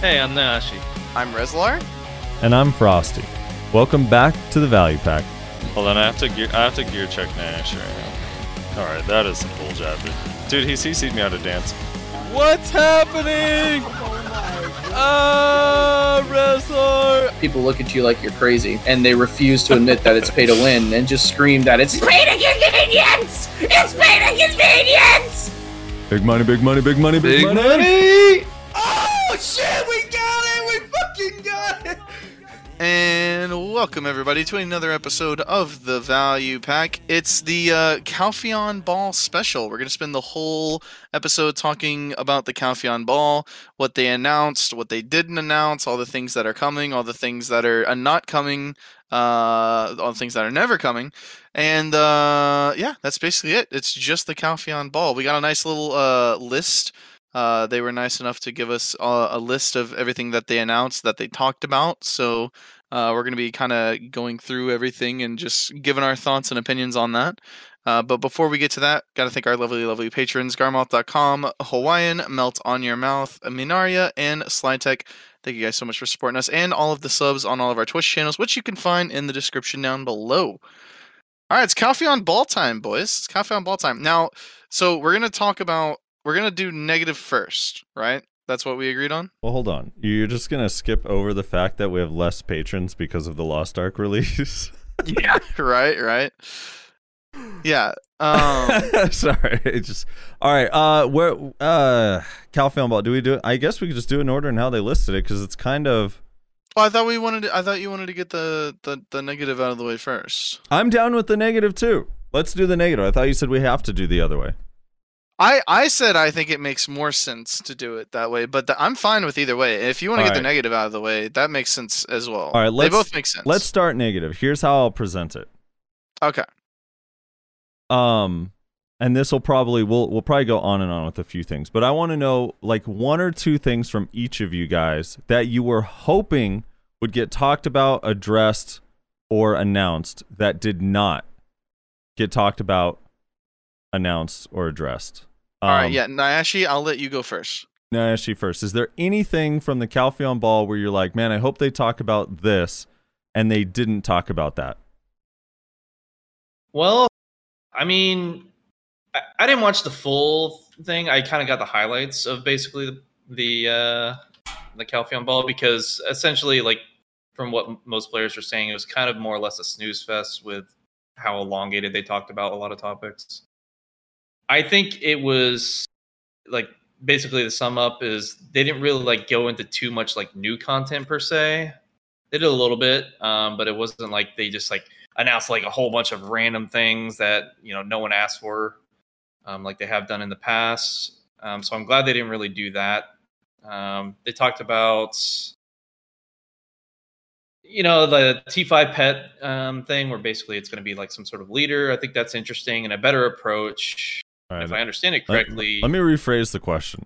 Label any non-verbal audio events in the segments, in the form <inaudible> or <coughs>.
Hey, I'm Nashi. I'm Rezlar. And I'm Frosty. Welcome back to the Value Pack. Hold on, I have to gear, I have to gear check Nash right now. All right, that is some bull jabber. Dude, he CC'd me out of dance. What's happening? Ah, Rezlar! people look at you like you're crazy and they refuse to admit that it's pay to win and just scream that it's pay to convenience! It's pay to convenience! Big money, big money, big money, big, Big money! Shit, we got it! We fucking got it! And welcome everybody to another episode of the Value Pack. It's the uh, Ball special. We're gonna spend the whole episode talking about the Calpheon Ball, what they announced, what they didn't announce, all the things that are coming, all the things that are uh, not coming, uh, all the things that are never coming, and uh, yeah, that's basically it. It's just the Calpheon Ball. We got a nice little uh, list. Uh, they were nice enough to give us a, a list of everything that they announced that they talked about. So uh, we're going to be kind of going through everything and just giving our thoughts and opinions on that. Uh, but before we get to that, got to thank our lovely, lovely patrons Garmoth.com, Hawaiian, Melt on Your Mouth, Minaria, and Slytech. Thank you guys so much for supporting us and all of the subs on all of our Twitch channels, which you can find in the description down below. All right, it's Calpheon Ball time, boys. It's Calpheon Ball time. Now, so we're going to talk about, we're going to do negative first, right? That's what we agreed on? Well, hold on. You're just going to skip over the fact that we have less patrons because of the Lost Ark <laughs> release? yeah, <laughs> right, right. Yeah. Um, <laughs> Sorry. It just All right. Uh where uh Calpheon Ball, do we do it? I guess we could just do it in order and how they listed it cuz it's kind of well, I thought we wanted. To, I thought you wanted to get the, the the negative out of the way first. I'm down with the negative too. Let's do the negative. I thought you said we have to do the other way. I I said I think it makes more sense to do it that way, but the, I'm fine with either way. If you want to get the negative out of the way, that makes sense as well. All right, they let's- both make sense. Let's start negative. Here's how I'll present it. Okay. Um and this will probably we'll we'll probably go on and on with a few things, but I want to know like one or two things from each of you guys that you were hoping would get talked about, addressed, or announced that did not get talked about, announced, or addressed. All right. Um, Yeah, Nyashi, I'll let you go first. Now, I ask you first. Is there anything from the Calpheon Ball where you're like, man, I hope they talk about this, and they didn't talk about that? Well, I mean, I, I didn't watch the full thing. I kind of got the highlights of basically the the, uh, the Calpheon Ball because essentially, like from what m- most players are saying, it was kind of more or less a snooze fest with how elongated they talked about a lot of topics. I think it was like basically the sum up is they didn't really like go into too much like new content per se. They did a little bit, um, but it wasn't like they just like announced like a whole bunch of random things that you know no one asked for, um, like they have done in the past. Um, so I'm glad they didn't really do that. Um, they talked about you know the T5 pet um, thing, where basically it's going to be like some sort of leader. I think that's interesting and a better approach. All right, if I understand it correctly. Let me rephrase the question.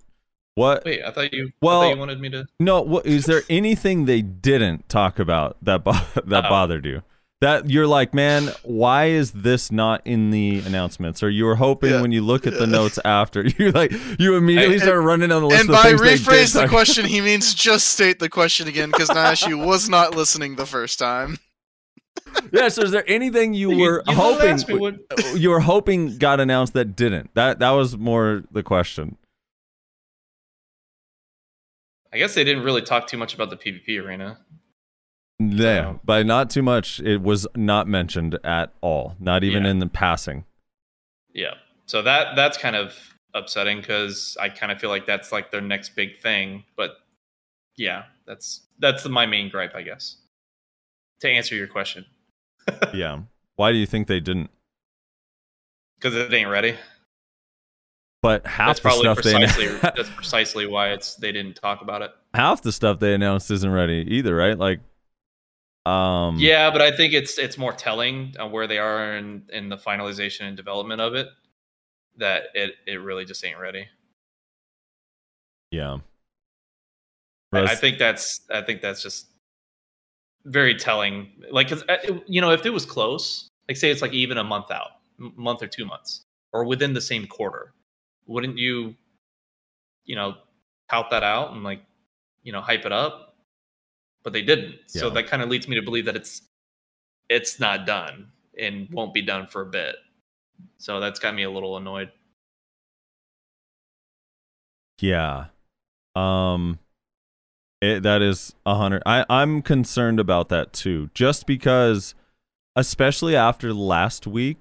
What? Wait, I thought you. Well- thought you wanted me to. No. What is there <laughs> anything they didn't talk about that bo- <laughs> that Oh. bothered you? That you're like, man, why is this not in the announcements? Or you were hoping Yeah. when you look at the notes <laughs> after, you like you immediately And- start running down the list And of by things they rephrase the question, he means just state the question again because Nyashi was not listening the first time. Yeah. So is there anything you, You- were you hoping what- you were hoping got announced that didn't? That that was more the question. I guess they didn't really talk too much about the PvP arena. Yeah, So- by not too much. It was not mentioned at all, not even Yeah. in the passing. Yeah. So that that's kind of upsetting because I kind of feel like that's like their next big thing. But yeah, that's that's my main gripe, I guess. To answer your question, <laughs> yeah. Why do you think they didn't? because it ain't ready. But half That's the probably stuff precisely they <laughs> that's precisely why it's they didn't talk about it. half the stuff they announced isn't ready either, right? Like, um, Yeah, but I think it's it's more telling on where they are in in the finalization and development of it that it it really just ain't ready. yeah. I, I think that's I think that's just very telling. Like, 'cause, uh, you know, if it was close, like say it's like even a month out, month or two months, or within the same quarter, wouldn't you, you know, tout that out and like you know, hype it up, but they didn't. So that kind of leads me to believe that it's it's not done and won't be done for a bit. So that's got me a little annoyed. Yeah. Um it, that is a hundred. I I'm concerned about that too, just because, especially after last week,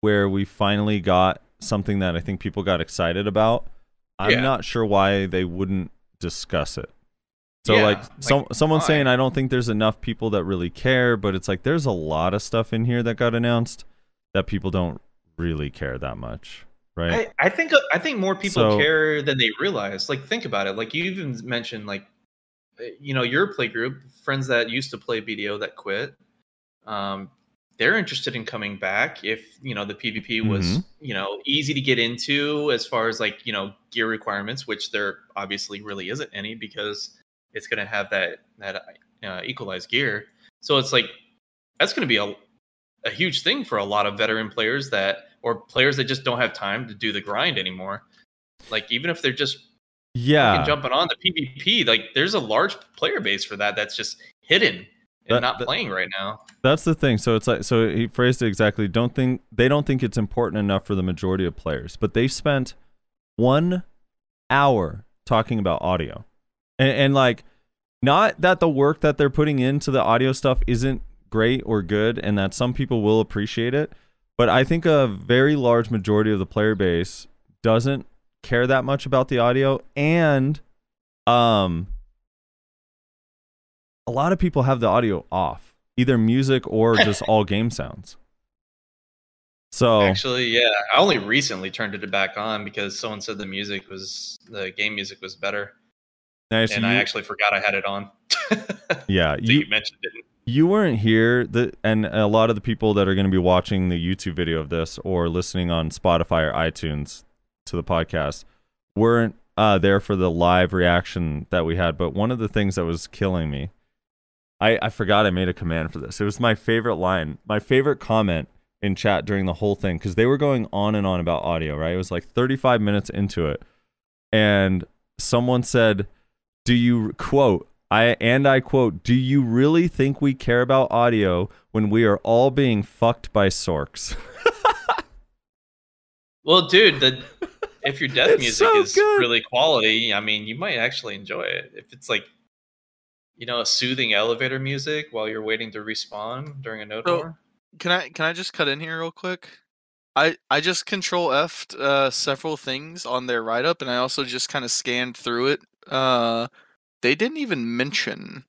where we finally got something that I think people got excited about. I'm Yeah. not sure why they wouldn't discuss it. So Yeah, like, like, some someone why? saying I don't think there's enough people that really care, but it's like there's a lot of stuff in here that got announced that people don't really care that much, right? I, I think I think more people So- care than they realize. Like think about it. Like you even mentioned like you know your play group friends that used to play BDO that quit. Um, they're interested in coming back if you know the PvP was Mhm. you know easy to get into as far as like you know gear requirements, which there obviously really isn't any because it's going to have that that uh, equalized gear. So it's like that's going to be a a huge thing for a lot of veteran players that or players that just don't have time to do the grind anymore. Like even if they're just yeah. jumping on the PvP, like there's a large player base for that that's just hidden and That- not that- playing right now. That's the thing. So it's like so he phrased it exactly. Don't think they don't think it's important enough for the majority of players, but they spent one hour talking about audio, and, and like not that the work that they're putting into the audio stuff isn't great or good, and that some people will appreciate it, but I think a very large majority of the player base doesn't care that much about the audio, and um a lot of people have the audio off, either music or <laughs> just all game sounds. So Actually, yeah, I only recently turned it back on because someone said the music was the game music was better, nice. and you, I actually forgot I had it on. <laughs> yeah, you you mentioned it. you weren't here. The and a lot of the people that are going to be watching the YouTube video of this or listening on Spotify or iTunes to the podcast weren't uh, there for the live reaction that we had. But one of the things that was killing me, I I forgot I made a command for this. It was my favorite line, my favorite comment in chat during the whole thing because they were going on and on about audio. Right, it was like 35 minutes into it, and someone said, "Do you quote?" I and I quote, "Do you really think we care about audio when we are all being fucked by sorcs?" <laughs> Well, dude, the if your death It's music so is good. really quality, I mean, you might actually enjoy it. If it's like, you know, a soothing elevator music while you're waiting to respawn during a node So- war. Can I can I just cut in here real quick? I I just control F'd uh, several things on their write up, and I also just kind of scanned through it. Uh, they didn't even mention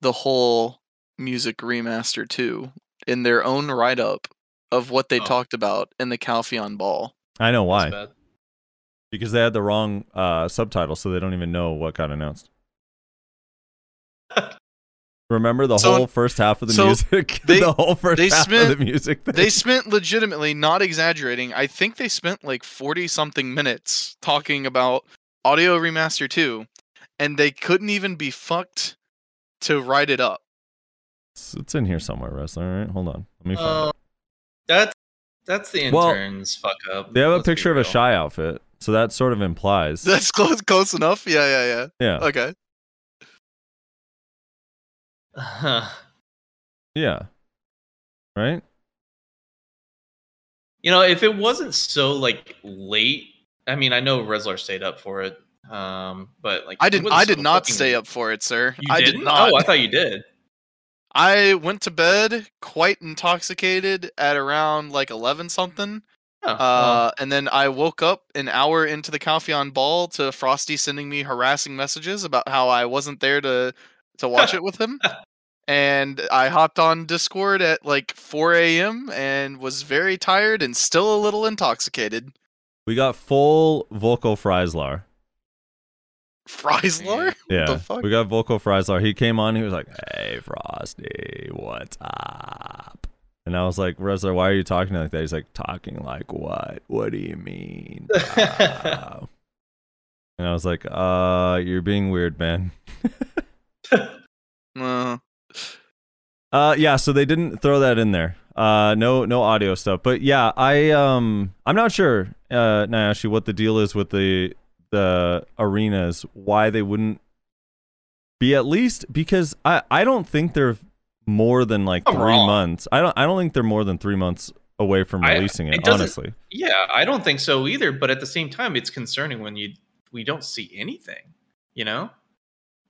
the whole music remaster too in their own write up of what they Oh. talked about in the Calpheon Ball. I know That's why. Bad. Because they had the wrong uh, subtitle, so they don't even know what got announced. <laughs> Remember the So- whole first half of the so music? <laughs> they- the whole first they half spent- of the music. thing? They spent legitimately, not exaggerating. I think they spent like forty something minutes talking about Audio Remaster two, and they couldn't even be fucked to write it up. It's, it's in here somewhere, Rezlar. All right, hold on. Let me find Uh, it. that's that's the Well, interns fuck up. They have a let's be picture of a Shai outfit, so that sort of implies. <laughs> That's close, close enough. Yeah, yeah, yeah, yeah. Okay. Huh. yeah. Right? you know, if it wasn't so like late, I mean, I know Rezlar stayed up for it, um, but like I did. wasn't I did so not fucking stay late. up for it, sir. You I didn't? did not. Oh, I thought you did. I went to bed quite intoxicated at around like eleven something. Oh, Uh, well, and then I woke up an hour into the Calpheon ball to Frosty sending me harassing messages about how I wasn't there to to watch it with him. And I hopped on Discord at like 4 a.m. and was very tired and still a little intoxicated. We got full vocal Frieslar. Frieslar? Yeah, the fuck? we got vocal Frieslar. He came on. He was like, "Hey, Frosty, what's up?" And I was like, "Rezlar, why are you talking like that?" He's like, "Talking like what? What do you mean?" <laughs> bro?" and I was like, "Uh, you're being weird, man." <laughs> Uh, Uh, yeah. So they didn't throw that in there. Uh, no, no audio stuff. But yeah, I um, I'm not sure, uh, Nayashi, what the deal is with the the arenas. Why they wouldn't be at least because I I don't think they're more than like I'm three wrong. months. I don't I don't think they're more than three months away from I- releasing it. it honestly, Yeah, I don't think so either. But at the same time, it's concerning when you we don't see anything, you know.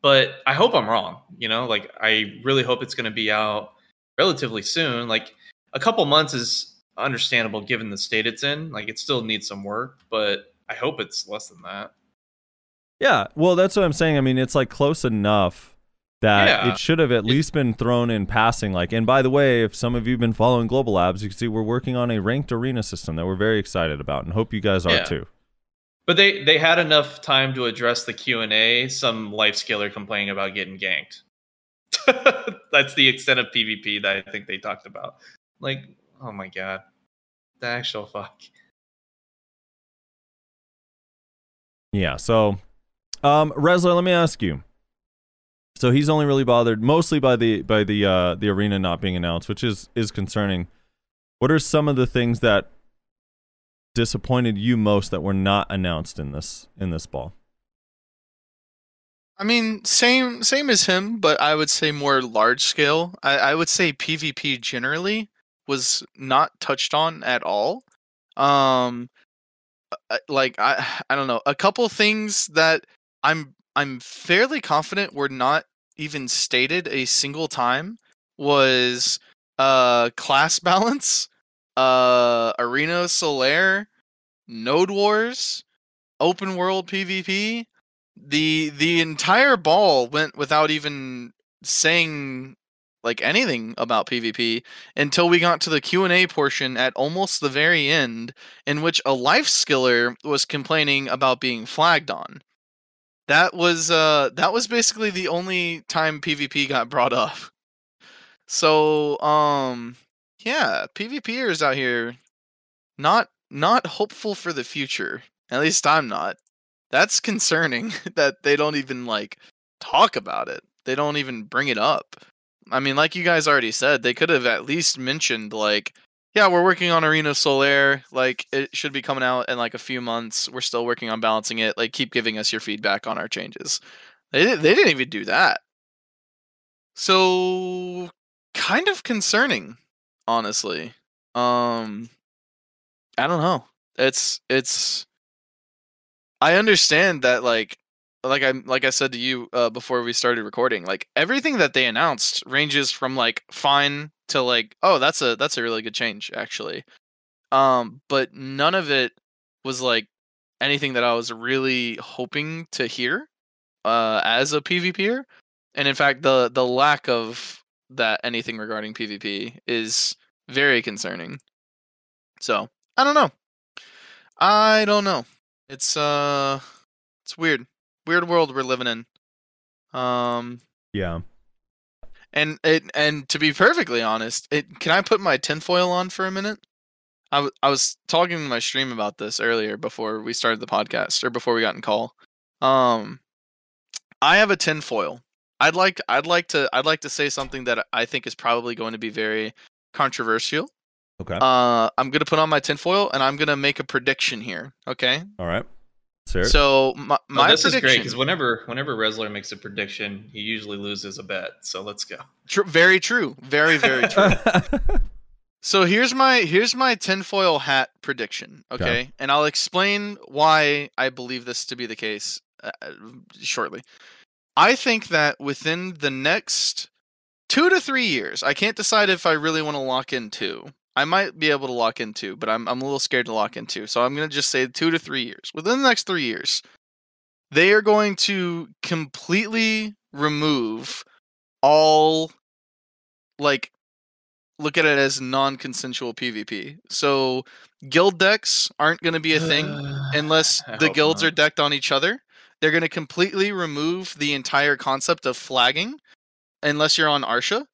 But I hope I'm wrong. You know, like I really hope it's going to be out relatively soon. Like a couple months is understandable given the state it's in. Like it still needs some work, but I hope it's less than that. yeah. Well, that's what I'm saying. I mean, it's like close enough that Yeah. it should have at least been thrown in passing. Like, and by the way, if some of you've been following Global Labs, you can see we're working on a ranked arena system that we're very excited about, and hope you guys are Yeah. too. But they they had enough time to address the Q and A. Some life skiller complaining about getting ganked. <laughs> That's the extent of PvP that I think they talked about. Like, oh my god, the actual fuck. Yeah. So, um, Rezlar, let me ask you. So he's only really bothered mostly by the by the uh the arena not being announced, which is is concerning. What are some of the things that disappointed you most that were not announced in this in this ball? I mean, same same as him, but I would say more large scale. I, I would say PvP generally was not touched on at all. Um, like I I don't know a couple things that I'm I'm fairly confident were not even stated a single time was uh class <laughs> balance, uh Arena Solaire, Node Wars, open world PvP. The the entire ball went without even saying like anything about PvP until we got to the Q&A portion at almost the very end in which a life skiller was complaining about being flagged on. That was uh that was basically the only time PvP got brought up. So um yeah, PvPers out here not not hopeful for the future. At least I'm not. That's concerning <laughs> that they don't even like talk about it. They don't even bring it up. I mean, like you guys already said, they could have at least mentioned like, yeah, we're working on Arena Solaire. Like, it should be coming out in like a few months. We're still working on balancing it. Like, keep giving us your feedback on our changes. They they didn't even do that. So, kind of concerning, honestly. Um, I don't know. It's it's. I understand that like like I like I said to you uh, before we started recording, like everything that they announced ranges from like fine to like oh that's a that's a really good change actually, um, but none of it was like anything that I was really hoping to hear uh, as a PvPer, and in fact the the lack of that anything regarding PvP is very concerning. So I don't know. I don't know. It's uh, it's weird weird world we're living in. Um, Yeah. And it and to be perfectly honest, it can I put my tinfoil on for a minute? I, w- I was talking in my stream about this earlier before we started the podcast or before we got in call. Um, I have a tinfoil. I'd like I'd like to I'd like to say something that I think is probably going to be very controversial. Okay. Uh, I'm gonna put on my tinfoil and I'm gonna make a prediction here. Okay. All right. Let's hear it. So my, Oh, my this is great because whenever whenever Rezlar makes a prediction, he usually loses a bet. So let's go. Tr- very true. Very very <laughs> true. So here's my here's my tinfoil hat prediction, okay? Okay. And I'll explain why I believe this to be the case uh, shortly. I think that within the next two to three years, I can't decide if I really want to lock in two. I might be able to lock in two, but I'm I'm a little scared to lock in two. So I'm gonna just say two to three years. Within the next three years, they are going to completely remove all like look at it as non-consensual PvP. So guild decks aren't going to be a thing <sighs> unless the guilds not. are decked on each other. They're going to completely remove the entire concept of flagging unless you're on Arsha.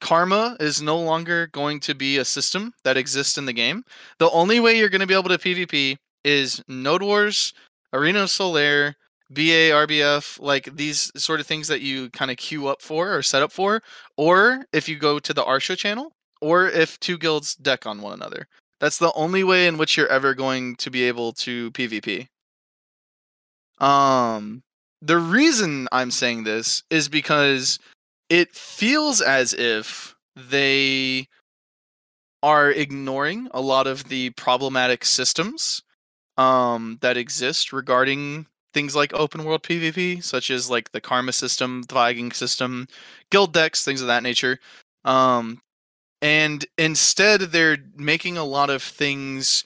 Karma is no longer going to be a system that exists in the game. The only way you're going to be able to PvP is Node Wars, Arena Solaire, BA, RBF, like these sort of things that you kind of queue up for or set up for, or if you go to the Arsha channel, or if two guilds deck on one another. That's the only way in which you're ever going to be able to PvP. Um the reason I'm saying this is because it feels as if they are ignoring a lot of the problematic systems um, that exist regarding things like open world PvP, such as like the karma system, the flagging system, guild decks, things of that nature. Um, and instead, they're making a lot of things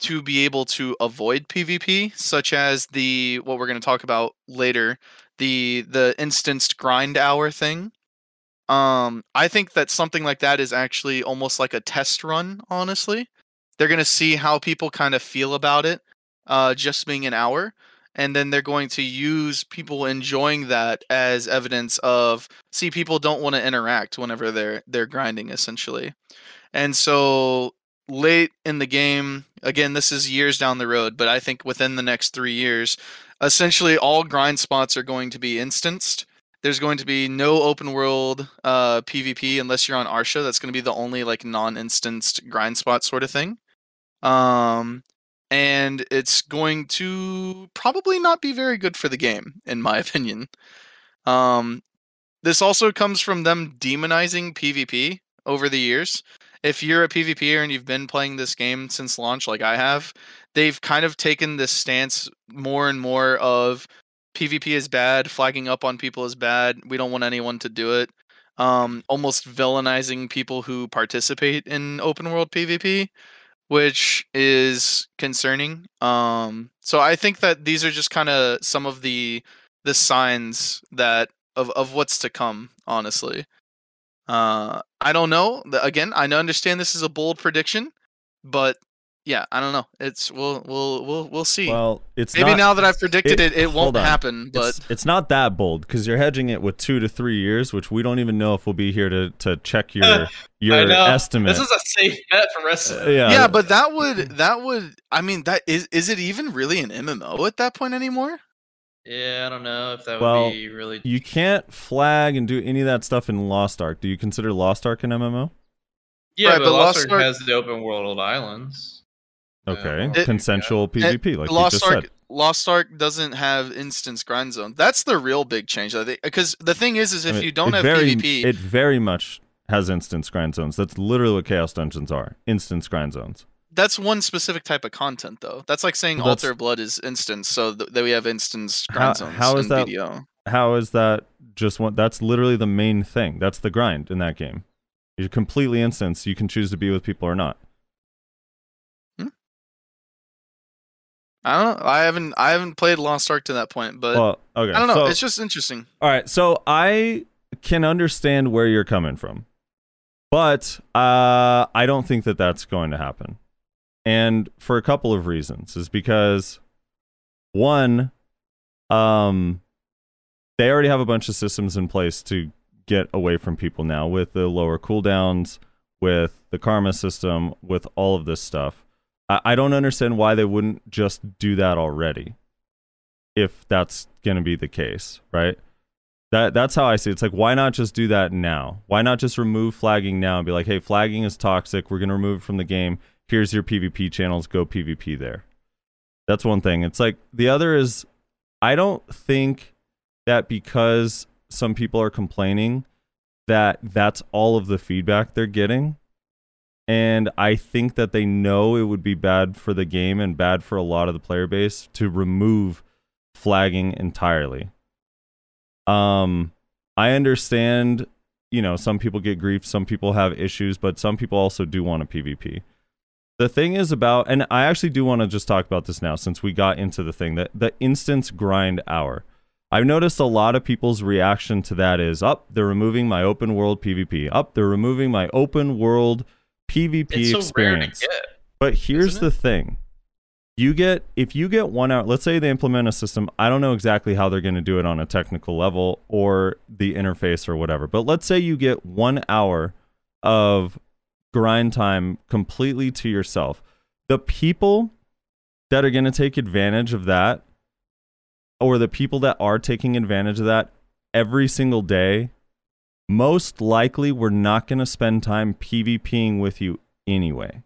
to be able to avoid PvP, such as the what we're going to talk about later, the the instanced grind hour thing. Um, I think that something like that is actually almost like a test run. Honestly, they're going to see how people kind of feel about it, uh, just being an hour, and then they're going to use people enjoying that as evidence of see people don't want to interact whenever they're they're grinding essentially, and so late in the game again this is years down the road but i think within the next three years essentially all grind spots are going to be instanced there's going to be no open world uh, pvp unless you're on arsha that's going to be the only like non-instanced grind spot sort of thing. Um and it's going to probably not be very good for the game in my <laughs> opinion. Um this also comes from them demonizing pvp over the years. If you're a PvPer and you've been playing this game since launch, like I have, they've kind of taken this stance more and more of PvP is bad, flagging up on people is bad. We don't want anyone to do it. Um, almost villainizing people who participate in open world PvP, which is concerning. Um, so I think that these are just kind of some of the the signs that of of what's to come. Honestly. Uh, I don't know. Again, I understand this is a bold prediction, but yeah, I don't know. It's we'll we'll we'll we'll see. Well, it's Maybe not, now that I've predicted it, it, hold won't happen. But it's, it's not that bold because you're hedging it with two to three years, which we don't even know if we'll be here to to check your <laughs> your estimate. This is a safe bet for rest of Uh, yeah, yeah, but that would that would I mean that is is it even really an MMO at that point anymore? Yeah, I don't know if that Well, would be really. you can't flag and do any of that stuff in Lost Ark. Do you consider Lost Ark an MMO? yeah, right, but, but Lost Lost Ark Ark- has the open world islands. Yeah, Okay, well, consensual PvP, like you Lost just Ark said. Lost Ark doesn't have instance grind zone. That's the real big change. I think because the thing is, is I if mean, you don't have very, PvP, it very much has instance grind zones. That's literally what Chaos Dungeons are. Instance grind zones. that's one specific type of content though. That's like saying Well, that's- Altar of Blood is instance, so th- that we have instance How- grind zones how is in that- BDO. How is that just one? That's literally the main thing. That's the grind in that game. You're completely instance. You can choose to be with people or not. I don't know. I haven't I haven't played Lost Ark to that point, but well, okay. I don't know. so- it's just interesting. All right, so I can understand where you're coming from, but uh, I don't think that that's going to happen, and for a couple of reasons. Is because one, um, they already have a bunch of systems in place to get away from people now with the lower cooldowns, with the karma system, with all of this stuff. I, I don't understand why they wouldn't just do that already, if that's going to be the case, right? That that's how I see it. It's like why not just do that now? Why not just remove flagging now and be like, hey, flagging is toxic. We're gonna remove it from the game. Here's your PvP channels. Go PvP there. That's one thing. It's like the other is I don't think that because some people are complaining that that's all of the feedback they're getting. And I think that they know it would be bad for the game and bad for a lot of the player base to remove flagging entirely. Um, I understand, you know, some people get grief, some people have issues, but some people also do want a PvP. The thing is about, and I actually do want to just talk about this now since we got into the thing that the instance grind hour. I've noticed a lot of people's reaction to that is up, they're removing my open world PvP. Up, they're removing my open world PvP so experience. get. But here's the thing. You get if you get one hour, let's say they implement a system. I don't know exactly how they're going to do it on a technical level or the interface or whatever. But let's say you get 1 hour of grind time completely to yourself. The people that are going to take advantage of that or the people that are taking advantage of that every single day most likely we're not going to spend time PvPing with you anyway.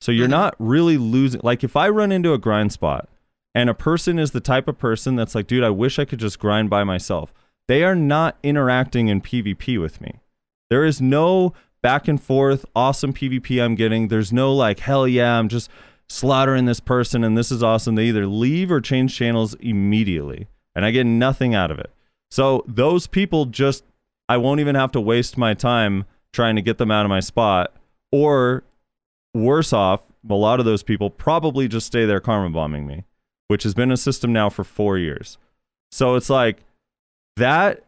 So you're Mhm. not really losing. Like if I run into a grind spot and a person is the type of person that's like, dude, I wish I could just grind by myself. They are not interacting in PvP with me. There is no back and forth awesome PvP I'm getting. There's no like, hell yeah, I'm just slaughtering this person and this is awesome. They either leave or change channels immediately, and I get nothing out of it. So those people just, I won't even have to waste my time trying to get them out of my spot, or worse off, a lot of those people probably just stay there karma bombing me, which has been a system now for four years. So it's like that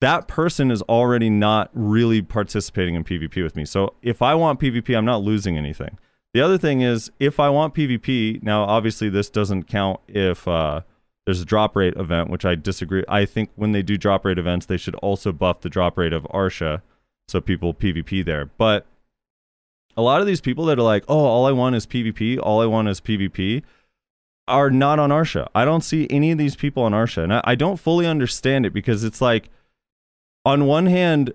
that person is already not really participating in PvP with me. So if I want PvP, I'm not losing anything. The other thing is if I want PvP, now obviously this doesn't count if uh, there's a drop rate event, which I disagree. I think when they do drop rate events, they should also buff the drop rate of Arsha so people PvP there. But a lot of these people that are like, oh, all I want is PvP, all I want is PvP, are not on Arsha. I don't see any of these people on Arsha. And I, I don't fully understand it because it's like, on one hand,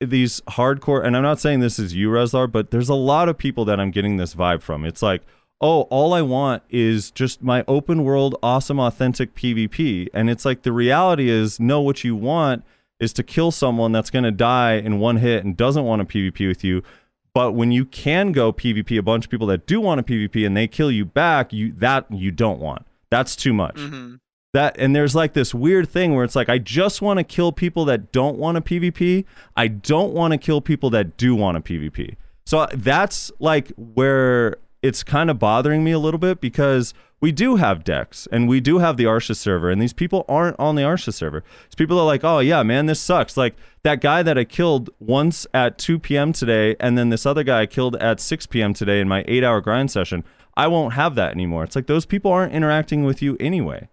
these hardcore, and I'm not saying this is you, Rezlar, but there's a lot of people that I'm getting this vibe from. It's like, oh, all I want is just my open world, awesome, authentic PvP. And it's like the reality is, no, what you want is to kill someone that's going to die in one hit and doesn't want to PvP with you. But when you can go PvP, a bunch of people that do want to PvP and they kill you back, you that you don't want. That's too much. Mm-hmm. That and there's like this weird thing where it's like I just want to kill people that don't want to PvP. I don't want to kill people that do want to PvP. So that's like where it's kind of bothering me a little bit because we do have decks and we do have the Arsha server, and these people aren't on the Arsha server. These people are like, oh yeah, man, this sucks. Like that guy that I killed once at 2 p.m. today, and then this other guy I killed at 6 p.m. today in my eight hour grind session. I won't have that anymore. It's like those people aren't interacting with you anyway.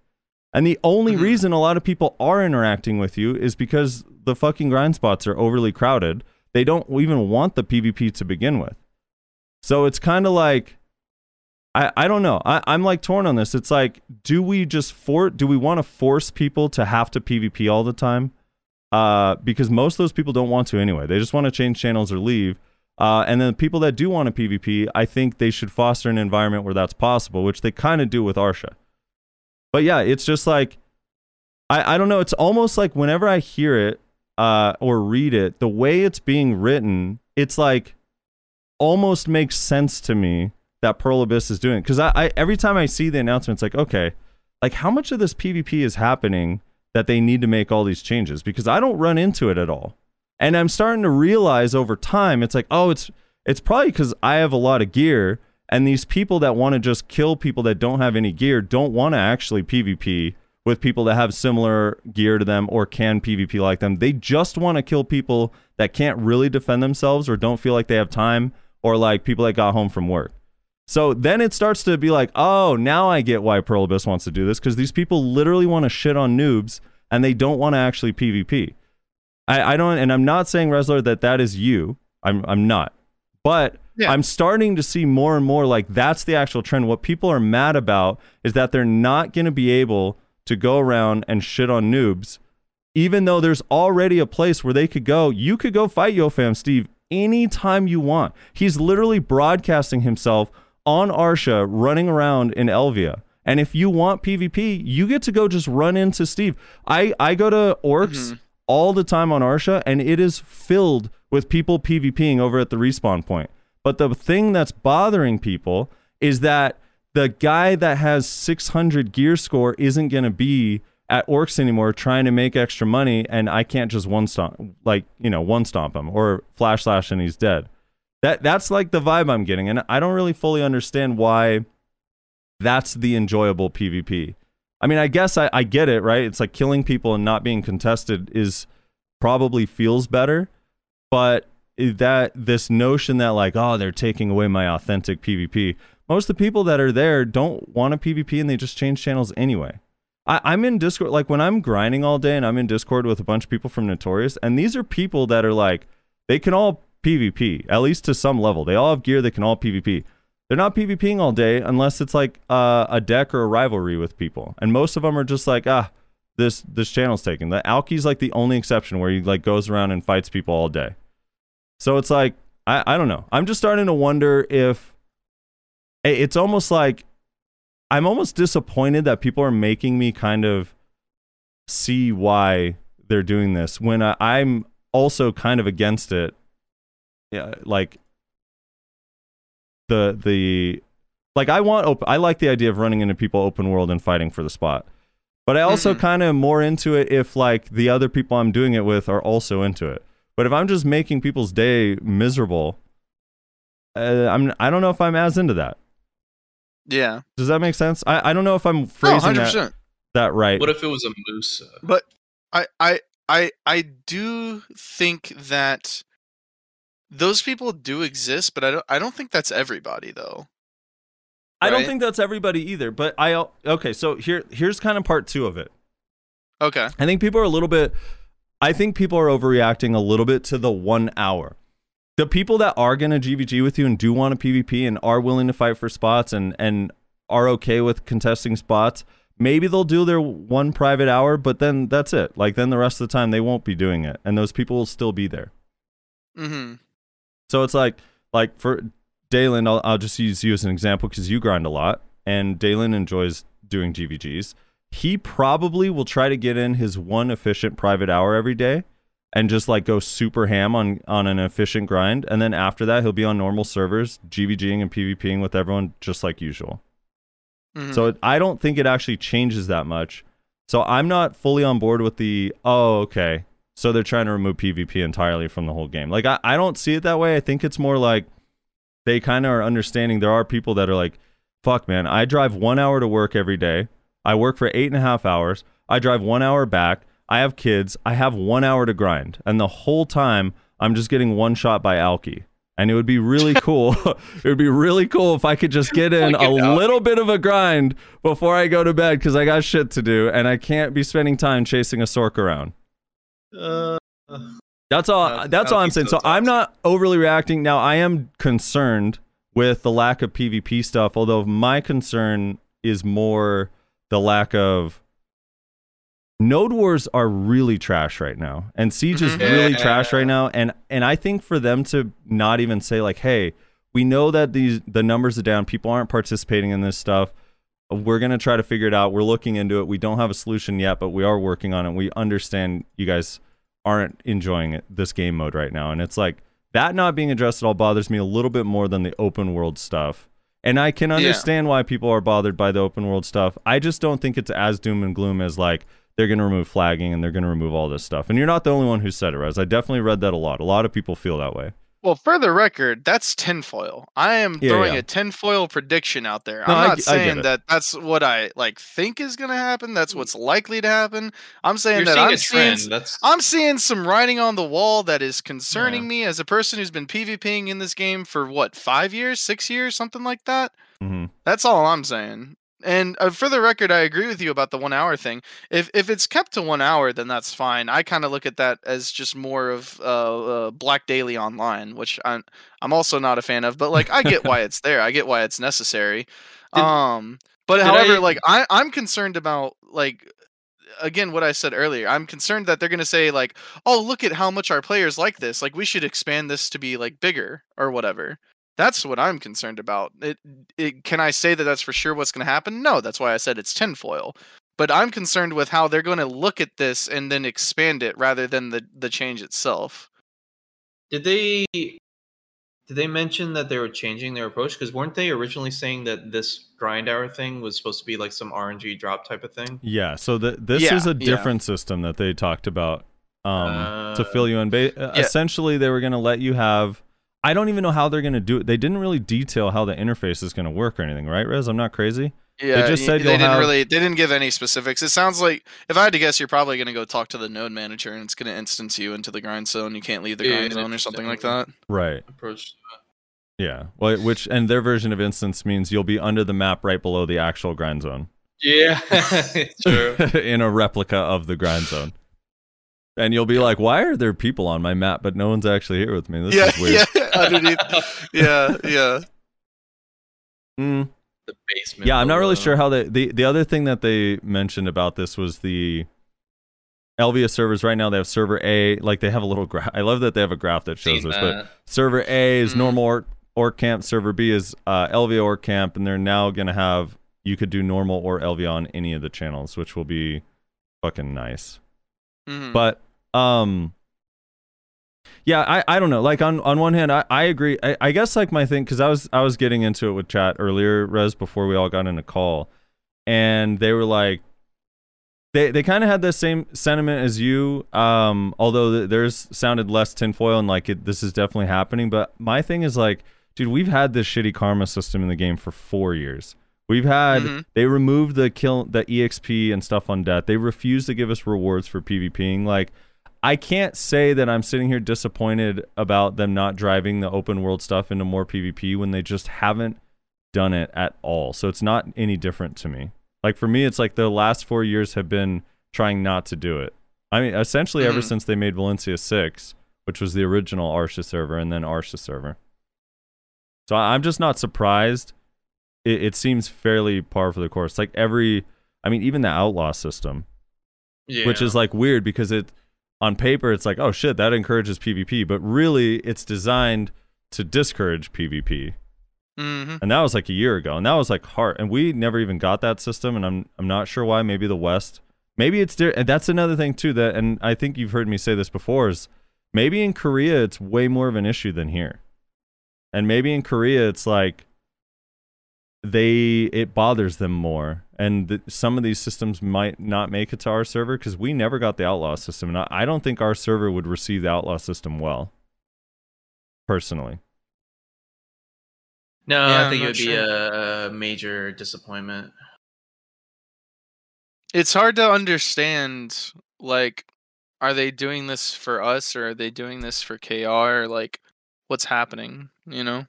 And the only Mhm. reason a lot of people are interacting with you is because the fucking grind spots are overly crowded. They don't even want the PvP to begin with. So it's kind of like I, I don't know. I, I'm like torn on this. It's like, do we just for do we want to force people to have to PvP all the time? Uh, because most of those people don't want to anyway. They just want to change channels or leave. Uh, and then the people that do want to PvP, I think they should foster an environment where that's possible, which they kind of do with Arsha. But yeah, it's just like I, I don't know. It's almost like whenever I hear it uh, or read it, the way it's being written, it's like almost makes sense to me that Pearl Abyss is doing. Because I, I every time I see the announcement, it's like, okay, like how much of this PvP is happening that they need to make all these changes? Because I don't run into it at all. And I'm starting to realize over time, it's like, oh, it's it's probably because I have a lot of gear, and these people that want to just kill people that don't have any gear don't want to actually PvP with people that have similar gear to them or can PvP like them. They just want to kill people that can't really defend themselves or don't feel like they have time or like people that got home from work. So then it starts to be like, oh, now I get why Pearl Abyss wants to do this because these people literally want to shit on noobs and they don't want to actually PvP. I, I don't, and I'm not saying Rezlar that that is you. I'm I'm not, but Yeah. I'm starting to see more and more like that's the actual trend. What people are mad about is that they're not going to be able to go around and shit on noobs, even though there's already a place where they could go. You could go fight YoFam Steve anytime you want. He's literally broadcasting himself on Arsha running around in Elvia. And if you want PvP, you get to go just run into Steve. I, I go to Orcs mm-hmm. all the time on Arsha, and it is filled with people PvPing over at the respawn point. But the thing that's bothering people is that the guy that has 600 gear score isn't going to be at Orcs anymore trying to make extra money, and I can't just one stomp, like, you know, one stomp him or flash slash and he's dead. That That's like the vibe I'm getting, and I don't really fully understand why that's the enjoyable PvP. I mean, I guess I, I get it, right? It's like killing people and not being contested is probably feels better, but that this notion that like, oh, they're taking away my authentic PvP. Most of the people that are there don't want a PvP and they just change channels anyway. I, I'm in Discord, like when I'm grinding all day and I'm in Discord with a bunch of people from Notorious, and these are people that are like, they can all PvP, at least to some level. They all have gear, they can all PvP. They're not PvPing all day unless it's like uh, a deck or a rivalry with people. And most of them are just like, ah, this this channel's taken. The Alki's like the only exception where he like goes around and fights people all day. So it's like I, I don't know. I'm just starting to wonder if it's almost like I'm almost disappointed that people are making me kind of see why they're doing this when I, I'm also kind of against it. Yeah, like the the like I want op- I like the idea of running into people open world and fighting for the spot. But I also Mhm. kind of more into it if like the other people I'm doing it with are also into it. But if I'm just making people's day miserable, uh, I'm I don't know if I'm as into that. Yeah. Does that make sense? I, I don't know if I'm No, phrasing hundred that, percent. that right. What if it was a moose? uh, But I I I I do think that those people do exist, but I don't I don't think that's everybody though. I don't think that's everybody either. But I okay. So here here's kind of part two of it. Okay. I think people are a little bit. I think people are overreacting a little bit to the one hour. The people that are gonna GVG with you and do want a PvP and are willing to fight for spots and and are okay with contesting spots, maybe they'll do their one private hour, but then that's it. Like then the rest of the time they won't be doing it, and those people will still be there. Mm-hmm. So it's like like for Dalen, I'll, I'll just use you as an example because you grind a lot, and Dalen enjoys doing GVGs. He probably will try to get in his one efficient private hour every day, and just like go super ham on on an efficient grind, and then after that he'll be on normal servers, GVGing and PvPing with everyone just like usual. Mm-hmm. So it, I don't think it actually changes that much. So I'm not fully on board with the oh okay. So they're trying to remove PvP entirely from the whole game. Like I, I don't see it that way. I think it's more like they kind of are understanding there are people that are like, fuck man, I drive one hour to work every day. I work for eight and a half hours. I drive one hour back. I have kids. I have one hour to grind. And the whole time I'm just getting one shot by Alki. And it would be really <laughs> cool. <laughs> it would be really cool if I could just get in a little bit of a grind before I go to bed because I got shit to do and I can't be spending time chasing a sorc around. Uh, That's all. Uh, that's all I'm saying. So I'm not overly reacting. Now I am concerned with the lack of PvP stuff. Although my concern is more the lack of node wars are really trash right now, and siege is Mhm. really trash right now. And and I think for them to not even say like, hey, we know that these the numbers are down. People aren't participating in this stuff. We're gonna try to figure it out. We're looking into it. We don't have a solution yet, but we are working on it. We understand you guys aren't enjoying it, this game mode right now. And it's like that not being addressed at all bothers me a little bit more than the open world stuff. And I can understand why people are bothered by the open world stuff. I just don't think it's as doom and gloom as like they're going to remove flagging and they're going to remove all this stuff. And you're not the only one who said it, Rez. I definitely read that a lot. A lot of people feel that way. Well, for the record, that's tinfoil. I am Yeah, throwing yeah. a tinfoil prediction out there. No, I I'm not I saying it. that that's what I like think is going to happen. That's what's likely to happen. I'm saying you're that seeing I'm seeing. That's I'm seeing some writing on the wall that is concerning Yeah. me as a person who's been PvPing in this game for what five years, six years, something like that. hmm That's all I'm saying. And uh, for the record, I agree with you about the one hour thing. If if it's kept to one hour, then that's fine. I kind of look at that as just more of uh, uh, Black Daily Online, which I'm I'm also not a fan of. But like, I get why <laughs> it's there. I get why it's necessary. Did- um, but however, I- like I I'm concerned about like again what I said earlier. I'm concerned that they're gonna say like, oh look at how much our players like this. Like we should expand this to be like bigger or whatever. That's what I'm concerned about. It, it can I say that that's for sure what's going to happen? No, that's why I said it's tinfoil. But I'm concerned with how they're going to look at this and then expand it rather than the the change itself. Did they did they mention that they were changing their approach? Because weren't they originally saying that this grind hour thing was supposed to be like some RNG drop type of thing? Yeah. So the, this Yeah, is a yeah. different system that they talked about um, to Uh, fill you in. Ba- uh, yeah. Essentially, they were going to let you have. I don't even know how they're going to do it. They didn't really detail how the interface is going to work or anything, right, Rez? I'm not crazy. Yeah, they just said they didn't have- really they didn't give any specifics. It sounds like if I had to guess, you're probably going to go talk to the node manager and it's going to instance you into the grind zone. You can't leave the Yeah, grind zone or something like that. Right. Approach. Yeah. Well, which and their version of instance means you'll be under the map right below the actual grind zone. Yeah, <laughs> true. <laughs> in a replica of the grind zone. And you'll be like, why are there people on my map, but no one's actually here with me? This yeah, is weird. <laughs> yeah, underneath. yeah, yeah. Mm, the basement. yeah, I'm not really sure how they. The, the other thing that they mentioned about this was the Elvia servers. Right now, they have server A. Like, they have a little graph. I love that they have a graph that shows Seen this. But server A is Mm. normal orc, orc camp, server B is uh, Elvia orc camp, and they're now going to have you could do normal or LV on any of the channels, which will be fucking nice. Mhm. But um yeah, I, I don't know. Like on, on one hand, I, I agree. I, I guess like my thing because I was I was getting into it with chat earlier, Res, before we all got in a call, and they were like, they they kind of had the same sentiment as you. Um, although th- theirs sounded less tinfoil and like it, this is definitely happening. But my thing is like, dude, we've had this shitty karma system in the game for four years. We've had Mhm. they removed the kill the exp and stuff on death. They refuse to give us rewards for PvPing. Like I can't say that I'm sitting here disappointed about them not driving the open world stuff into more PvP when they just haven't done it at all. So it's not any different to me. Like for me, it's like the last four years have been trying not to do it. I mean, essentially ever Mhm. since they made Valencia six, which was the original Arsha server, and then Arsha server. So I'm just not surprised. It, it seems fairly par for the course. Like every, I mean, even the outlaw system, Yeah. which is like weird because it on paper it's like oh shit that encourages PvP, but really it's designed to discourage PvP. Mhm. And that was like a year ago, and that was like hard. And we never even got that system, and I'm I'm not sure why. Maybe the West, maybe it's and that's another thing too. That and I think you've heard me say this before is maybe in Korea it's way more of an issue than here, and maybe in Korea it's like they it bothers them more and th- some of these systems might not make it to our server because we never got the outlaw system and I, I don't think our server would receive the outlaw system well personally no, Yeah, I think it would not be sure. a major disappointment. It's hard to understand. Like, are they doing this for us, or are they doing this for KR? Like, what's happening? You know.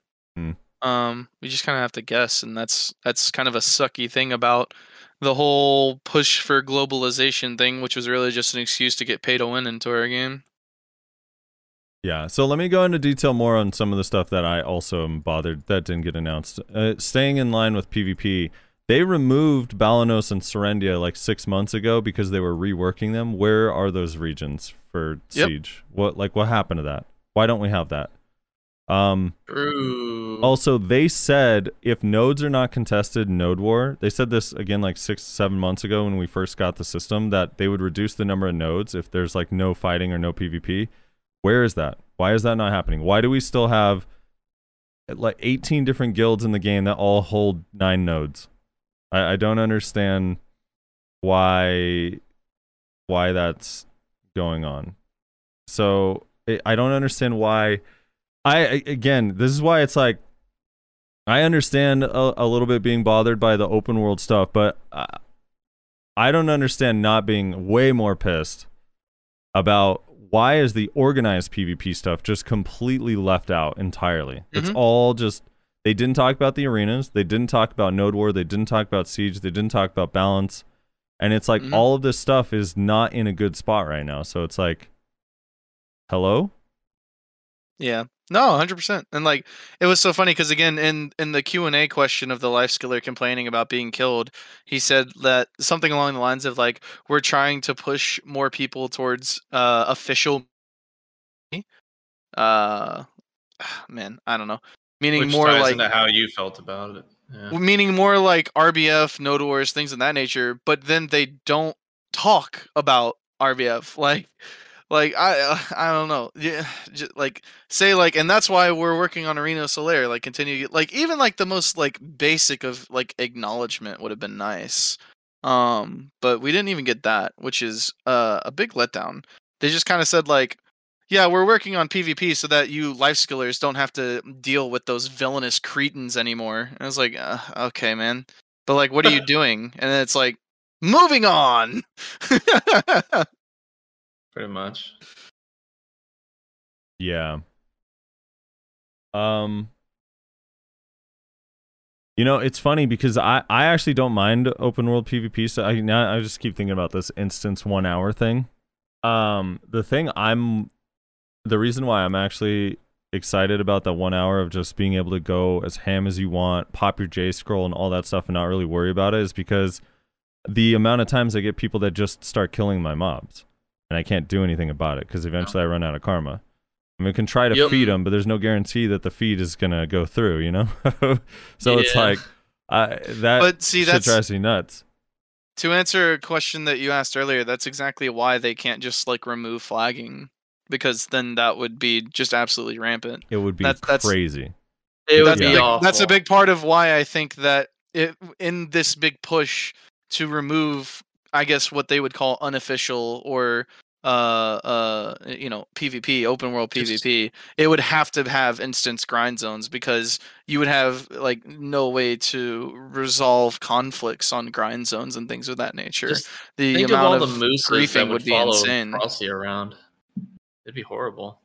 Um, we just kind of have to guess, and that's that's kind of a sucky thing about the whole push for globalization thing, which was really just an excuse to get pay to win into our game. Yeah, so let me go into detail more on some of the stuff that I also am bothered that didn't get announced. Uh, staying in line with PvP, they removed Balenos and Serendia like six months ago because they were reworking them. Where are those regions for Yep. Siege? What like what happened to that? Why don't we have that? Um, True. also, they said if nodes are not contested, node war. They said this again like six, seven months ago when we first got the system that they would reduce the number of nodes if there's like no fighting or no PvP. Where is that? Why is that not happening? Why do we still have like 18 different guilds in the game that all hold nine nodes? I, I don't understand why why that's going on. So I I don't understand why. I again, this is why it's like I understand a, a little bit being bothered by the open world stuff, but I, I don't understand not being way more pissed about why is the organized PvP stuff just completely left out entirely. It's Mhm. all just they didn't talk about the arenas, they didn't talk about node war, they didn't talk about siege, they didn't talk about balance. And it's like Mhm. all of this stuff is not in a good spot right now. So it's like hello? Yeah. No, hundred percent. And like it was so funny because again, in in the Q and A question of the life skiller complaining about being killed, he said that something along the lines of like we're trying to push more people towards uh official. Uh, <sighs> man, I don't know. Meaning Which more like into how you felt about it. Yeah. Meaning more like RBF, Node Wars, things of that nature. But then they don't talk about RBF. <laughs> Like, like I, uh, <laughs> I don't know. Yeah, <sighs> just like say like, and that's why we're working on Arena Solaire. Like, continue. Like, even like the most like basic of like acknowledgement would have been nice. Um, but we didn't even get that, which is uh, a big letdown. They just kind of said like, yeah, we're working on PvP so that you life skillers don't have to deal with those villainous cretins anymore. And I was like, uh, okay, man. But like, what are you <laughs> doing? And then it's like, moving on. <laughs> Pretty much. Yeah. Um You know, it's funny because I I actually don't mind open world PvP. So I now I just keep thinking about this instance 1 hour thing. Um the thing I'm the reason why I'm actually excited about that 1 hour of just being able to go as ham as you want, pop your J scroll and all that stuff and not really worry about it is because the amount of times I get people that just start killing my mobs and I can't do anything about it because eventually I run out of karma. I mean, we can try to Yep. feed them, but there's no guarantee that the feed is gonna go through, you know. <laughs> so it's like, I, that But see, shit that's- drives me nuts. To answer a question that you asked earlier, that's exactly why they can't just like remove flagging because then that would be just absolutely rampant. It would be That's- that's- crazy. It would that's, be a big, awful. that's a big part of why I think that it, in this big push to remove, I guess what they would call unofficial or uh uh you know PvP open world Just- PvP, it would have to have instance grind zones because you would have like no way to resolve conflicts on grind zones and things of that nature. Just the think of amount all of the mooses griefing that would, would be follow insane. Frosty around. It'd be horrible.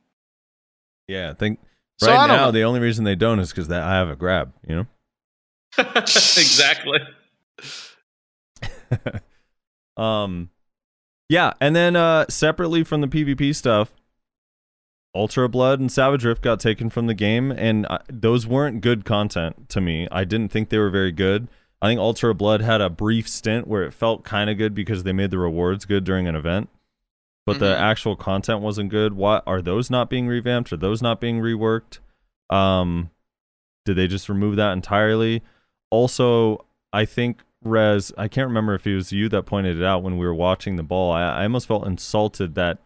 Yeah, I think So I right don't now the only reason they don't is because that I have a grab. You know. <laughs> exactly. <laughs> um, yeah, and then uh, separately from the PvP stuff, Ultra Blood and Savage Rift got taken from the game, and uh, those weren't good content to me. I didn't think they were very good. I think Ultra Blood had a brief stint where it felt kind of good because they made the rewards good during an event, but the Mhm. actual content wasn't good. Why are those not being revamped? Are those not being reworked? Um, did they just remove that entirely? Also, I think Rez, I can't remember if it was you that pointed it out when we were watching the ball. I, I almost felt insulted that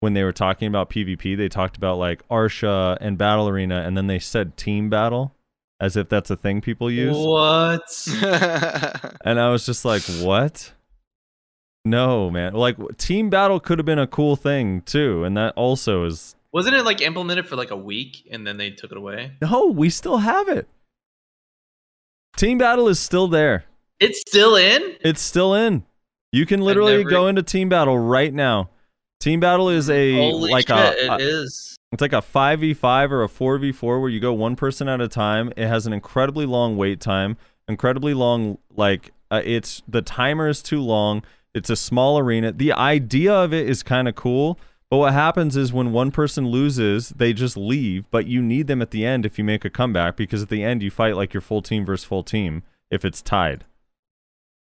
when they were talking about PvP, they talked about like Arsha and Battle Arena, and then they said team battle as if that's a thing people use. What? <laughs> And I was just like, what? No, man. Like, team battle could have been a cool thing too. And that also is. Wasn't it like implemented for like a week and then they took it away? No, we still have it. Team battle is still there. It's still in? It's still in. You can literally never- go into team battle right now. Team battle is a Holy like shit, a, it is. It's like a 5v5 or a 4v4 where you go one person at a time. It has an incredibly long wait time, incredibly long like uh, it's the timer is too long. It's a small arena. The idea of it is kind of cool, but what happens is when one person loses, they just leave, but you need them at the end if you make a comeback because at the end you fight like your full team versus full team if it's tied.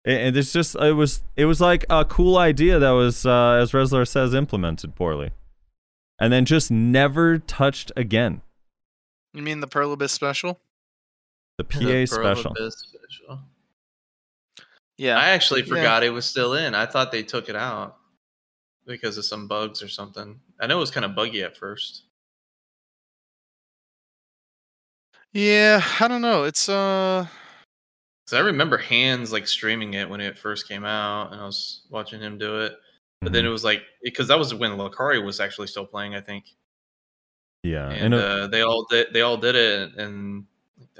A- And it's just it was it was like a cool idea that was uh, as Rezlar says implemented poorly and then just never touched again. you mean the Pearl special? The PA The special. Special. Yeah. I actually Yeah. forgot it was still in. I thought they took it out because of some bugs or something. I know it was kind of buggy at first. yeah, I don't know. It's uh Because I remember Hands like streaming it when it first came out, and I was watching him do it. But then Mhm. it was like because that was when Lakari was actually still playing, I think. yeah, and and uh, they all did they all did it and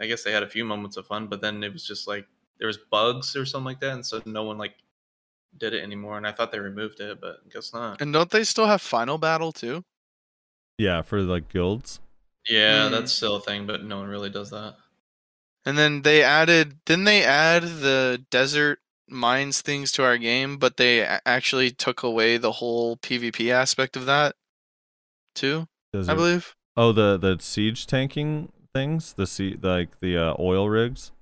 i guess they had a few moments of fun but then it was just like there was bugs or something like that and so no one like did it anymore and i thought they removed it but I guess not and don't they still have final battle too? yeah, for like guilds. yeah Mm. that's still a thing but no one really does that And then they added didn't they add the desert mines things to our game, but they actually took away the whole PvP aspect of that too, Does I believe. Oh, the the siege tanking things, the sea, like the uh, oil rigs.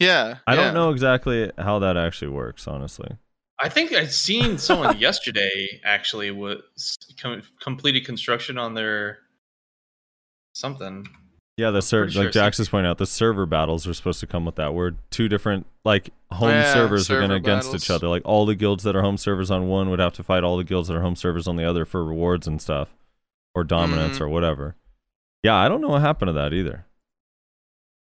Yeah. I yeah. don't know exactly how that actually works, honestly. i think i'd seen someone <laughs> yesterday actually was com- completed construction on their something Yeah, the server, pretty sure like it's like- Jax is pointing out, the server battles are supposed to come with that word. Two different like home Yeah, servers are going server against each other. Like all the guilds that are home servers on one would have to fight all the guilds that are home servers on the other for rewards and stuff, or dominance Mhm. or whatever. Yeah, I don't know what happened to that either.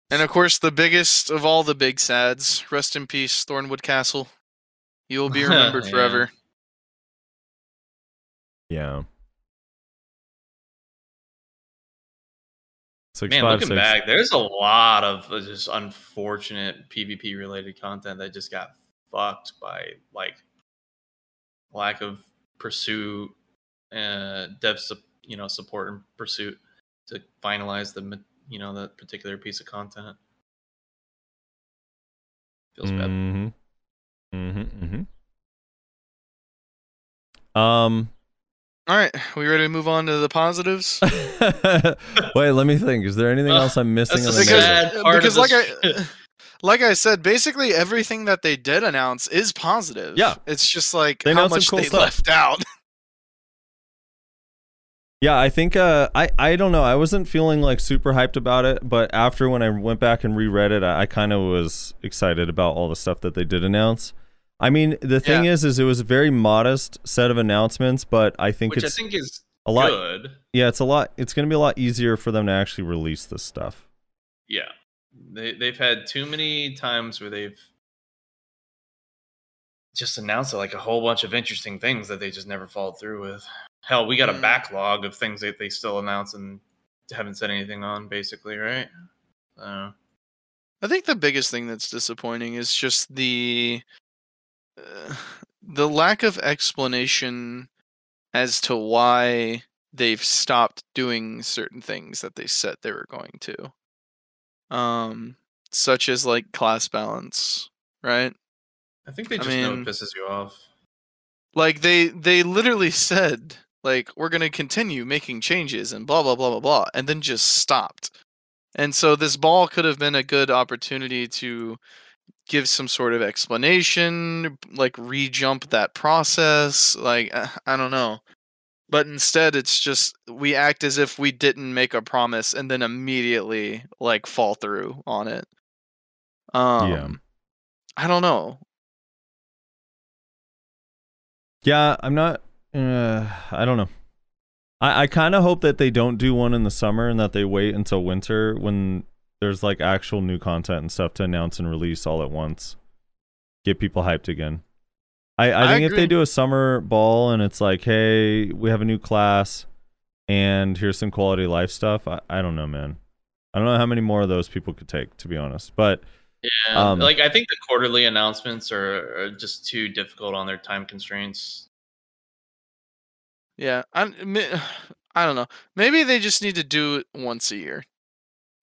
And of course, the biggest of all the big sads. Rest in peace, Thornwood Castle. You will be <laughs> remembered Yeah. forever. Yeah. Six Man, five looking six. back, there's a lot of uh, just unfortunate PvP related content that just got fucked by like lack of pursuit, uh, dev, sup- you know, support and pursuit to finalize the you know that particular piece of content. Feels bad. Mm-hmm. Mm-hmm. Mm-hmm. Um. All right, we ready to move on to the positives? <laughs> Wait, let me think. Is there anything Uh, else I'm missing? that's on the the sad narrative? part of because like this I <laughs> <laughs> like I said, basically everything that they did announce is positive. Yeah. it's just like They how much cool they stuff. left out. Yeah, I think uh, I I don't know. I wasn't feeling like super hyped about it, but after when I went back and reread it, I, I kind of was excited about all the stuff that they did announce. I mean, the thing Yeah. is, is it was a very modest set of announcements, but I think Which I it's think is a lot. good. Yeah, it's a lot. It's going to be a lot easier for them to actually release this stuff. Yeah. They they've had too many times where they've just announced like a whole bunch of interesting things that they just never followed through with. Hell, we got a Mm. backlog of things that they still announce and haven't said anything on, basically, right? Uh, I think the biggest thing that's disappointing is just the the lack of explanation as to why they've stopped doing certain things that they said they were going to. Um such as like class balance, right? I think they I just know it pisses you off. Like they they literally said like we're going to continue making changes and blah blah blah blah blah and then just stopped. And so this ball could have been a good opportunity to give some sort of explanation, like re-jump that process, like uh, I don't know. But instead it's just we act as if we didn't make a promise and then immediately like fall through on it. Um yeah. I don't know. Yeah, I'm not. Uh, I don't know. I, I kind of hope that they don't do one in the summer and that they wait until winter when there's like actual new content and stuff to announce and release all at once. Get people hyped again. I, I I think if they do a summer ball and it's like, hey, we have a new class and here's some quality life stuff, I, I don't know, man. I don't know how many more of those people could take, to be honest. But Yeah, Um, like I think the quarterly announcements are, are just too difficult on their time constraints. Yeah, I <sighs> I don't know. Maybe they just need to do it once a year.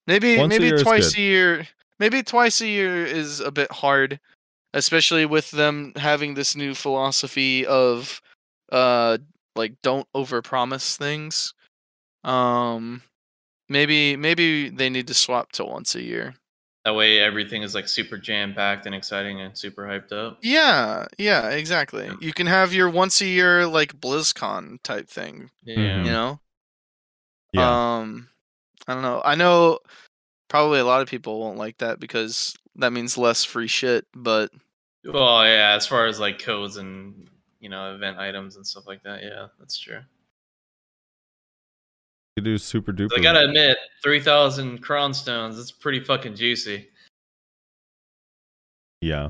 Maybe Once maybe year is twice a year. Maybe twice a year is a bit hard, especially with them having this new philosophy of uh like don't overpromise things. Um maybe maybe they need to swap to once a year. That way, everything is like super jam packed and exciting and super hyped up. Yeah, yeah, exactly. You can have your once a year like BlizzCon type thing, Yeah, you know? yeah. Um, I don't know. I know probably a lot of people won't like that because that means less free shit. But Well, yeah, as far as like codes and you know event items and stuff like that, yeah, that's true. you do super duper. I gotta admit, three thousand crown stones. That's pretty fucking juicy. yeah.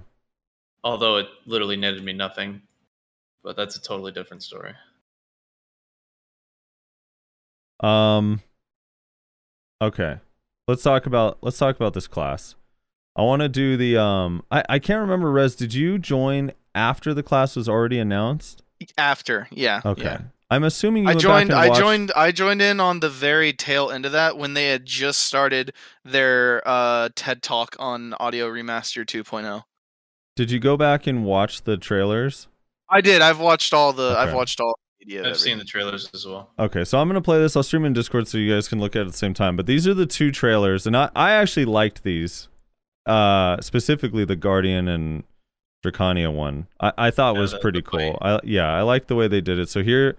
Although it literally netted me nothing, but that's a totally different story. Um Okay. Let's talk about let's talk about this class. I want to do the um I I can't remember Rez, did you join after the class was already announced? after, yeah, Okay. yeah. I'm assuming you I joined. I watched- joined. I joined in on the very tail end of that when they had just started their uh, TED Talk on Audio Remaster oh. 2.0. Did you go back and watch the trailers? I did. I've watched all the. I've watched all the media. I've seen the trailers as well. Okay, so I'm gonna play this. I'll stream in Discord so you guys can look at it at the same time. But these are the two trailers, and I, I actually liked these. Uh, specifically the Guardian and Drakania one. I, I thought Yeah, was the- pretty the cool. I yeah, I like the way they did it. So here,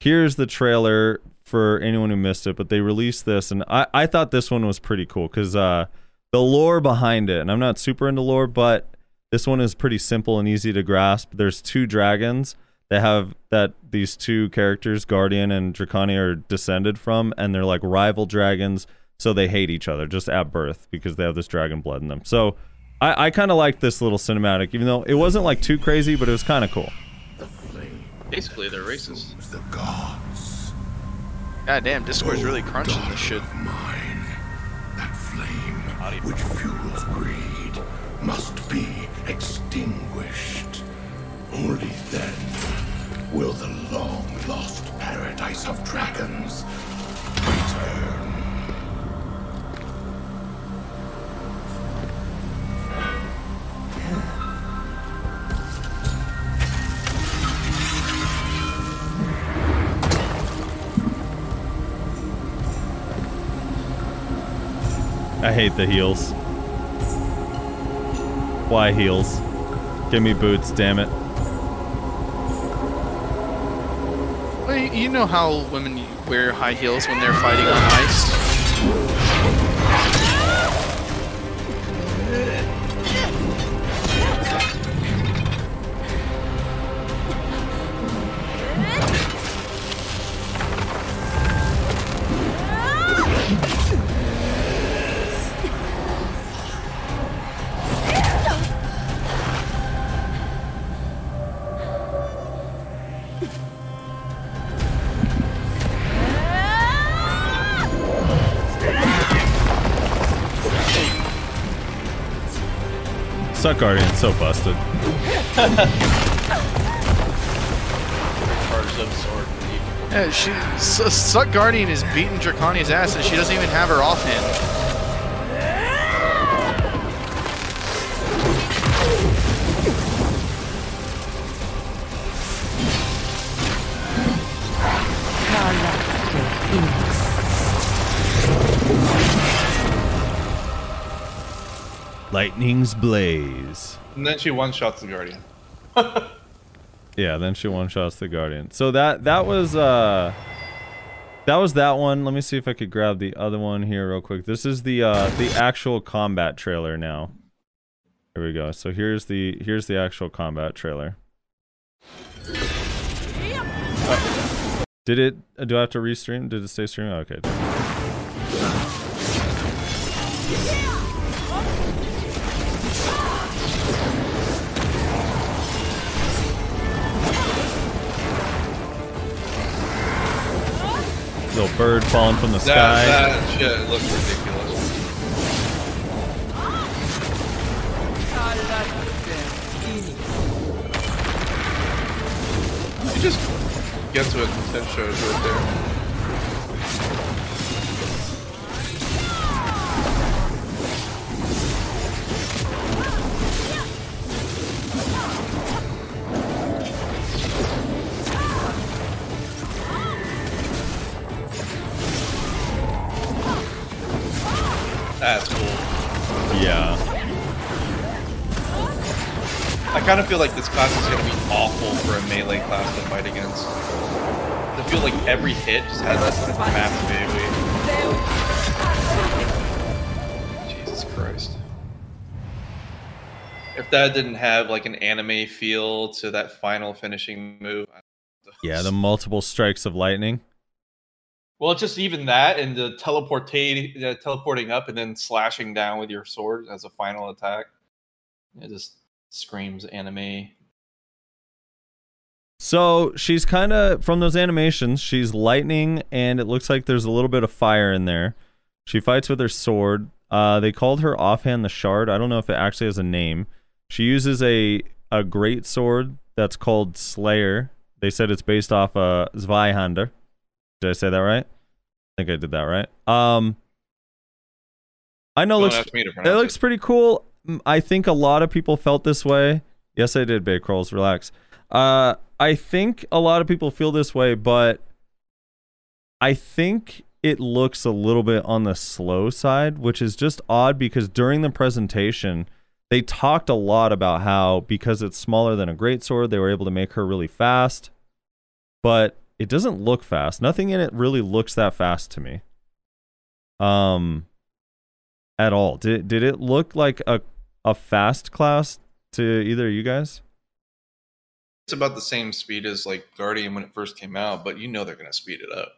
here's the trailer for anyone who missed it. But they released this, and I I thought this one was pretty cool because uh, the lore behind it. And I'm not super into lore, but this one is pretty simple and easy to grasp. There's two dragons that have that these two characters, Guardian and Drakania, are descended from, and they're like rival dragons, so they hate each other just at birth because they have this dragon blood in them. So I, I kind of like this little cinematic, even though it wasn't like too crazy, but it was kind of cool. Basically, they're racist. is the gods. God damn, Discord's really oh, crunching this shit. Of mine, that flame which fuels greed must be extinguished. Only then will the long lost paradise of dragons return. I hate the heels. Why heels? Give me boots, damn it. You, know how women wear high heels when they're fighting on ice? Suck Guardian's so busted. Yeah, she Suck Guardian is beating Drakania's ass, and she doesn't even have her offhand. Lightning's blaze. And then she one shots the guardian. <laughs> Yeah, then she one shots the Guardian. So that that was uh that was that one. Let me see if I could grab the other one here real quick. This is the uh the actual combat trailer now. Here we go. So here's the here's the actual combat trailer. Uh, did it uh, do I have to restream? Did it stay streaming? Okay. Little bird falling from the That, sky. that shit looks ridiculous. You just get to it 10 shows right there. That's cool. Yeah. I kind of feel like this class is going to be awful for a melee class to fight against. I feel like every hit just has this massive AoE. Jesus Christ. If that didn't have like an anime feel to that final finishing move. Yeah, the multiple strikes of lightning. Well, it's just even that and the teleportate, uh, teleporting up and then slashing down with your sword as a final attack. It just screams anime. So she's kind of from those animations. She's lightning, and it looks like there's a little bit of fire in there. She fights with her sword. Uh, they called her offhand the Shard. I don't know if it actually has a name. She uses a a great sword that's called Slayer. They said it's based off a uh, Zweihander. Did I say that right? I think I did that right. Um, I know it looks me to it pretty cool. Mm, I think a lot of people felt this way. Yes, I did, Bay Crawls. Relax. Uh, I think a lot of people feel this way, but I think it looks a little bit on the slow side, which is just odd because during the presentation, they talked a lot about how because it's smaller than a greatsword, they were able to make her really fast. But it doesn't look fast. Nothing in it really looks that fast to me. Um at all. Did did it look like a a fast class to either of you guys? It's about the same speed as like Guardian when it first came out, but you know they're gonna speed it up.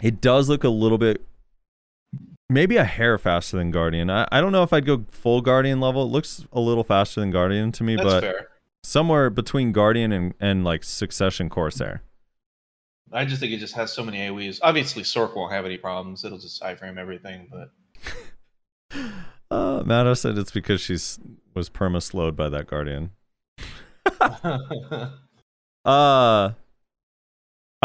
It does look a little bit maybe a hair faster than Guardian. I, I don't know if I'd go full Guardian level. It looks a little faster than Guardian to me, That's but fair. Somewhere between Guardian and, and like Succession Corsair. I just think it just has so many AoEs. Obviously, Sorc won't have any problems. It'll just iframe everything, but <laughs> Uh said it's because she's was perma slowed by that Guardian. <laughs> Uh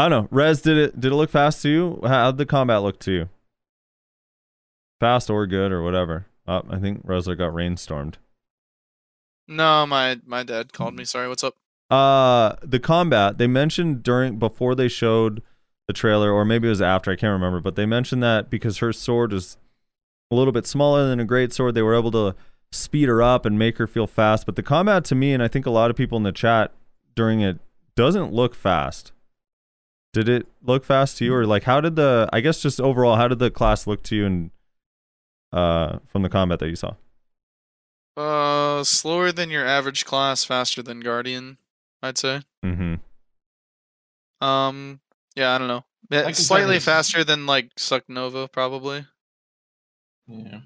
I don't know. Rez, did it did it look fast to you? How'd the combat look to you? Fast or good or whatever. Oh, I think Rezlar got rainstormed. No, my my dad called me. Sorry, what's up? Uh the combat, they mentioned during before they showed the trailer, or maybe it was after, I can't remember, but they mentioned that because her sword is a little bit smaller than a great sword, they were able to speed her up and make her feel fast. But the combat to me, and I think a lot of people in the chat during it doesn't look fast. Did it look fast to you, or like how did the? I guess just overall, how did the class look to you, and uh, from the combat that you saw? Uh, slower than your average class, faster than Guardian, I'd say. Mm-hmm. Um, yeah, I don't know. Yeah, slightly kinda- faster than like Suck Nova, probably. Yeah.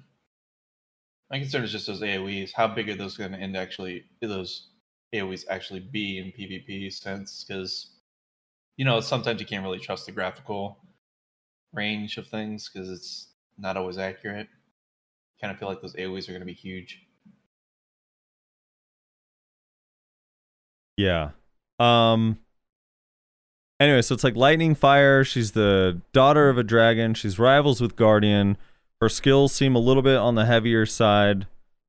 My concern is just those AoEs. How big are those going to end actually? Those AoEs actually be in PvP sense? Because you know sometimes you can't really trust the graphical range of things because it's not always accurate. Kind of feel like those AoEs are going to be huge. Yeah. Um anyway, so it's like lightning fire. She's the daughter of a dragon. She's rivals with Guardian. Her skills seem a little bit on the heavier side.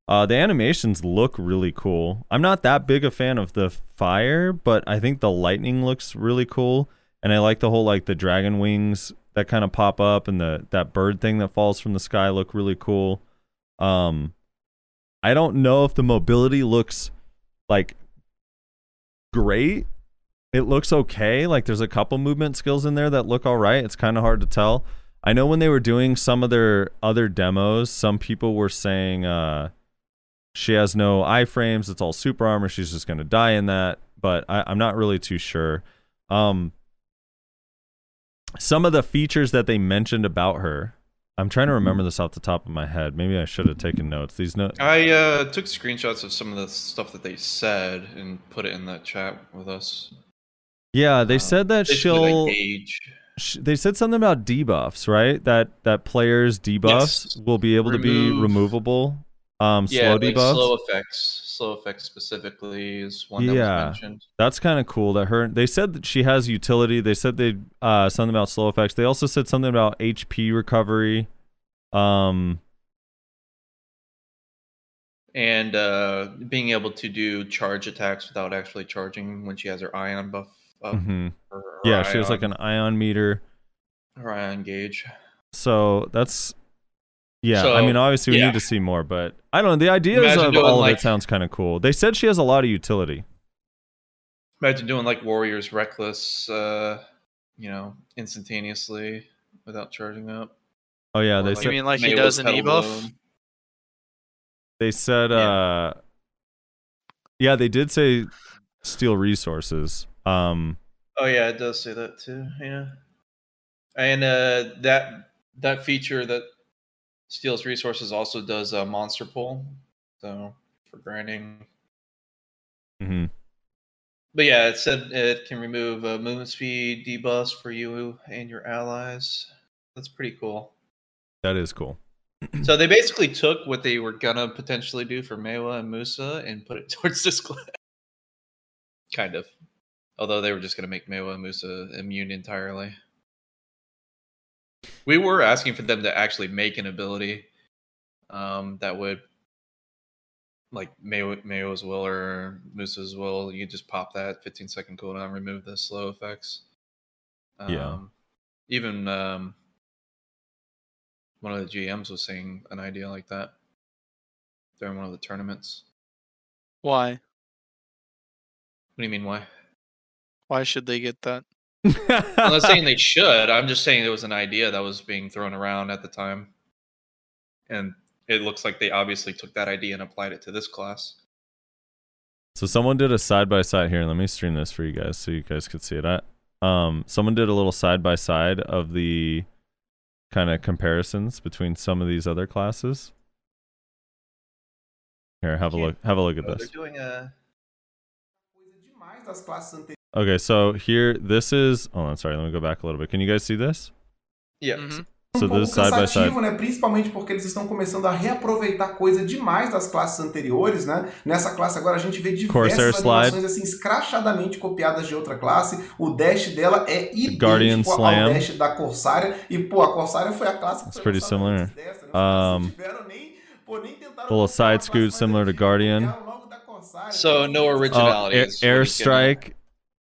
Uh the animations look really cool. I'm not that big a fan of the fire, but I think the lightning looks really cool. And I like the whole like the dragon wings that kind of pop up and the that bird thing that falls from the sky look really cool. Um I don't know if the mobility looks like great. It looks okay. Like there's a couple movement skills in there that look all right. It's kind of hard to tell. I know when they were doing some of their other demos, some people were saying uh she has no iframes, it's all super armor, she's just gonna die in that, but I, I'm not really too sure. Um some of the features that they mentioned about her, I'm trying to remember this off the top of my head. Maybe I should have taken notes. These notes I uh, took screenshots of some of the stuff that they said and put it in the chat with us. Yeah, they Um, said that basically, she'll like, gauge. they said something about debuffs, right? That that players debuffs Yes. will be able to be removable. Um, Yeah, slow like debuffs. slow effects. Slow effects specifically is one that Yeah. was mentioned. That's kind of cool. That her they said that she has utility. They said they uh something about slow effects. They also said something about HP recovery. Um, and uh, being able to do charge attacks without actually charging when she has her ion buff up. mhm. Her, yeah, she has like an ion meter. her ion gauge. So that's yeah. I mean, obviously we yeah. need to see more, but I don't know. The ideas of doing, all of it sounds kind of cool. They said she has a lot of utility. Imagine doing like Warriors Reckless, uh, you know, instantaneously without charging up. Oh yeah, Or, they You said mean like he does an pedal ebuff? balloon. They said, Yeah. uh, yeah, they did say steal resources. Um, Oh yeah, it does say that too. Yeah, and uh, that that feature that steals resources also does a monster pull. So for grinding, mhm. but yeah, it said it can remove uh, movement speed debuffs for you and your allies. That's pretty cool. that is cool. So they basically took what they were gonna potentially do for Maehwa and Musa and put it <laughs> towards this class. kind of. Although they were just gonna make Maehwa and Musa immune entirely. We were asking for them to actually make an ability um, that would like Mayo Mayo's will or Musa's will, you just pop that 15 second cooldown, remove the slow effects. Um, Yeah. Even um, one of the GMs was saying an idea like that during one of the tournaments. Why? What do you mean? Why? Why should they get that? I'm not saying <laughs> they should. I'm just saying it was an idea that was being thrown around at the time, and it looks like they obviously took that idea and applied it to this class. So someone did a side by side here. Let me stream this for you guys so you guys could see it. I, um, someone did a little side by side of the kind of comparisons between some of these other classes. Here, have a look. Have a look at Oh, this. Okay, so here, this is. Oh, I'm sorry. Let me go back a little bit. Can you guys see this? yeah. Mhm. So um pouco this is side by side. cansativo, né? Principalmente porque eles estão começando a reaproveitar coisa demais das classes anteriores, né? Nessa classe agora a gente vê diversas Corsair animações Slide. assim escrachadamente copiadas de outra classe. O dash dela é idêntico Guardian ao Slam. dash da Corsária e pô, a Corsária foi a classe que It's foi pretty similar. dessa, né? Um, tiveram nem, pô, nem tentaram little side scoot similar to Guardian. So, no Então, originality. Oh, air, at. airstrike.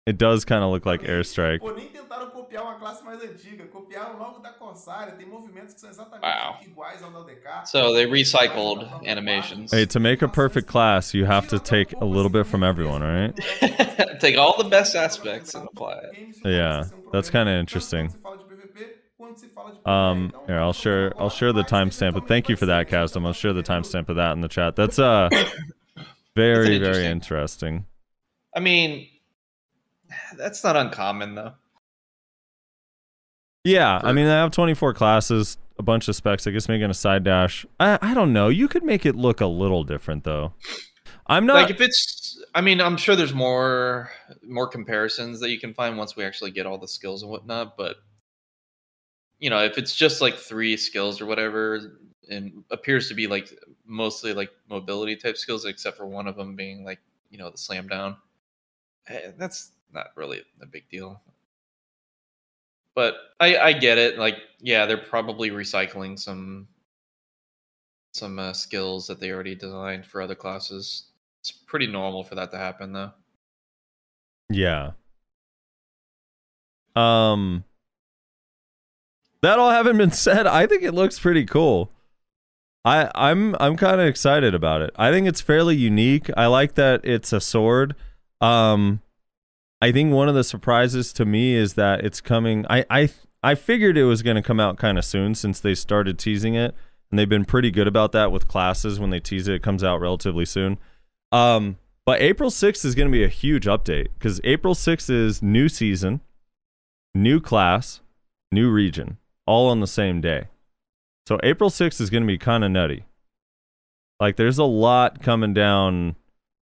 It does kind of look like airstrike. Pô, nem tentaram copiar copiar uma classe mais antiga. Copiaram logo da Corsária. Tem movimentos que são exatamente Wow. iguais ao da DK. So they recycled animations. Hey, to make a perfect class, you have to take a little bit from everyone, right? <laughs> Take all the best aspects and apply it. Yeah, that's kinda interesting. Um, here, I'll share, I'll share the timestamp. But thank you for that, Castum. I'll share the timestamp of that in the chat. That's uh, <coughs> very, very interesting. interesting. I mean, that's not uncommon though. Yeah, I mean, I have 24 classes, a bunch of specs. I guess making a side dash. I, I don't know. You could make it look a little different though. I'm not. like if it's, I mean, I'm sure there's more more comparisons that you can find once we actually get all the skills and whatnot. But you know, if it's just like three skills or whatever, and appears to be like mostly like mobility type skills, except for one of them being like you know the slam down, eh, that's not really a big deal. But I I get it. Like yeah, they're probably recycling some some uh, skills that they already designed for other classes. It's pretty normal for that to happen, though. Yeah. Um that all having been <laughs> said, I think it looks pretty cool. I I'm I'm kind of excited about it. I think it's fairly unique. I like that it's a sword. Um I think one of the surprises to me is that it's coming I I I figured it was going to come out kind of soon since they started teasing it and they've been pretty good about that with classes when they tease it it comes out relatively soon. Um but April 6th is going to be a huge update because April 6th is new season, new class, new region, all on the same day. So April 6th is going to be kind of nutty. Like there's a lot coming down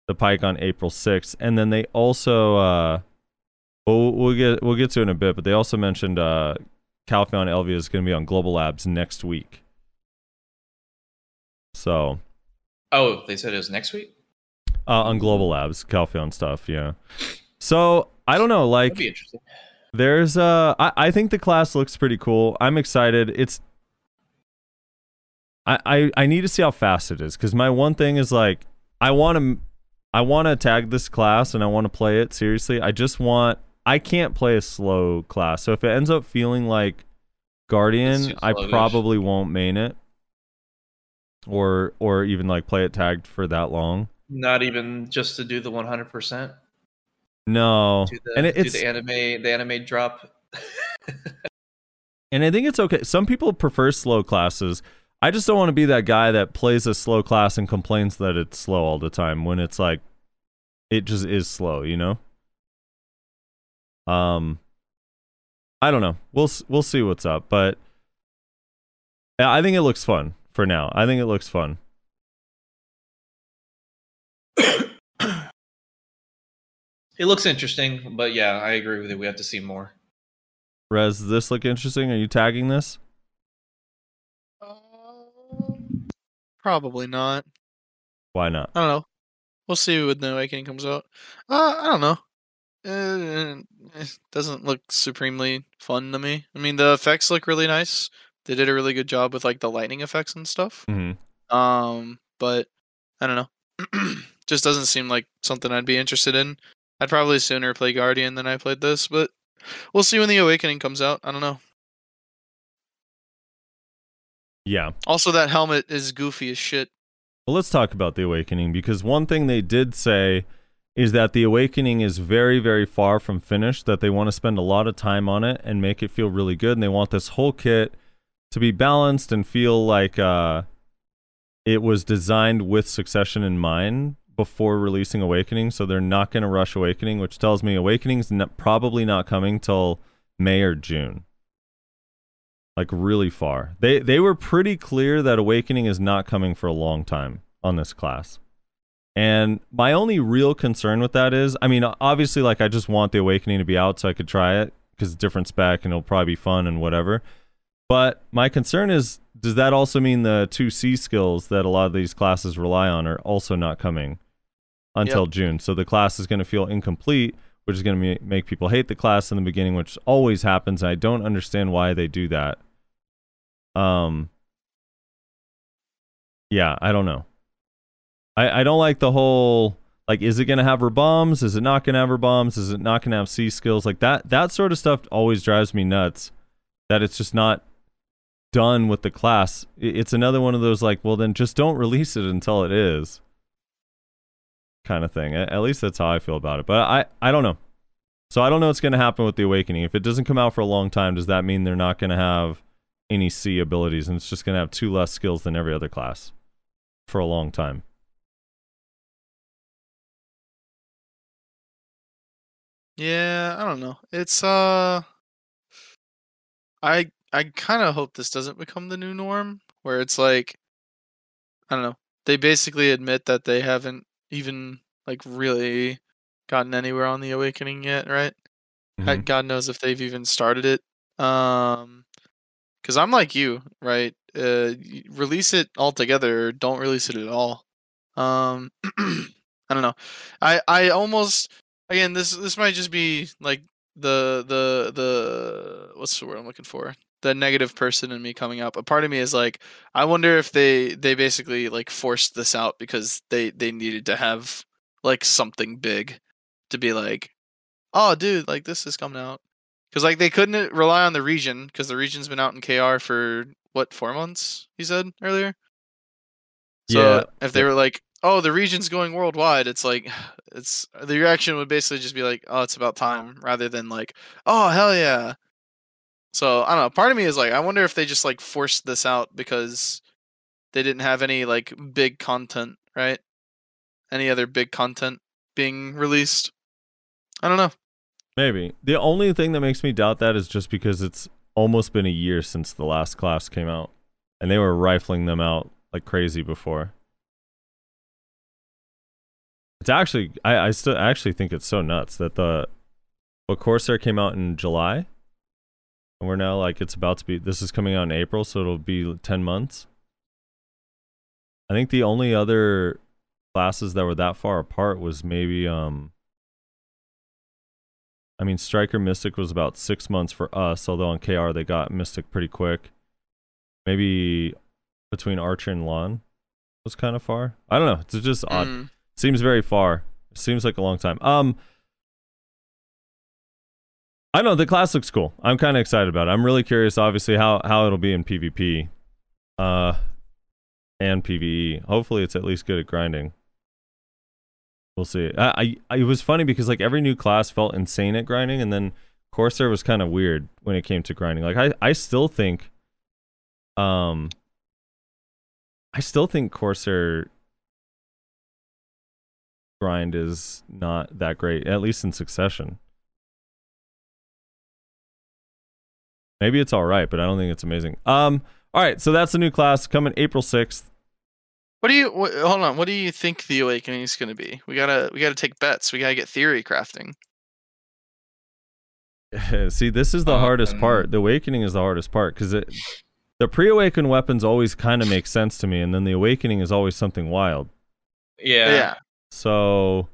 the pike on April 6th, and then they also uh, we'll, we'll get we'll get to it in a bit, but they also mentioned uh, Calpheon Elvia is going to be on Global Labs next week. So Oh, they said it was next week. uh, on Global Labs, Calpheon stuff, yeah. So I don't know, like That'd be interesting. there's uh I, I think the class looks pretty cool. I'm excited. It's I I, I need to see how fast it is because my one thing is like I want to I want to tag this class and I want to play it seriously. I just want I can't play a slow class. So if it ends up feeling like Guardian, I probably won't main it. Or or even like play it tagged for that long. Not even just to do the 100 percent. No. The and it, it's the anime the anime drop. <laughs> And I think it's okay. Some people prefer slow classes. I just don't want to be that guy that plays a slow class and complains that it's slow all the time when it's like it just is slow, you know? Um I don't know. We'll we'll see what's up, but yeah, I think it looks fun for now. I think it looks fun. <coughs> It looks interesting, but yeah, I agree with you. We have to see more. Rez, does this look interesting? Are you tagging this? Um, probably not. Why not? I don't know. We'll see when the Awakening comes out. Uh, I don't know. Uh, it doesn't look supremely fun to me. I mean, the effects look really nice. They did a really good job with like the lightning effects and stuff. Mhm. Um, but I don't know. <clears throat> Just doesn't seem like something I'd be interested in. I'd probably sooner play Guardian than I played this, but we'll see when the Awakening comes out. I don't know. Yeah. Also, that helmet is goofy as shit. Well, let's talk about the awakening because one thing they did say is that the awakening is very, very far from finished. That they want to spend a lot of time on it and make it feel really good, and they want this whole kit to be balanced and feel like uh, it was designed with succession in mind before releasing awakening. So they're not going to rush awakening, which tells me awakening's not, probably not coming till May or June like really far. They they were pretty clear that Awakening is not coming for a long time on this class. And my only real concern with that is, I mean, obviously, like I just want the Awakening to be out so I could try it because it's different spec and it'll probably be fun and whatever. But my concern is, does that also mean the two C skills that a lot of these classes rely on are also not coming until June? So the class is going to feel incomplete, which is going to make people hate the class in the beginning, which always happens. And I don't understand why they do that. Um, yeah, I don't know. I I don't like the whole Like, is it gonna have her bombs? Is it not gonna have her bombs? Is it not gonna have C skills? Like that that sort of stuff always drives me nuts. That it's just not done with the class. It's another one of those like, well then just don't release it until it is. Kind of thing. At at least that's how I feel about it. But I I don't know. So I don't know what's going to happen with the awakening. If it doesn't come out for a long time, does that mean they're not going to have any C abilities and it's just going to have two less skills than every other class for a long time? Yeah, I don't know. It's uh I I kind of hope this doesn't become the new norm where it's like I don't know. They basically admit that they haven't even like really gotten anywhere on the awakening yet, right? Heck, God knows if they've even started it. Um cuz I'm like you, right? Uh release it altogether or don't release it at all. Um <clears throat> I don't know. I I almost again this this might just be like the the the what's the word I'm looking for? The negative person in me coming up. A part of me is like I wonder if they they basically like forced this out because they they needed to have like something big to be like oh dude like this is coming out. Because like they couldn't uh, rely on the region because the region's been out in KR for what four months he said earlier? So Yeah. if they were like, "Oh, the region's going worldwide," it's like, <sighs> it's uh, the reaction would basically just be like, "Oh, it's about time," rather than like, "Oh, hell yeah." So I don't know. Part of me is like, I wonder if they just like forced this out because they didn't have any like big content, right? Any other big content being released? I don't know. Maybe. The only thing that makes me doubt that is just because it's almost been a year since the last class came out and they were rifling them out like crazy before. It's actually I, I still actually think it's so nuts that the what Corsair came out in July and we're now like it's about to be this is coming out in April so it'll be 10 months. I think the only other classes that were that far apart was maybe um I mean, Striker Mystic was about six months for us, although on KR they got Mystic pretty quick. Maybe between Archer and Lahn was kind of far. I don't know. It's just odd. Mm. Seems very far. Seems like a long time. Um, I know the class looks cool. I'm kind of excited about it. I'm really curious, obviously, how how it'll be in PvP, uh, and PVE. Hopefully, it's at least good at grinding. We'll see. I, I it was funny because like every new class felt insane at grinding, and then Corsair was kind of weird when it came to grinding. Like I I still think, um, I still think Corsair grind is not that great, at least in succession. Maybe it's all right, but I don't think it's amazing. Um, all right, so that's the new class coming April sixth. What do you wh- hold on? What do you think the awakening is going to be? We gotta we gotta take bets. We gotta get theory crafting. <laughs> See, this is the hardest Um, part. The awakening is the hardest part because it, the pre-awakened weapons always kind of make sense to me, and then the awakening is always something wild. Yeah. Yeah. So,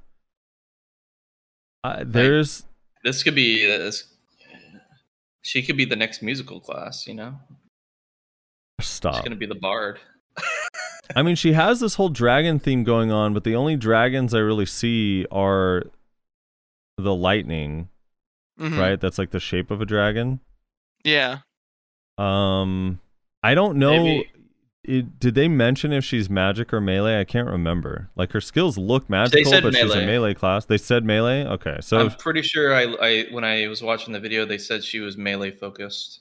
I there's This could be this. She could be the next musical class. You know, Stop. she's stop. gonna be the bard. I mean, she has this whole dragon theme going on, but the only dragons I really see are the lightning, Mhm. right? That's like the shape of a dragon. Yeah. Um, I don't know. Maybe. It, did they mention if she's magic or melee? I can't remember. Like her skills look magical, said but she's a melee. melee class. They said melee. Okay, so I'm if, pretty sure I, I when I was watching the video, they said she was melee focused.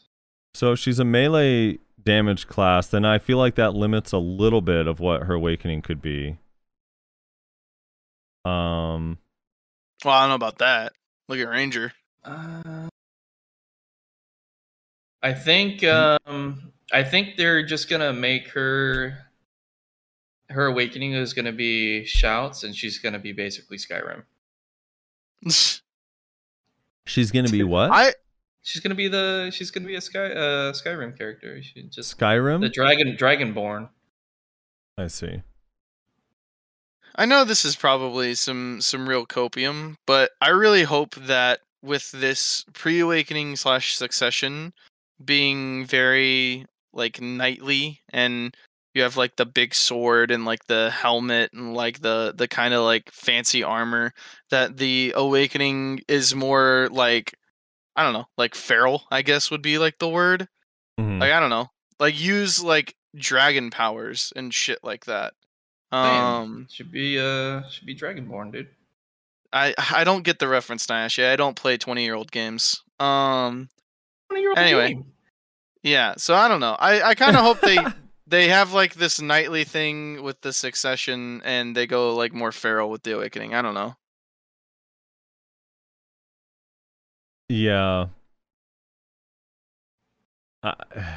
so if she's a melee damage class, then I feel like that limits a little bit of what her awakening could be. Um, Well, I don't know about that. Look at Ranger. Uh, I think um I think they're just gonna make her her awakening is gonna be shouts and she's gonna be basically Skyrim. she's gonna be what? I She's gonna be the she's gonna be a Sky uh Skyrim character. She just Skyrim. the dragon dragonborn. I see. I know this is probably some some real copium, but I really hope that with this pre-awakening slash succession being very like knightly and you have like the big sword and like the helmet and like the the kind of like fancy armor that the awakening is more like i don't know like feral i guess would be like the word Mhm. like i don't know like use like dragon powers and shit like that um should be uh should be Dragonborn, dude. i i don't get the reference Nyash. Yeah, I don't play 20 year old games um Anyway. game. Yeah, so I don't know. I, I kind of hope they <laughs> they have like this nightly thing with the succession, and they go like more feral with the awakening. I don't know. Yeah. I, <sighs>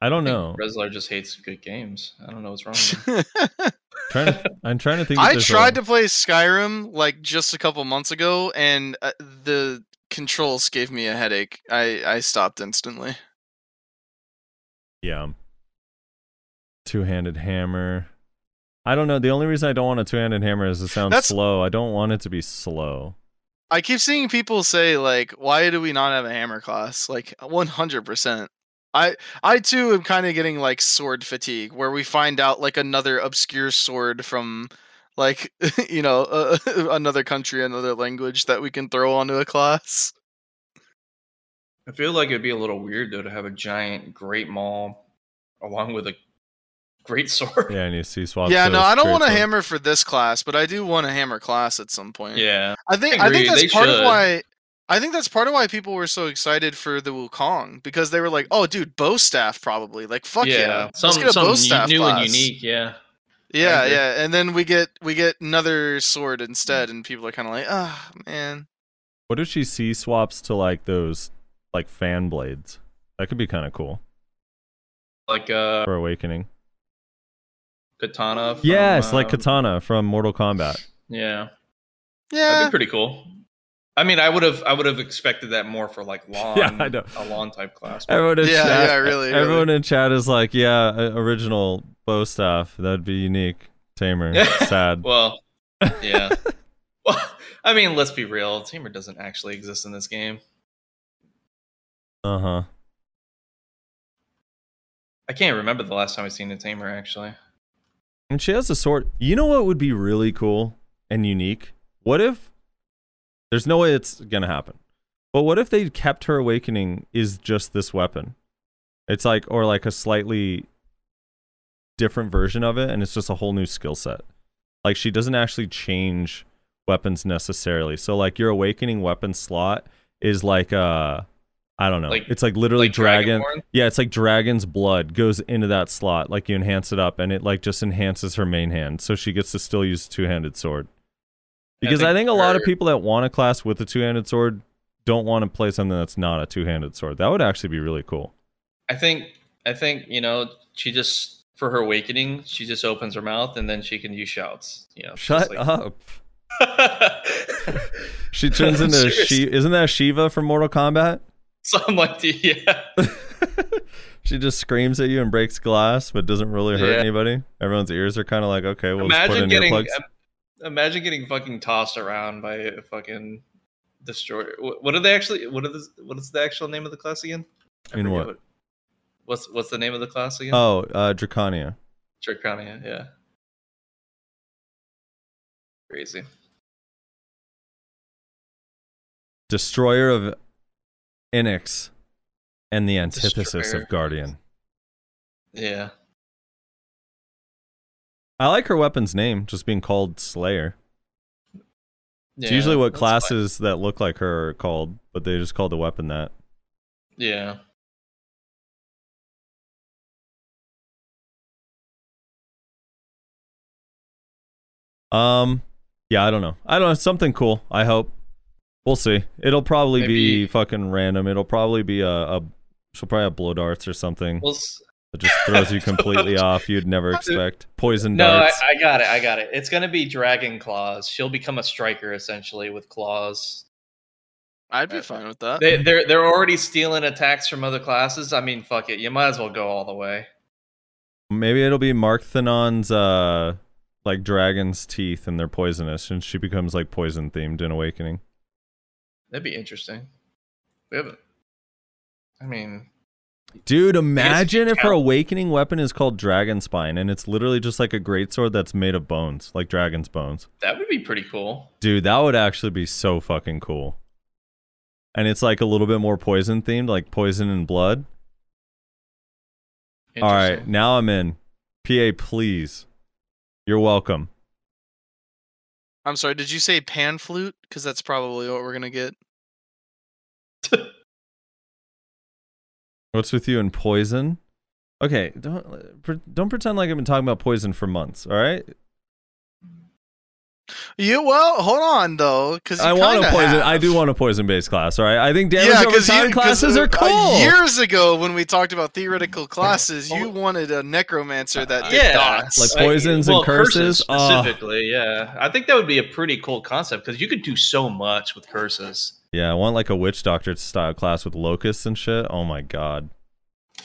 I don't know. Rezlar just hates good games. I don't know what's wrong with him. <laughs> trying to, I'm trying to think. I tried a, to play Skyrim like just a couple months ago, and uh, the controls gave me a headache. I I stopped instantly. Yeah. Two-handed hammer. I don't know. The only reason I don't want a two-handed hammer is it sounds That's- slow. I don't want it to be slow. I keep seeing people say like, "Why do we not have a hammer class?" Like, one hundred percent. I I too am kind of getting like sword fatigue, where we find out like another obscure sword from like <laughs> you know uh, <laughs> another country, another language that we can throw onto a class. I feel like it'd be a little weird though to have a giant great maul along with a great <laughs> sword. Yeah, and you see swap. yeah, no, I don't want a great hammer for this class, but I do want a hammer class at some point. Yeah. I think I I, think that's they part of why I think that's part of why people were so excited for the Wukong because they were like, "Oh, dude, bow staff probably like fuck yeah, Some let's get a bow staff new class." and unique, yeah. Yeah, yeah, and then we get we get another sword instead, and people are kind of like, "Ah, man." What if she C swaps to like those like fan blades? That could be kind of cool Like uh for awakening. katana. From, yes, like um, Kitana from Mortal Kombat. Yeah. Yeah, That'd be pretty cool. I mean, I would have, I would have expected that more for like Lahn, <laughs> Yeah, I know. a Lahn type class. Everyone in Yeah, chat, yeah, really, Everyone in chat is like, yeah, uh, original bow staff. That'd be unique. Tamer, <laughs> sad. Well, yeah. <laughs> well, I mean, let's be real. Tamer doesn't actually exist in this game. Uh huh. I can't remember the last time I've seen a Tamer actually. And she has a sword. You know what would be really cool and unique? What if there's no way it's gonna happen. But what if they kept her awakening is just this weapon? It's like or like a slightly different version of it and it's just a whole new skill set. Like she doesn't actually change weapons necessarily. So like your awakening weapon slot is like uh I don't know. Like- it's like literally like dragon. Dragonborn? Yeah, it's like dragon's blood goes into that slot. Like you enhance it up, and it like just enhances her main hand, so she gets to still use two handed sword. Because I think, think a lot of people that want a class with a two handed sword don't want to play something that's not a two handed sword. That would actually be really cool. I think, I think you know, she just for her awakening, she just opens her mouth and then she can use shouts. You know, Shut like- up. <laughs> She turns into Seriously. she. Isn't that Sheeva from Mortal Kombat? <laughs> Something like yeah. <laughs> she just screams at you and breaks glass, but doesn't really hurt Yeah. anybody. Everyone's ears are kind of like, okay, we'll just put imagine in getting, earplugs. imagine getting fucking tossed around by a fucking destroyer. What, what are they actually? What are the? What is the actual name of the class again? I mean forget what? What's what's the name of the class again? Oh, uh, Drakania. Drakania, yeah. Crazy. Destroyer of Enix and the antithesis Destroyer. of Guardian. Yeah. I like her weapon's name, just being called Slayer. It's usually what that's fine. classes that look like her are called, but they just call the weapon that. Yeah. Um, yeah, I don't know. I don't know. Something cool. I hope. We'll see. It'll probably be fucking random. It'll probably be a, a she'll probably have blow darts or something Well, s- <laughs> that just throws you completely <laughs> off. You'd never expect poison no, I, darts. I got it. I got it. It's gonna be Dragon Claws. She'll become a striker essentially with claws. I'd be fine with that. They, they're they're already stealing attacks from other classes. I mean, fuck it. You might as well go all the way. Maybe it'll be Mark Thanon's uh like dragon's teeth and they're poisonous and she becomes like poison themed in Awakening. That'd be interesting. We haven't. I mean, Dude, imagine if her awakening weapon is called Dragon Spine and it's literally just like a greatsword that's made of bones, like dragon's bones. That would be pretty cool. Dude, that would actually be so fucking cool. And it's like a little bit more poison themed, like poison and blood. All right, now I'm in. PA, please. You're welcome. I'm sorry, did you say pan flute? Because that's probably what we're gonna get. <laughs> What's with you and poison? Okay, don't don't pretend like I've been talking about poison for months. All right, You well, hold on though, because I want a poison. I do want a poison based class. All right, I think damage over time classes are cool. years ago, when we talked about theoretical classes, you <laughs> wanted a necromancer that did yeah, dots. Like poisons and well, curses? Ah. specifically. Yeah, I think that would be a pretty cool concept because you could do so much with curses. Yeah, I want like a witch doctor style class with locusts and shit. Oh my god.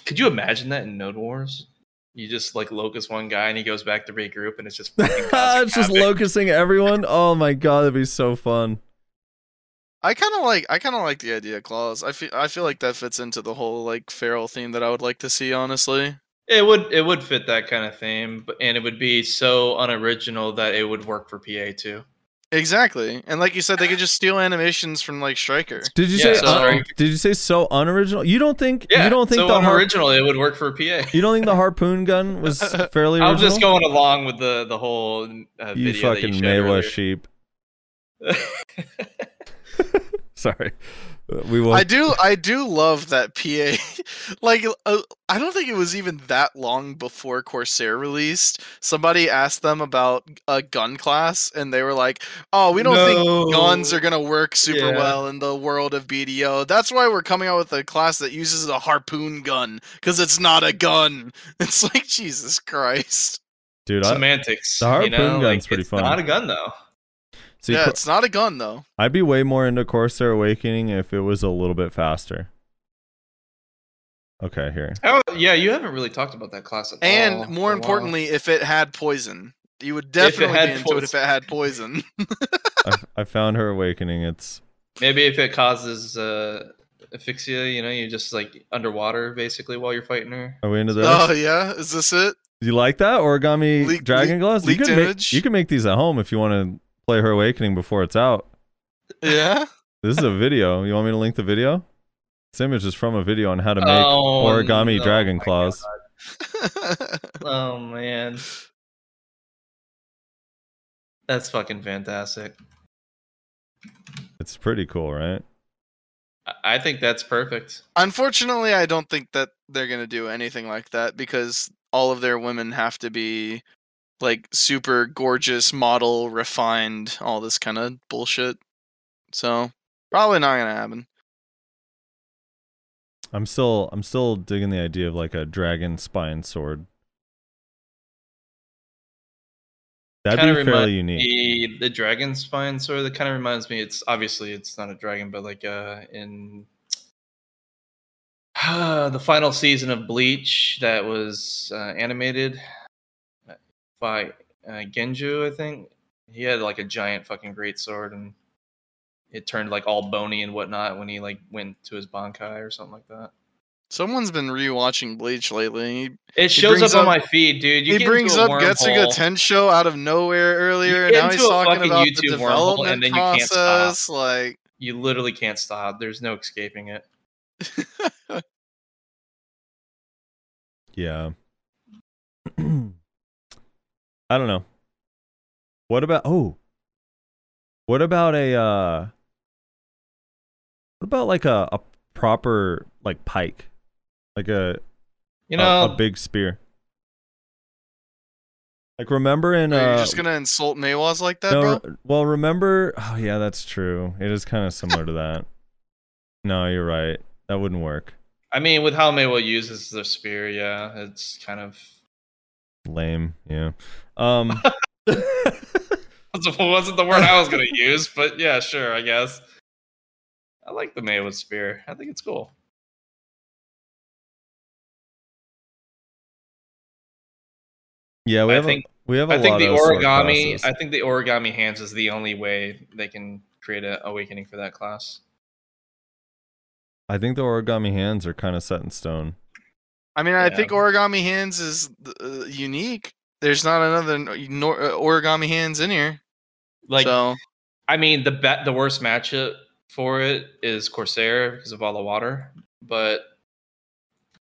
Could you imagine that in Node Wars? You just like locust one guy and he goes back to regroup and it's just <laughs> it's just havoc. locusting everyone. <laughs> Oh my god, that'd be so fun. I kind of like. I kind of like the idea of claws. I feel. I feel like that fits into the whole like feral theme that I would like to see. Honestly. It would it would fit that kind of theme, but and it would be so unoriginal that it would work for PA too. Exactly, and like you said, they could just steal animations from like Striker. Did you Yeah, say? so- un- did you say so unoriginal? You don't think? Yeah, you don't think so the har- it would work for PA. You don't think the harpoon gun was <laughs> fairly original? I'm just going along with the the whole uh, You video fucking that you Maehwa sheep. <laughs> <laughs> Sorry, we will. I do. I do love that PA. <laughs> like, uh, I don't think it was even that long before Corsair released. Somebody asked them about a gun class, and they were like, "Oh, we don't think guns are gonna work super Yeah. well in the world of BDO. That's why we're coming out with a class that uses a harpoon gun because it's not a gun." <laughs> It's like Jesus Christ. Dude, I, semantics. the harpoon you know? gun's like, pretty it's fun. Not a gun though. See, yeah, it's not a gun though. I'd be way more into Corsair Awakening if it was a little bit faster. Okay, here. Oh, yeah, you haven't really talked about that class at all. And for a more while. importantly, if it had poison, you would definitely had be into it if it had poison. <laughs> I, I found her awakening. It's maybe if it causes uh, asphyxia, you know, you're just like underwater basically while you're fighting her. are we into this? oh yeah, is this it? you like that origami Leak- dragon leak- gloves? You leaked could make you can make these at home if you want to play her awakening before it's out. Yeah. This is a video. You want me to link the video? This image is from a video on how to make Oh, origami no, dragon claws. <laughs> Oh man, that's fucking fantastic. It's pretty cool, right? I- I think that's perfect. Unfortunately, I don't think that they're gonna do anything like that because all of their women have to be like super gorgeous, model, refined, all this kind of bullshit. So probably not gonna happen. I'm still I'm still digging the idea of like a dragon spine sword. That'd Kinda be fairly unique. The, the dragon spine sword that kind of reminds me. It's obviously it's not a dragon, but like uh in <sighs> the final season of Bleach that was uh, animated by uh, Genju, I think he had like a giant fucking great sword and it turned like all bony and whatnot when he like went to his bankai or something like that. Someone's been rewatching Bleach lately. It shows brings up on my feed, dude. You he get brings into a up Getsuga wormhole. Tensho out of nowhere earlier, and get now he's into talking about the YouTube wormhole, development and then you can't stop. process. Like, You literally can't stop. There's no escaping it. <laughs> Yeah. <clears throat> I don't know. What about oh? What about a uh what about like a, a proper like pike? Like a You know, a, big spear. Like remember in are you uh just gonna insult Maehwas like that, no, bro? well remember oh yeah, that's true. It is kind of similar to that. No, you're right. That wouldn't work. I mean, with how Maehwa uses the spear, yeah, it's kind of Lame, yeah. Um <laughs> wasn't the word I was gonna use, but yeah, sure, I guess. I like the Maehwa spear. I think it's cool. yeah, we I have think a, we have a I think the of origami. I think the origami hands is the only way they can create an awakening for that class. I think the origami hands are kind of set in stone. I mean, I Yeah. think origami hands is uh, unique. There's not another uh, origami hands in here. Like, so I mean, the bet the worst matchup for it is Corsair because of all the water, but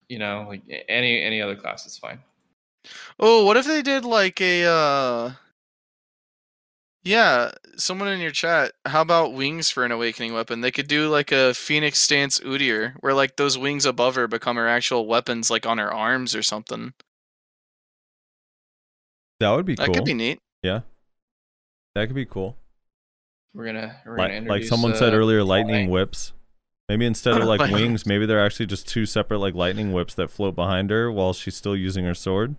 you know, like any any other class is fine. Oh, what if they did like a uh Yeah, someone in your chat, how about wings for an awakening weapon? They could do like a Phoenix stance Udyr, where like those wings above her become her actual weapons like on her arms or something. That would be cool. That cool. could be neat. Yeah, that could be cool. We're gonna we're gonna Like, like introduce, someone said uh, earlier, lightning flying. whips. Maybe instead of <laughs> like wings, maybe they're actually just two separate like lightning whips that float behind her while she's still using her sword.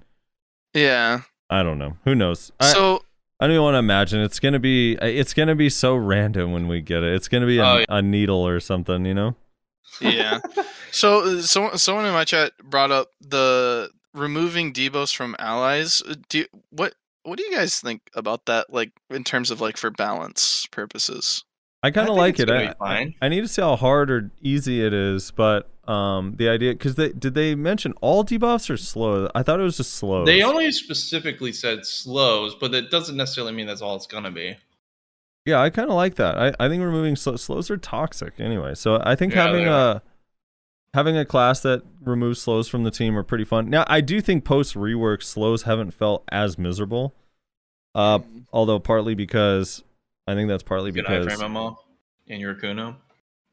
Yeah. I don't know. Who knows? I, So I don't even want to imagine. It's gonna be. It's gonna be so random when we get it. It's gonna be a, Oh, yeah. a needle or something. You know? yeah. <laughs> So, uh, so someone in my chat brought up the removing debuffs from allies. Uh, Do you, what what do you guys think about that? Like in terms of like for balance purposes. I kind of like it. gonna I, fine. I need to see how hard or easy it is, but um, the idea because they did they mention all debuffs or slow? I thought it was just slow. They only specifically said slows, but it doesn't necessarily mean that's all it's gonna be. Yeah, I kind of like that. I, I think removing slow, slows are toxic anyway. So I think Yeah, having a are. Having a class that removes slows from the team are pretty fun. Now I do think post rework slows haven't felt as miserable. Uh, although partly because I think that's partly Get because iframe ammo in your Kuno.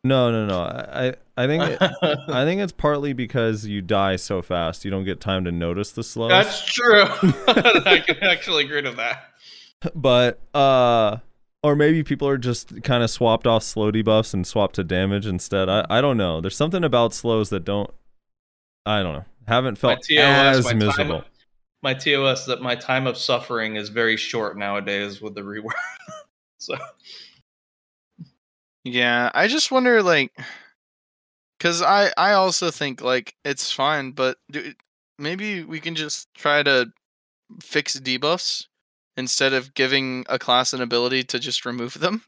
no no no I I I think it, <laughs> I think it's partly because you die so fast you don't get time to notice the slows. That's true. <laughs> I can actually agree to that. <laughs> but uh or maybe people are just kind of swapped off slow debuffs and swapped to damage instead. I I don't know. There's something about slows that don't I don't know. Haven't My felt TOS, as my miserable. time, my TOS that my time of suffering is very short nowadays with the rework. <laughs> so Yeah, I just wonder like cuz I I also think like it's fine, but do, maybe we can just try to fix debuffs instead of giving a class an ability to just remove them.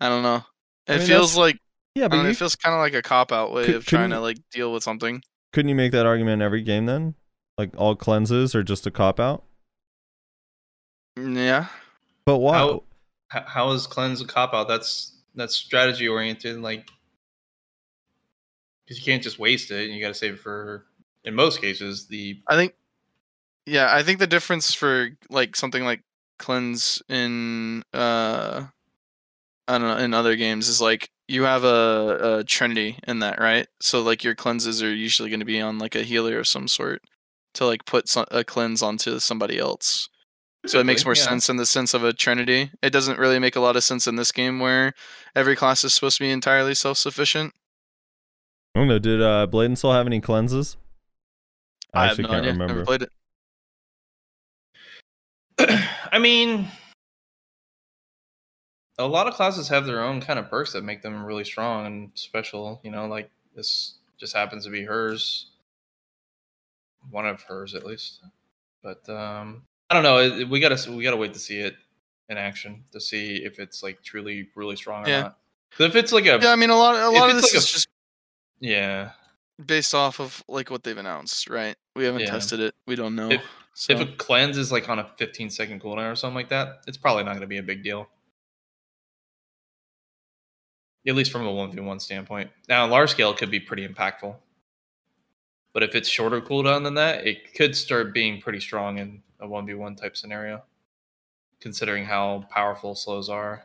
I don't know. I It mean, feels like yeah, but don't know, you, it feels kind of like a cop out way Could- of trying to like deal with something. couldn't you make that argument in every game then? Like all cleanses are just a cop out? Mm, Yeah. But why? How- how is cleanse a cop out? That's that's strategy oriented, like because you can't just waste it. and You got to save it for. In most cases, the I think yeah, I think the difference for like something like cleanse in uh I don't know in other games is like you have a, a trinity in that, right? So like your cleanses are usually going to be on like a healer of some sort to like put some, a cleanse onto somebody else. So it makes more yeah. sense in the sense of a trinity. It doesn't really make a lot of sense in this game where every class is supposed to be entirely self-sufficient. I don't know. Did uh, Blade and Soul have any cleanses? I, have actually no can't idea. remember. Never played it. <clears throat> I mean, a lot of classes have their own kind of perks that make them really strong and special. You know, like this just happens to be hers, one of hers at least. But um, I don't know. We gotta we gotta wait to see it in action to see if it's like truly really strong or not. Yeah. not. if it's like a Yeah, I mean a lot a lot of this like a- is just yeah, based off of like what they've announced, right? We haven't Yeah. tested it. We don't know. If- so if a cleanse is like on a 15 second cooldown or something like that, it's probably not going to be a big deal. At least from a 1v1 standpoint. Now, on large scale, it could be pretty impactful. But if it's shorter cooldown than that, it could start being pretty strong in a 1v1 type scenario, considering how powerful slows are.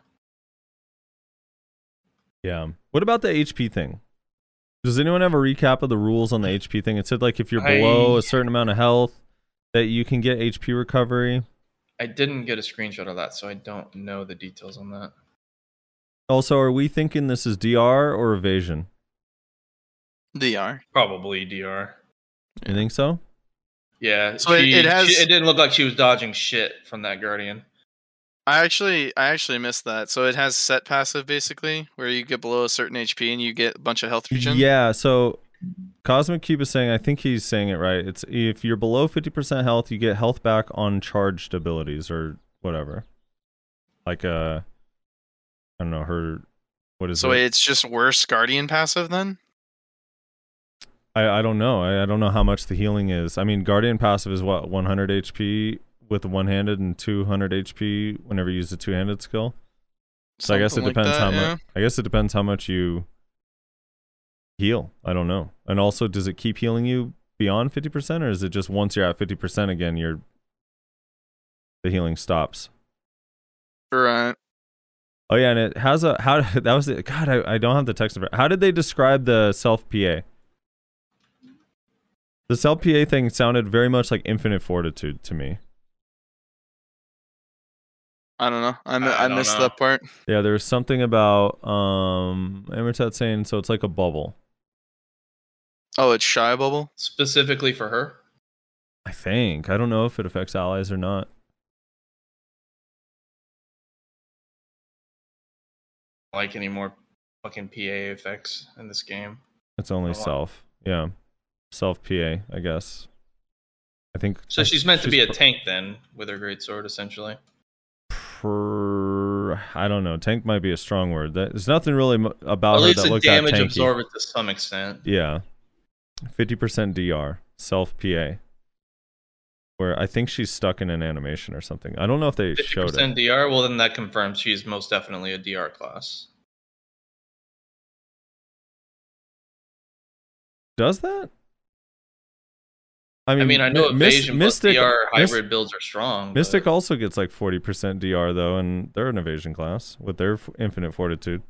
Yeah. What about the HP thing? Does anyone have a recap of the rules on the HP thing? It said like if you're below I- a certain amount of health, that you can get HP recovery. I didn't get a screenshot of that, so I don't know the details on that. Also, are we thinking this is DR or evasion? DR. Probably DR. You think so? Yeah, So it- it has- she- it didn't look like she was dodging shit from that guardian. I actually I actually missed that. So it has set passive basically, where you get below a certain HP and you get a bunch of health regen. Yeah. So Cosmic Cube is saying, I think he's saying it right. It's if you're below 50% health, you get health back on charged abilities or whatever. Like uh, I don't know her. What is So it? it's just worse Guardian passive then? I, I don't know. I, I don't know how much the healing is. I mean, Guardian passive is what 100 HP with one-handed and 200 HP whenever you use the two-handed skill. So I guess it Something like depends that, how yeah. much. I guess it depends how much you heal. I don't know. And also, does it keep healing you beyond 50%, or is it just once you're at 50% again, you're the healing stops? Right. Oh yeah, and it has a how <laughs> that was it. God, I, I don't have the text. of it. How did they describe the self PA? The self PA thing sounded very much like infinite fortitude to me. I don't know. I, I I don't missed know. that part. Yeah, there was something about um Emertat saying so it's like a bubble. Oh, it's Shai bubble. Specifically for her. I think. I don't know if it affects allies or not. Like any more fucking PA effects in this game. It's only wow. self. Yeah. Self PA, I guess. I think So I- she's meant to be a tank then, with her great sword, essentially. pr- I don't know. Tank might be a strong word. That- There's nothing really mo- about At her least that a looked damage tanky. absorber to some extent. Yeah. 50% DR, self PA. Where I think she's stuck in an animation or something. I don't know if they Fifty showed percent it. DR. Well, then that confirms she's most definitely a DR class. Does that? I mean, I mean, I know evasion plus Mystic, DR hybrid builds are strong. Mystic but- also gets like 40% DR though, and they're an evasion class with their f- infinite fortitude.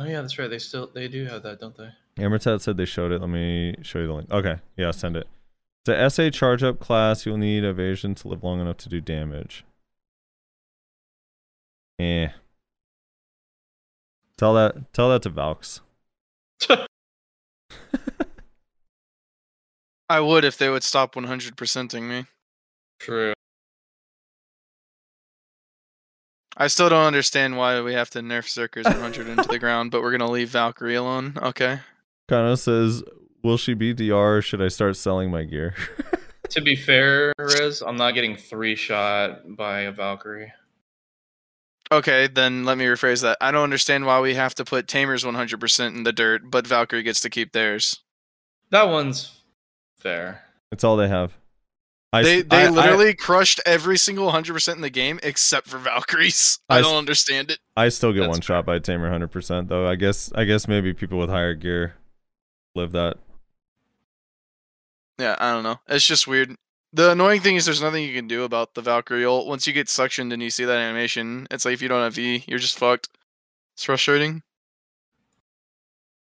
Oh yeah, that's right. They still they do have that, don't they? Amertat said they showed it. Let me show you the link. Okay, yeah, send it. It's a SA charge up class. You'll need evasion to live long enough to do damage. Eh. Tell that tell that to Valks. <laughs> <laughs> I would if they would stop 100%ing me. True. I still don't understand why we have to nerf Zerkers 100 into the ground, but we're gonna leave Valkyrie alone. Okay. Kano says, "Will she be DR? or Should I start selling my gear?" <laughs> To be fair, Rez, I'm not getting three shot by a Valkyrie. Okay, then let me rephrase that. I don't understand why we have to put Tamers 100% in the dirt, but Valkyrie gets to keep theirs. That one's fair. it's all they have. I, They they I- I- literally crushed every single 100% in the game except for Valkyries. I, I don't understand it. I still get That's one shot by Tamer 100% though. I guess I guess maybe people with higher gear live that. Yeah, I don't know. It's just weird. The annoying thing is there's nothing you can do about the Valkyrie ult. Once you get suctioned and you see that animation, it's like if you don't have V, you're just fucked. It's frustrating.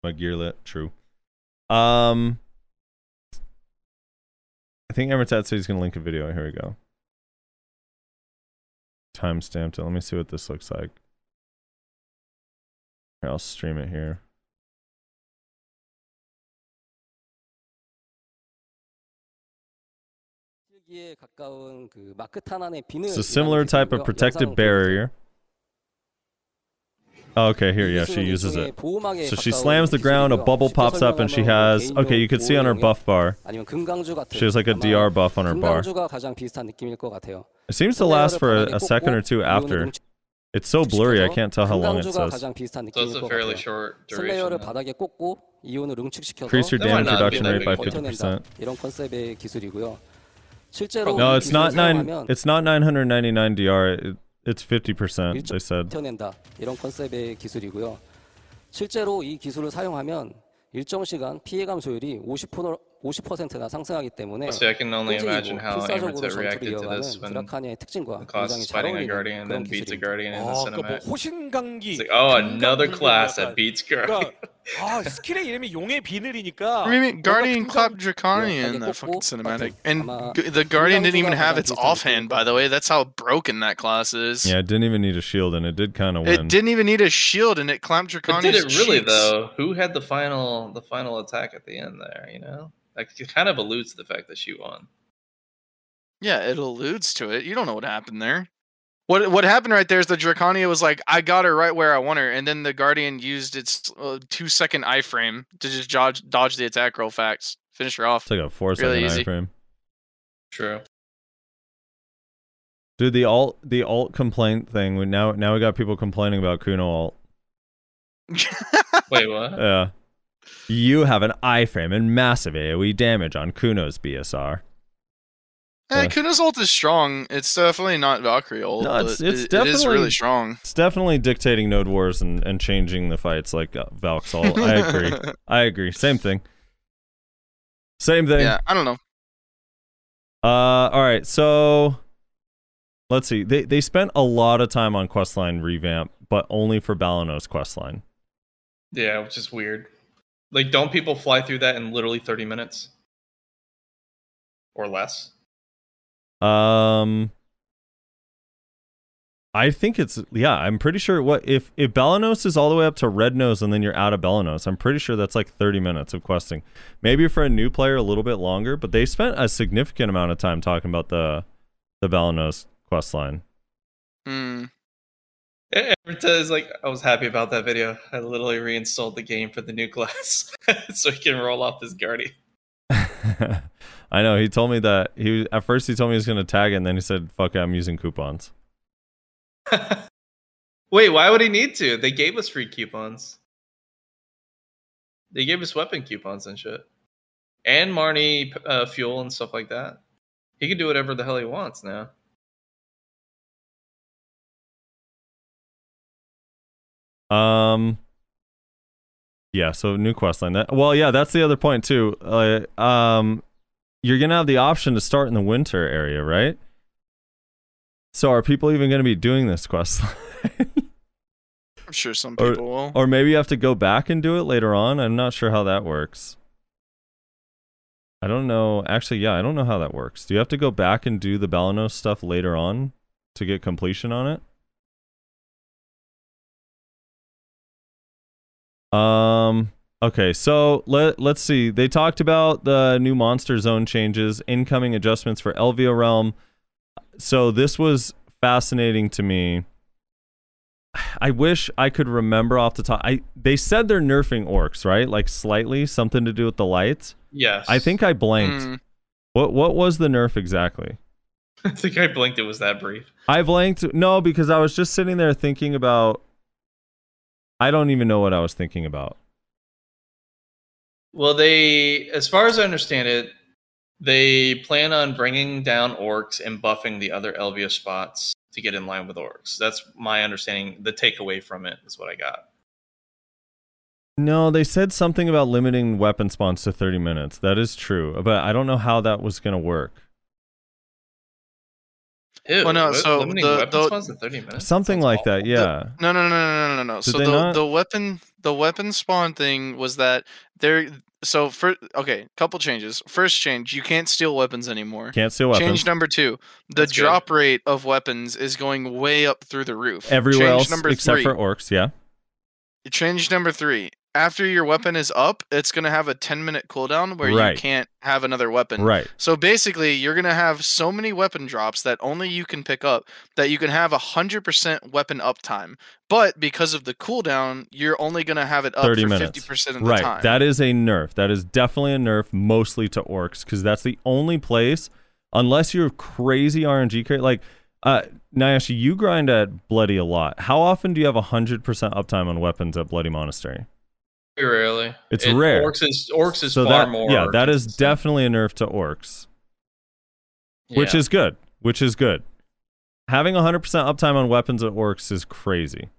My gear lit, true. Um I think Emmertat said he's going to link a video. Here we go. Timestamped it. Let me see what this looks like. Here, I'll stream it here. It's a similar type of protective barrier Oh, okay, here, yeah, she uses it. So she slams the ground, a bubble pops up, and she has... Okay, you can see on her buff bar. She has like a DR buff on her bar. It seems to last for a, a second or two after. It's so blurry, I can't tell how long it says. So it's a fairly short duration. Increase your damage reduction rate by 50%. No, it's not nine. It's not 999 DR. It, it's 50%. They said. 버텨낸다. 이런 컨셉의 기술이고요. 실제로 이 기술을 사용하면 일정 시간 피해 감소율이 50% 50%나 상승하기 때문에 See, I can only imagine 굉장히 how 필사적으로 Amertet 전투를 reacted to 이어가는 this when 드라카니의 특징과 the class 굉장히 is 잘 fighting a 어울리는 guardian and then 그런 beats a 기술입니다. guardian in the 아, 그러니까 뭐 cinematic. 호신강기. It's like, oh, another 금강불교 class 약간- that beats guardian. 그러니까 아 스킬의 이름이 용의 비늘이니까. I mean, Guardian 뭔가 clapped 금강- Draconian in Yeah, that 꽂고 fucking cinematic. button. And 아마 g- the Guardian didn't even 금강주가 have 가장 its 비슷한 offhand, by the way. That's how broken that class is. Yeah, it didn't even need a shield, and it did kind of win. It didn't even need a shield, and it clamped But Draconian's did it really cheeks. though? Who had the final the final attack at the end there? You know, like it kind of alludes to the fact that she won. Yeah, it alludes to it. You don't know what happened there. What what happened right there is the Drakania was like, I got her right where I want her, and then the Guardian used its uh, two second iframe to just dodge dodge the attack real fast, finish her off. It's like a four second Really easy. iframe. True. Dude, the alt the alt complaint thing. We now now we got people complaining about Kuno alt. <laughs> Wait, what? Yeah, You have an iframe and massive AoE damage on Kuno's BSR. Eh, Uh, Kuno's ult is strong. It's definitely not Valkyrie ult. No, it's- it's it- it is definitely- really strong. It's definitely dictating node wars and, and changing the fights like uh, Valk's ult. I agree. <laughs> I agree. Same thing. Same thing. yeah, I don't know. Uh, all right. So let's see. They they spent a lot of time on questline revamp, but only for Balenos questline. Yeah, which is weird. Like, don't people fly through that in literally 30 minutes? Or less? Um, I think it's yeah. I'm pretty sure what if if Balenos is all the way up to Red Nose and then you're out of Balenos. I'm pretty sure that's like 30 minutes of questing. Maybe for a new player a little bit longer, but they spent a significant amount of time talking about the the Balenos quest line. Hmm. Everton is like, I was happy about that video. I literally reinstalled the game for the new <laughs> class so he can roll off his Guardian. <laughs> I know he told me that he at first he told me he was gonna tag it, and then he said, "Fuck it, I'm using coupons." <laughs> Wait, why would he need to? They gave us free coupons. They gave us weapon coupons and shit. And Marni uh, fuel and stuff like that. He can do whatever the hell he wants now. Um. Yeah, so new quest line. That well, yeah, that's the other point too. Uh, um, you're gonna have the option to start in the winter area, right? So are people even gonna be doing this quest line? <laughs> I'm sure some Or- people will. or maybe you have to go back and do it later on. I'm not sure how that works. I don't know. Actually, yeah, I don't know how that works. Do you have to go back and do the Balenos stuff later on to get completion on it? Um. Okay, so let let's see. They talked about the new monster zone changes, incoming adjustments for Elvia Realm. So this was fascinating to me. <sighs> I wish I could remember off the top. I they said they're nerfing orcs, right? Like slightly, something to do with the lights. Yes. I think I blanked. Hmm. What what was the nerf exactly? <laughs> I think I blinked. It was that brief. I blanked. No, because I was just sitting there thinking about. I don't even know what I was thinking about. Well, they, as far as I understand it, they plan on bringing down orcs and buffing the other Elvia spots to get in line with orcs. That's my understanding. The takeaway from it is what I got. No, they said something about limiting weapon spawns to 30 minutes. That is true, but I don't know how that was going to work. Ew, Well, no, li- so limiting the- weapon the- spawns in 30 minutes? Something Sounds like awful. that, yeah. No, no, no, no, no, no, no. Did So they the not? the weapon the weapon spawn thing was that there. So for okay, couple changes. First change, you can't steal weapons anymore. Can't steal weapons. Change number two, the That's good. drop rate of weapons is going way up through the roof. Everywhere change else number except three, for orcs, yeah. Change number three. After your weapon is up, it's gonna have a 10 minute cooldown where Right. you can't have another weapon. Right. So basically, you're gonna have so many weapon drops that only you can pick up that you can have a hundred percent weapon uptime. But because of the cooldown, you're only gonna have it up 30 for minutes. fifty percent of the time. Right. That is a nerf. That is definitely a nerf, mostly to orcs, because that's the only place, unless you're crazy RNG cra- like uh Nyashi, you grind at Bloody a lot. How often do you have hundred percent uptime on weapons at Bloody Monastery? Very rarely. It's It- rare. Orcs is orcs is so far that more. yeah, that is definitely a nerf to orcs, which Yeah. is good. Which is good. Having hundred percent uptime on weapons at orcs is crazy.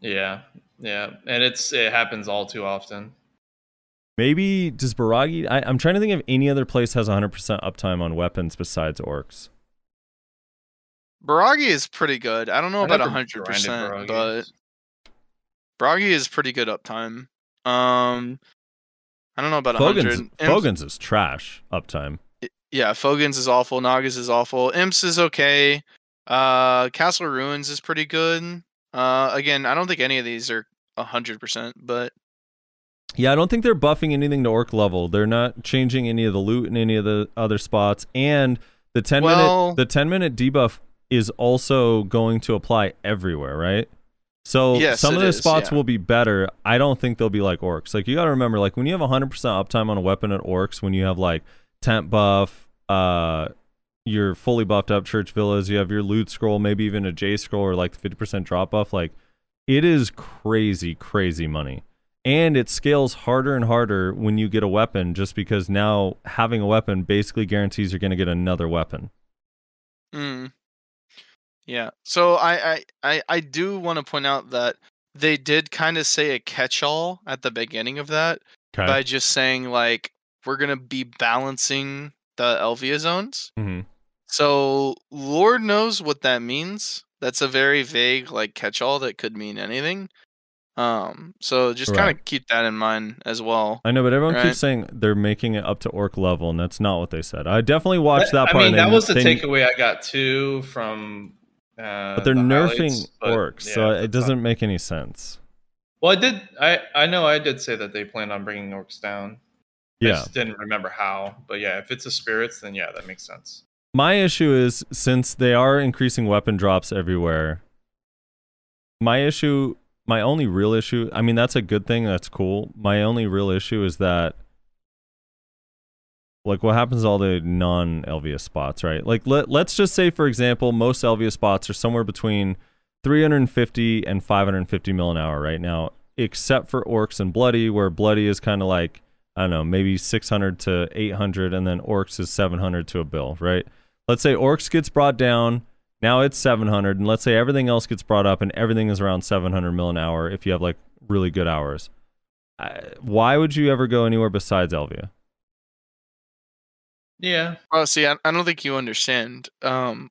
yeah, yeah, and it's it happens all too often. Maybe does Biraghi? I, I'm trying to think if any other place has 100% uptime on weapons besides orcs. Biraghi is pretty good. I don't know I about 100%, but Biraghi is pretty good uptime. Um, I don't know about Fogan's. Fogan's is trash uptime. Yeah, Fogan's is awful. Nagas is awful. Imps is okay. Uh, Castle Ruins is pretty good. Uh, again, I don't think any of these are hundred percent, but Yeah, I don't think they're buffing anything to orc level. They're not changing any of the loot in any of the other spots. And the 10 Well- minute the 10 minute debuff is also going to apply everywhere, right? So Yes, some of the is, spots yeah. will be better. I don't think they'll be like orcs. Like you got to remember like when you have 100% uptime on a weapon at orcs, when you have like tent buff, uh your fully buffed up church villas, you have your loot scroll, maybe even a J scroll or like the 50% drop buff, like it is crazy crazy money. and it scales harder and harder when you get a weapon just because now having a weapon basically guarantees you're going to get another weapon Mm. Yeah. So I I I, I do want to point out that they did kind of say a catch-all at the beginning of that okay by just saying like we're gonna be balancing the Elvia zones. hmm So Lord knows what that means. That's a very vague like catch-all that could mean anything. Um. So just kind of keep that in mind as well. i know but everyone Right. keeps saying they're making it up to orc level and that's not what they said i definitely watched that I part I mean, that was the they- takeaway I got too from. Uh, but they're the nerfing but orcs yeah, so it doesn't not- make any sense Well, I did. I I know I did say that they planned on bringing orcs down. Yeah. I just didn't remember how. But yeah, if it's a spirits, then yeah, that makes sense. my issue is since they are increasing weapon drops everywhere my issue my only real issue i mean that's a good thing that's cool my only real issue is that like what happens to all the non elvia spots right? Like let, let's just say for example most elvia spots are somewhere between 350 and 550 mil an hour right now except for orcs and bloody where bloody is kind of like i don't know maybe 600 to 800 and then orcs is 700 to a bill right? Let's say orcs gets brought down now it's 700 and let's say everything else gets brought up and everything is around 700 mil an hour if you have like really good hours. I, why would you ever go anywhere besides elvia Yeah. Oh, see, I, I don't think you understand. Um,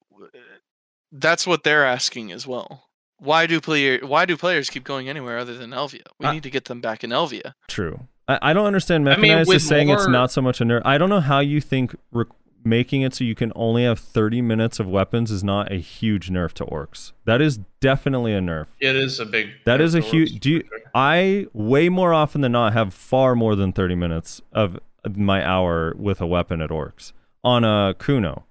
that's what they're asking as well. Why do player Why do players keep going anywhere other than Elvia? We I- need to get them back in Elvia. True. I, I don't understand. I mean, with is saying it's more- not so much a nerf. I don't know how you think rec- making it so you can only have 30 minutes of weapons is not a huge nerf to orcs. That is definitely a nerf. It is a big. That is a nerf to huge. Do you. I way more often than not have far more than 30 minutes of my hour with a weapon at orcs on a Kuno.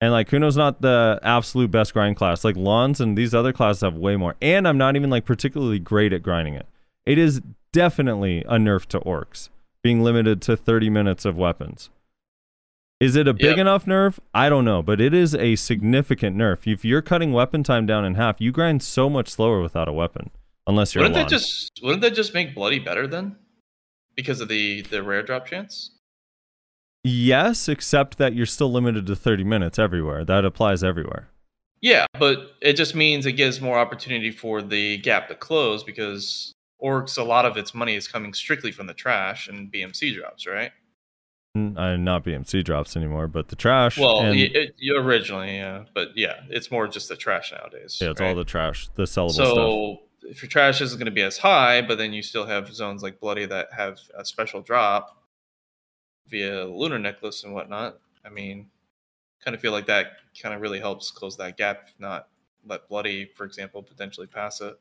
And like Kuno's not the absolute best grind class. Like Lahns and these other classes have way more. And I'm not even like particularly great at grinding it. It is definitely a nerf to orcs being limited to 30 minutes of weapons. Is it a big Yep. enough nerf? I don't know, but it is a significant nerf. If you're cutting weapon time down in half, you grind so much slower without a weapon, unless you're Wouldn't that just wouldn't that just make bloody better then? Because of the the rare drop chance. Yes, except that you're still limited to 30 minutes everywhere. That applies everywhere. Yeah, but it just means it gives more opportunity for the gap to close because orcs a lot of its money is coming strictly from the trash and BMC drops, right? N- Uh, not BMC drops anymore, but the trash. Well, and, y it, originally, yeah, but yeah, it's more just the trash nowadays. yeah, it's right? all the trash, the sellable stuff. so if your trash isn't going to be as high, but then you still have zones like Bloody that have a special drop via lunar necklace and whatnot. I mean, kind of feel like that kind of really helps close that gap. If not, let Bloody, for example, potentially pass it.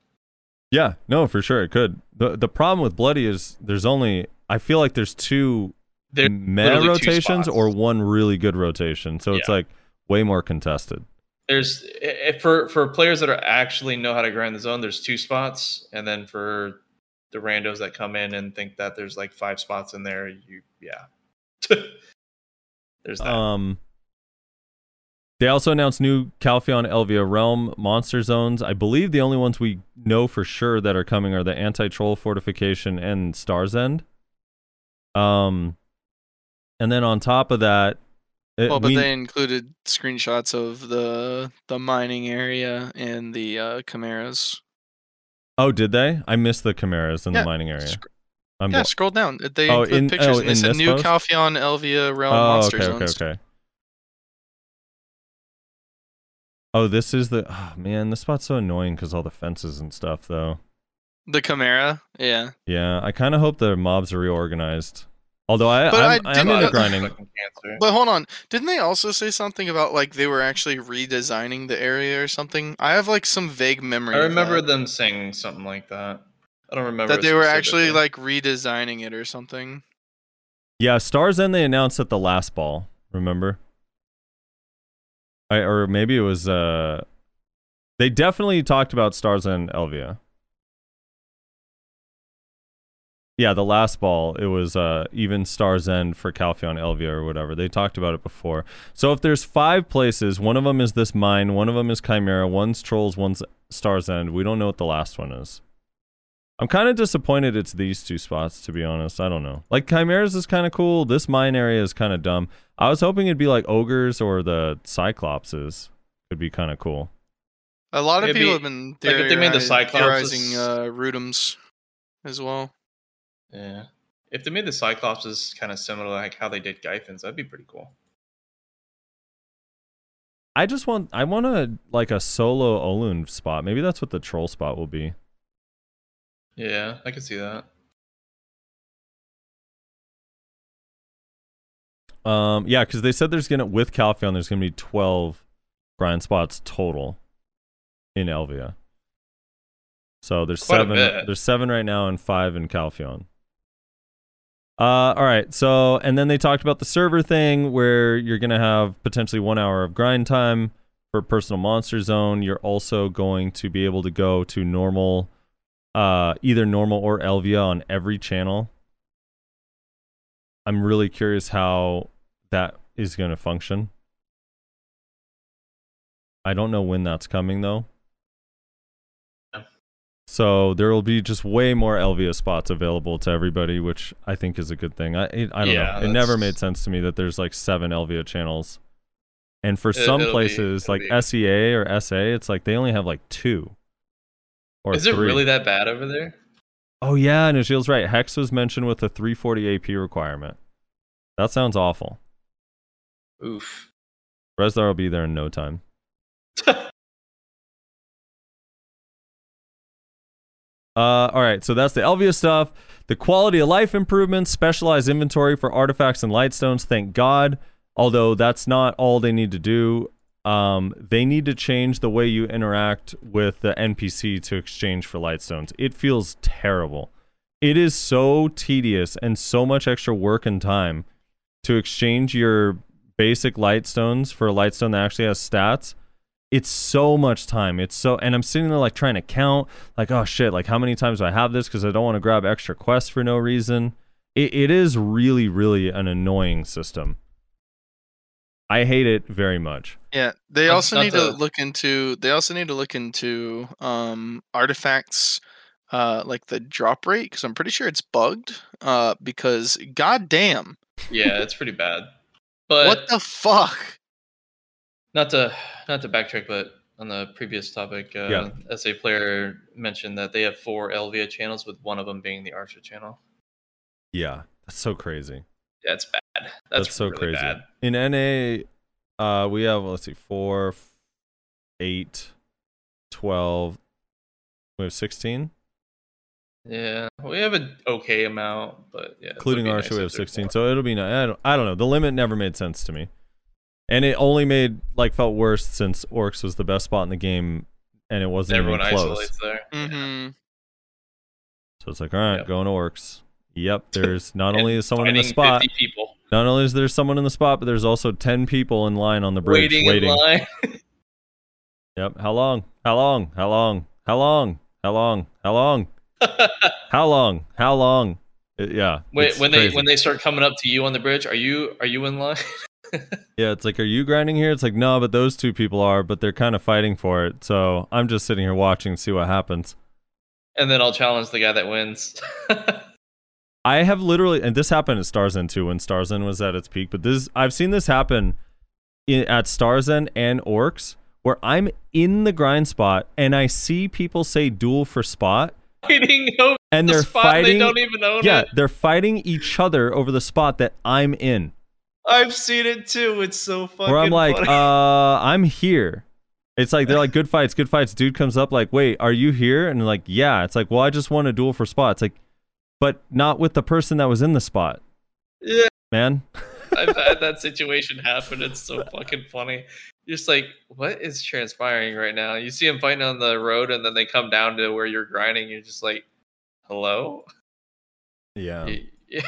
Yeah, no, for sure it could. the The problem with Bloody is there's only I feel like there's two There's meta literally two rotations or one really good rotation, so it's like way more contested. There's for for players that are actually know how to grind the zone. There's two spots, and then for the randos that come in and think that there's like five spots in there, you yeah. <laughs> there's that. Um, they also announced new Calpheon Elvia Realm monster zones. I believe the only ones we know for sure that are coming are the Anti Troll Fortification and Stars End. Um, and then on top of that, it- Well, but we- they included screenshots of the the mining area and the uh, chimeras. oh, did they? I missed the chimeras in Yeah, the mining area. Sc- I'm yeah, blo- scroll down. They Oh, include in- pictures oh, and they said new post? Calpheon Elvia Realm oh, monster okay, zones. okay, okay. Oh, this is the oh, man. This spot's so annoying because all the fences and stuff, though. The chimera, yeah. Yeah, I kind of hope the mobs are reorganized. Although I, But I'm, I I'm into grinding. But hold on, didn't they also say something about like they were actually redesigning the area or something? I have like some vague memory. I of remember that, them saying something like that. I don't remember that they were actually like redesigning it or something. Yeah, Stars End they announced at the last ball. Remember? I, or maybe it was. uh They definitely talked about Stars End Elvia. Yeah, the last ball it was uh even Stars End for Calpheon Elvia or whatever. They talked about it before. So if there's five places, one of them is this mine, one of them is Chimera, one's Trolls, one's Stars End. We don't know what the last one is. I'm kind of disappointed it's these two spots, to be honest. I don't know. Like Chimeras is kind of cool. This mine area is kind of dumb. I was hoping it'd be like ogres or the Cyclopses. Could be kind of cool. A lot of It'd people be- have been like, if they made the theori- Cyclops uh, Rhutums as well. Yeah. If they made the Cyclops is kind of similar to like how they did Gyfins, that'd be pretty cool. I just want I want a like a solo Olun spot. Maybe that's what the troll spot will be. Yeah, I could see that. Um, yeah, because they said there's gonna with Calpheon there's gonna be 12 grind spots total in Elvia. So there's Quite seven. There's seven right now and five in Calpheon. Uh, all right. So and then they talked about the server thing where you're gonna have potentially one hour of grind time for personal monster zone. You're also going to be able to go to normal, uh, either normal or Elvia on every channel. I'm really curious how that is going to function. I don't know when that's coming though. So there will be just way more Elvia spots available to everybody, which I think is a good thing. I it, I don't Yeah, know. It never made sense to me that there's like seven Elvia channels, and for It- some it'll be- places like be- SEA or SA, it's like they only have like two. Or Is it three. really that bad over there? Oh yeah, and Nashil's right. Hex was mentioned with a 340 AP requirement. That sounds awful. Oof. Rezlar will be there in no time. <laughs> Uh, all right, so that's the Elvia stuff. The quality of life improvements, specialized inventory for artifacts and lightstones. Thank God. Although that's not all they need to do. Um, they need to change the way you interact with the NPC to exchange for lightstones. It feels terrible. It is so tedious and so much extra work and time to exchange your basic lightstones for a lightstone that actually has stats it's so much time. It's so, and I'm sitting there like trying to count, like, oh shit, like how many times do I have this? Because I don't want to grab extra quests for no reason. It, it is really, really an annoying system. I hate it very much. Yeah, they Not- also not need to to- look into. They also need to look into um, artifacts, uh, like the drop rate, because I'm pretty sure it's bugged. Uh, because goddamn, Yeah, it's pretty bad. But what the fuck? Not to not to backtrack, but on the previous topic, uh, Yeah. SA player mentioned that they have four Elvia channels, with one of them being the Arsha channel. Yeah, that's so crazy. That's bad. That's, That's, so really crazy. Bad. In NA, uh, we have let's see, four, eight, twelve. We have sixteen, Yeah, we have an okay amount, but yeah, including our nice. We have sixteen, so it'll be. ni- I don't. I don't know. The limit never made sense to me, and it only made like felt worse since Orcs was the best spot in the game, and it wasn't everyone even close. isolates there. Mm-hmm. So it's like, all right, Yep. going to Orcs. Yep, there's <laughs> not only is someone in the spot, 50 people not only is there someone in the spot, but there's also ten people in line on the bridge waiting, waiting. in line. <laughs> Yep. How long? How long? How long? How long? How long? How long? <laughs> How long? How long? Uh, yeah. Wait, it's when they when they start coming up to you on the bridge, are you are you in line? <laughs> yeah, it's like, are you grinding here? It's like, no, but those two people are, but they're kind of fighting for it. So I'm just sitting here watching, see what happens. and then I'll challenge the guy that wins. <laughs> I have literally, and this happened at Stars End too when Stars End was at its peak. But this, I've seen this happen in, at Stars End and Orcs, where I'm in the grind spot and I see people say duel for spot, Fighting over and the they're spot fighting. they don't even own yeah, it. they're fighting each other over the spot that I'm in. I've seen it too. It's so fucking. Where I'm like, funny. uh, I'm here. It's like they're like <laughs> good fights, good fights. Dude comes up like, wait, are you here? And like, yeah. It's like, well, I just won a duel for spot. It's like, but not with the person that was in the spot, yeah, man. <laughs> I've had that <laughs> situation happen. It's so fucking funny. You're just like, what is transpiring right now? You see them fighting on the road, and then they come down to where you're grinding. You're just like, hello. Yeah. Yeah.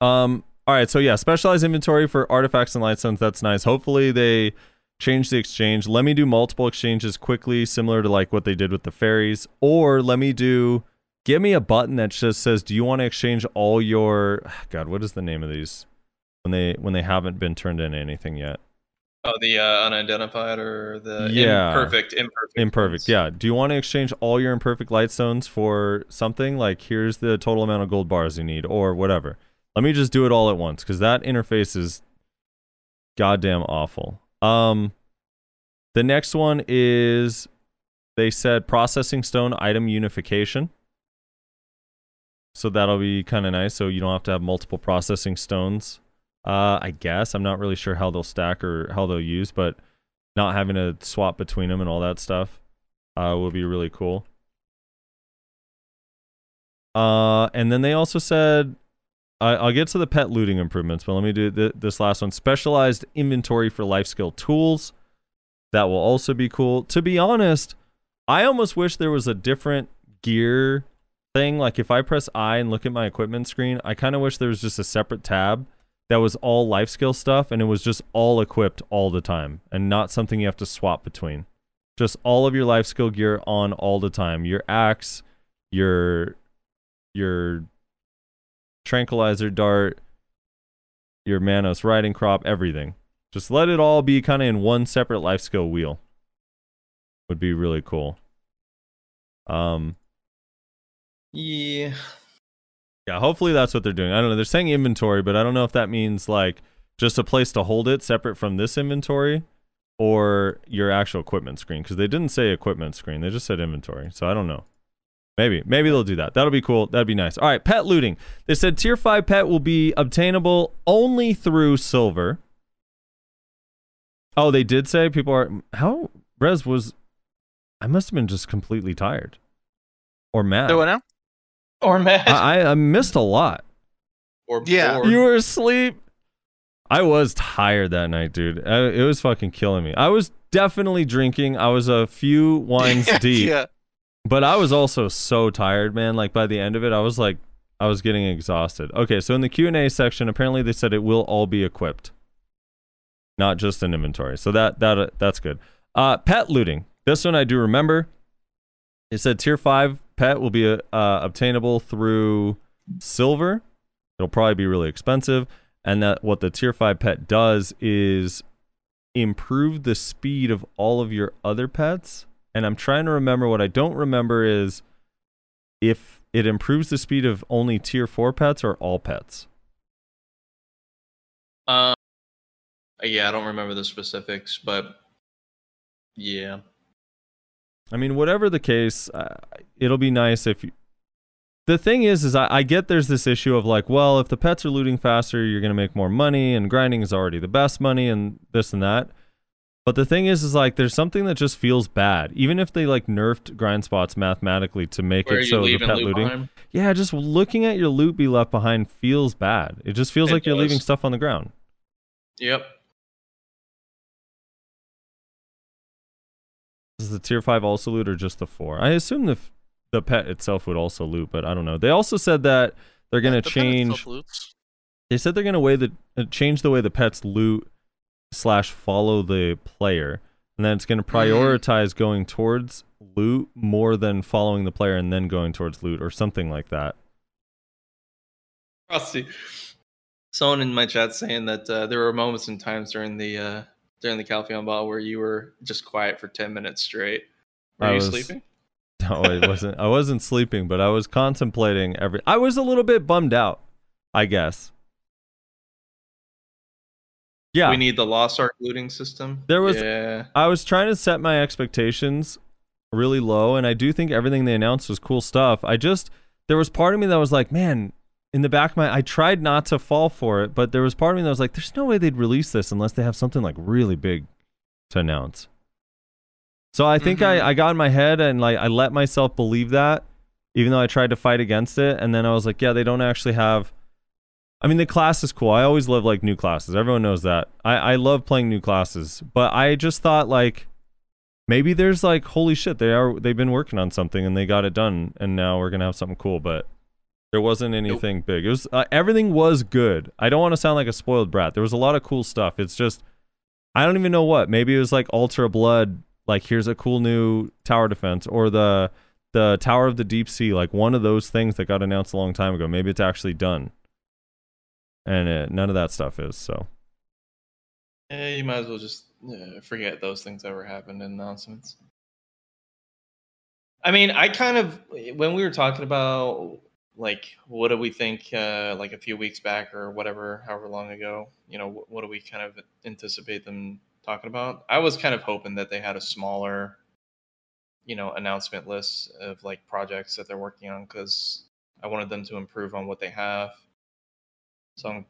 Um. All right. So yeah, specialized inventory for artifacts and lightstones. That's nice. Hopefully they change the exchange. Let me do multiple exchanges quickly, similar to like what they did with the fairies, or let me do. Give me a button that just says, "Do you want to exchange all your?" <sighs> God, what is the name of these? When they when they haven't been turned into anything yet. Oh, the uh, unidentified or the Yeah. imperfect, imperfect. Imperfect, ones. yeah. Do you want to exchange all your imperfect lightstones for something like here's the total amount of gold bars you need or whatever? Let me just do it all at once because that interface is goddamn awful. Um, the next one is they said processing stone item unification. So that'll be kind of nice. So you don't have to have multiple processing stones. Uh, I guess I'm not really sure how they'll stack or how they'll use, but not having to swap between them and all that stuff uh, will be really cool. Uh, and then they also said, I, I'll get to the pet looting improvements, but let me do th- this last one: specialized inventory for life skill tools. That will also be cool. To be honest, I almost wish there was a different gear thing. Like if I press I and look at my equipment screen, I kind of wish there was just a separate tab that was all life skill stuff and it was just all equipped all the time and not something you have to swap between. Just all of your life skill gear on all the time. Your axe, your your tranquilizer dart, your Manos riding crop, everything. Just let it all be kind of in one separate life skill wheel. Would be really cool. Um Yeah. yeah, hopefully that's what they're doing. I don't know. They're saying inventory, but I don't know if that means like just a place to hold it separate from this inventory or your actual equipment screen because they didn't say equipment screen. They just said inventory. So I don't know. Maybe. Maybe they'll do that. That'll be cool. That'd be nice. All right, pet looting. They said tier 5 pet will be obtainable only through silver. Oh, they did say people are how Rez was I must have been just completely tired. Or mad. So what now? Or mad. I, I I missed a lot. or Yeah. bored. You were asleep. I was tired that night, dude. I, it was fucking killing me. I was definitely drinking. I was a few wines <laughs> deep, yeah. But I was also so tired, man. Like by the end of it, I was like, I was getting exhausted. Okay, so in the Q and A section, apparently they said it will all be equipped, not just an inventory. So that that uh, that's good. Uh, pet looting. This one I do remember. It said tier five pet will be uh, obtainable through silver. It'll probably be really expensive. And that what the tier 5 pet does is improve the speed of all of your other pets. And I'm trying to remember what I don't remember is if it improves the speed of only tier 4 pets or all pets. Um, yeah, I don't remember the specifics, but yeah. I mean, whatever the case, uh, it'll be nice if you. The thing is, is I, I get there's this issue of like, well, if the pets are looting faster, you're gonna make more money, and grinding is already the best money, and this and that. But the thing is, is like, there's something that just feels bad, even if they like nerfed grind spots mathematically to make Where it so the pet loot looting. behind? Yeah, just looking at your loot be left behind feels bad. It just feels It like you're leaving stuff on the ground. Yep. Is the tier five also loot or just the four? I assume the f- the pet itself would also loot, but I don't know. They also said that they're gonna The change. They said they're gonna way the uh, change the way the pets loot slash follow the player, and then it's gonna prioritize going towards loot more than following the player and then going towards loot or something like that. Frosty. Someone in my chat saying that uh, there were moments and times during the uh, during the Calpheon ball where you were just quiet for ten minutes straight. Were I you was- sleeping? <laughs> No, I wasn't. I wasn't sleeping, but I was contemplating every. I was a little bit bummed out, I guess. Yeah, We need the Lost Ark looting system. There was- yeah. I was trying to set my expectations really low, and I do think everything they announced was cool stuff. I just there was part of me that was like, man, in the back of my I tried not to fall for it, but there was part of me that was like, there's no way they'd release this unless they have something like really big to announce. So I think Mhm. I, I got in my head and like I let myself believe that, even though I tried to fight against it, and then I was like, yeah, they don't actually have I mean, the class is cool. I always love like new classes. Everyone knows that. I, I love playing new classes, but I just thought like maybe there's like holy shit they are they've been working on something and they got it done and now we're gonna have something cool. But there wasn't anything big. It was uh, everything was good. I don't want to sound like a spoiled brat. There was a lot of cool stuff. It's just I don't even know what. Maybe it was like Ultra Blood. Like here's a cool new tower defense or the the Terror of the Deep Sea. Like one of those things that got announced a long time ago. Maybe it's actually done and uh, none of that stuff is so Eh, you might as well just uh, forget those things ever happened in announcements. I mean, I kind of when we were talking about like what do we think uh, like a few weeks back or whatever, however long ago, you know, what, what do we kind of anticipate them talking about? I was kind of hoping that they had a smaller, you know, announcement list of like projects that they're working on because I wanted them to improve on what they have. So I'm,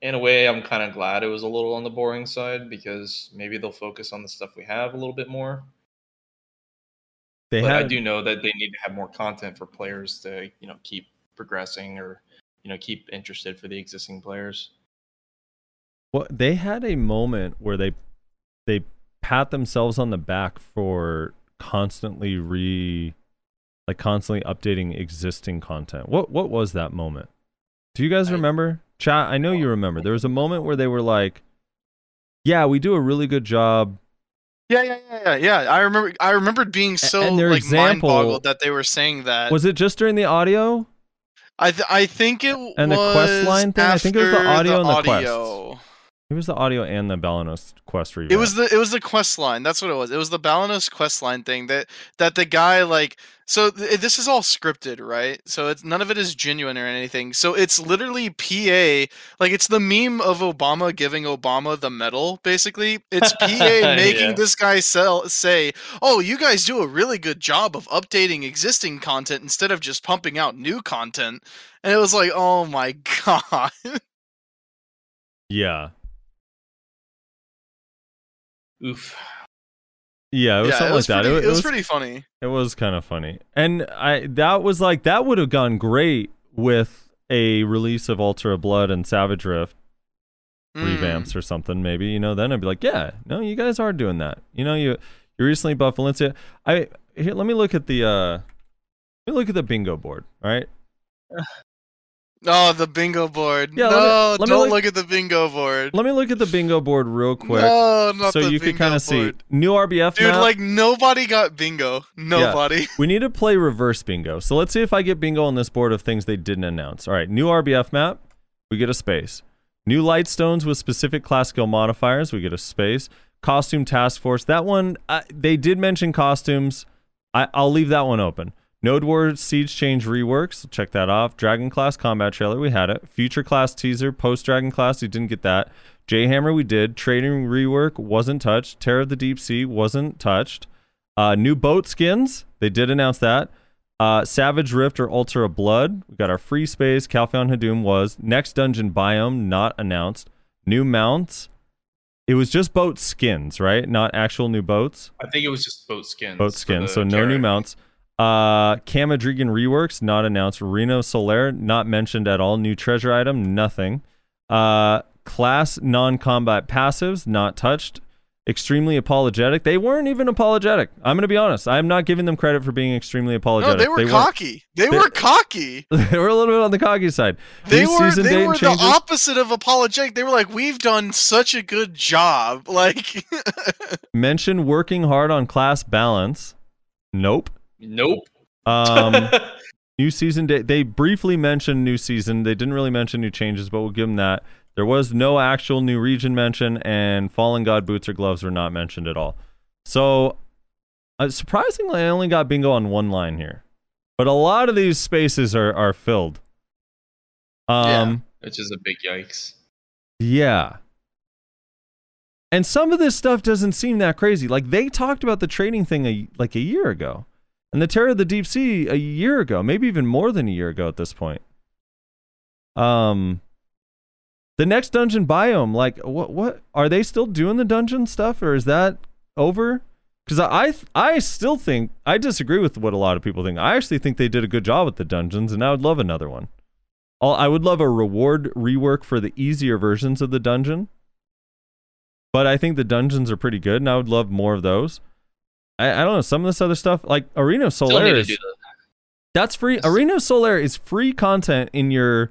in a way, I'm kind of glad it was a little on the boring side because maybe they'll focus on the stuff we have a little bit more. They but I do know that they need to have more content for players to, you know, keep progressing or, you know, keep interested for the existing players. Well, they had a moment where they they pat themselves on the back for constantly re like constantly updating existing content. What what was that moment? Do you guys I- remember? Chat, I know you remember. There was a moment where they were like, "Yeah, we do a really good job." Yeah, yeah, yeah, yeah, yeah. I remember. I remembered being so and their like example- mind-boggled that they were saying that. Was it just during the audio? I th- I think it was. And the quest line thing? I think it was the audio and the quests. It was the audio and the Balenos quest review. It was the it was the quest line. That's what it was. It was the Balenos quest line thing that that the guy like. So th- this is all scripted, right? So it's none of it is genuine or anything. So it's literally PA, like it's the meme of Obama giving Obama the medal. Basically, it's PA <laughs> making Yeah. this guy sell say, "Oh, you guys do a really good job of updating existing content instead of just pumping out new content." And it was like, "Oh my <laughs> god." yeah, Oof. yeah. It was yeah, something it was like that. pretty, it, it was pretty funny. It was kind of funny. And I that was like that would have gone great with a release of Ultra Blood and Savage Rift Mm. revamps or something maybe, you know, then I'd be like, yeah, no, you guys are doing that. You know, you you recently bought Valencia. I here let me look at the uh let me look at the bingo board, all right? Oh, the bingo board. Yeah, let me- no, let don't look- look at the bingo board. Let me look at the bingo board real quick. No, not so you could kind of see new RBF map. Dude, map. like nobody got bingo. Nobody. <laughs> we need to play reverse bingo. So let's see if I get bingo on this board of things they didn't announce. All right, new RBF map, we get a space. New light stones with specific class skill modifiers, we get a space. Costume task force, that one uh, they did mention costumes. I, I'll leave that one open. Node War Siege Change reworks, check that off. Dragon Class combat trailer, we had it. Future Class teaser, post Dragon Class, we didn't get that. J Hammer, we did. Trading rework wasn't touched. Terror of the Deep Sea wasn't touched. Uh, new boat skins, they did announce that. Uh, Savage Rift or Altar of Blood, we got our free space. Calpheon Hadum was. Next dungeon biome, not announced. New mounts. It was just boat skins, right? Not actual new boats. I think it was just boat skins. Boat skins, so no new mounts. Uh, Camadrigan reworks, not announced. Arena Solare, not mentioned at all. New treasure item, nothing. Uh, class non-combat passives, not touched. Extremely apologetic. They weren't even apologetic. I'm gonna be honest. I'm not giving them credit for being extremely No, apologetic. they were weren't. cocky. They, They- were cocky. <laughs> they were a little bit on the cocky side. They New were they were and the opposite of apologetic. They were like, "We've done such a good job." <laughs> Like <laughs> Mention working hard on class balance. Nope. Nope. Um, <laughs> new season date. They briefly mentioned new season. They didn't really mention new changes, but we'll give them that. There was no actual new region mention, and Fallen God boots or gloves were not mentioned at all. So, uh, surprisingly, I only got bingo on one line here, but a lot of these spaces are are filled. Um, Which is a big yikes. yeah. And some of this stuff doesn't seem that crazy. Like they talked about the trading thing a, like a year ago, and the Terror of the Deep Sea a year ago, maybe even more than a year ago at this point. Um, the next dungeon biome, like what? What are they still doing the dungeon stuff, or is that over? Because I, I I still think I disagree with what a lot of people think. I actually think they did a good job with the dungeons, and I would love another one. I'll, I would love a reward rework for the easier versions of the dungeon. But I think the dungeons are pretty good, and I would love more of those. I, I don't know some of this other stuff, like Arena Still need to do that's free. Arena Solare is free content in your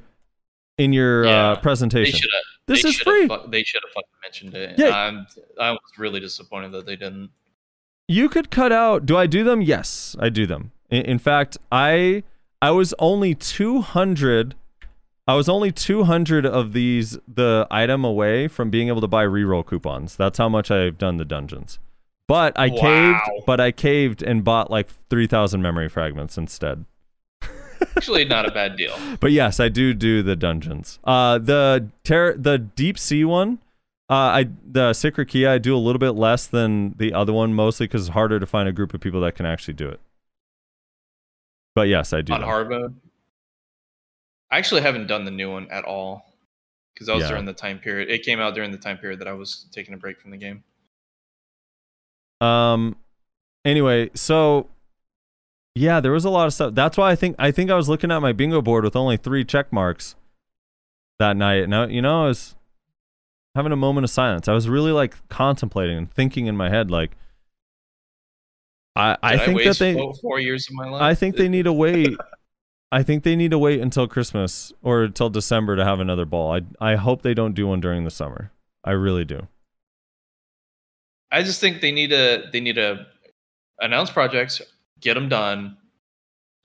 in your Yeah, uh, presentation. This they is free. fu- they should have fucking mentioned it. Yeah. I'm, I was really disappointed that they didn't. You could cut out. Do I do them? Yes, I do them. In, in fact, I I was only two hundred I was only 200 of these the item away from being able to buy reroll coupons. That's how much I've done the dungeons. But I Wow. caved, but I caved and bought like 3000 memory fragments instead. <laughs> Actually, not a bad deal. But yes, I do do the dungeons. Uh, the ter- the deep sea one, uh, I the Secret Key, I do a little bit less than the other one, mostly because it's harder to find a group of people that can actually do it. But yes, I do. on hard mode. I actually haven't done the new one at all because that was Yeah. during the time period. It came out during the time period that I was taking a break from the game. Um. Anyway, so yeah, there was a lot of stuff. That's why I think I think I was looking at my bingo board with only three check marks that night. Now you know I was having a moment of silence. I was really like contemplating and thinking in my head, like I I Did think that they four years of my life. I think they need to wait. I think they need to wait until Christmas or until December to have another ball. I I hope they don't do one during the summer. I really do. I just think they need to they need to announce projects, get them done,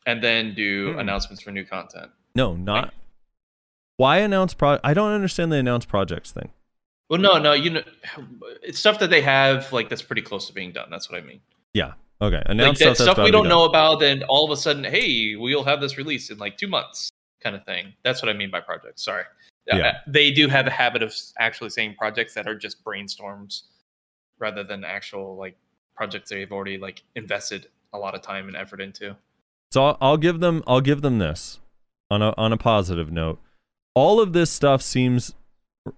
and then do Hmm. announcements for new content. No, not. Why announce pro? I don't understand the announce projects thing. Well, no, no, you know, it's stuff that they have like that's pretty close to being done. That's what I mean. Yeah. Okay. Like Announce that stuff, stuff we don't know about, then all of a sudden, hey, we'll have this release in like two months, kind of thing. That's what I mean by projects. Sorry. Yeah. Uh, they do have a habit of actually saying projects that are just brainstorms rather than actual like projects that they've already like invested a lot of time and effort into. So I'll, I'll give them. I'll give them this on a on a positive note. All of this stuff seems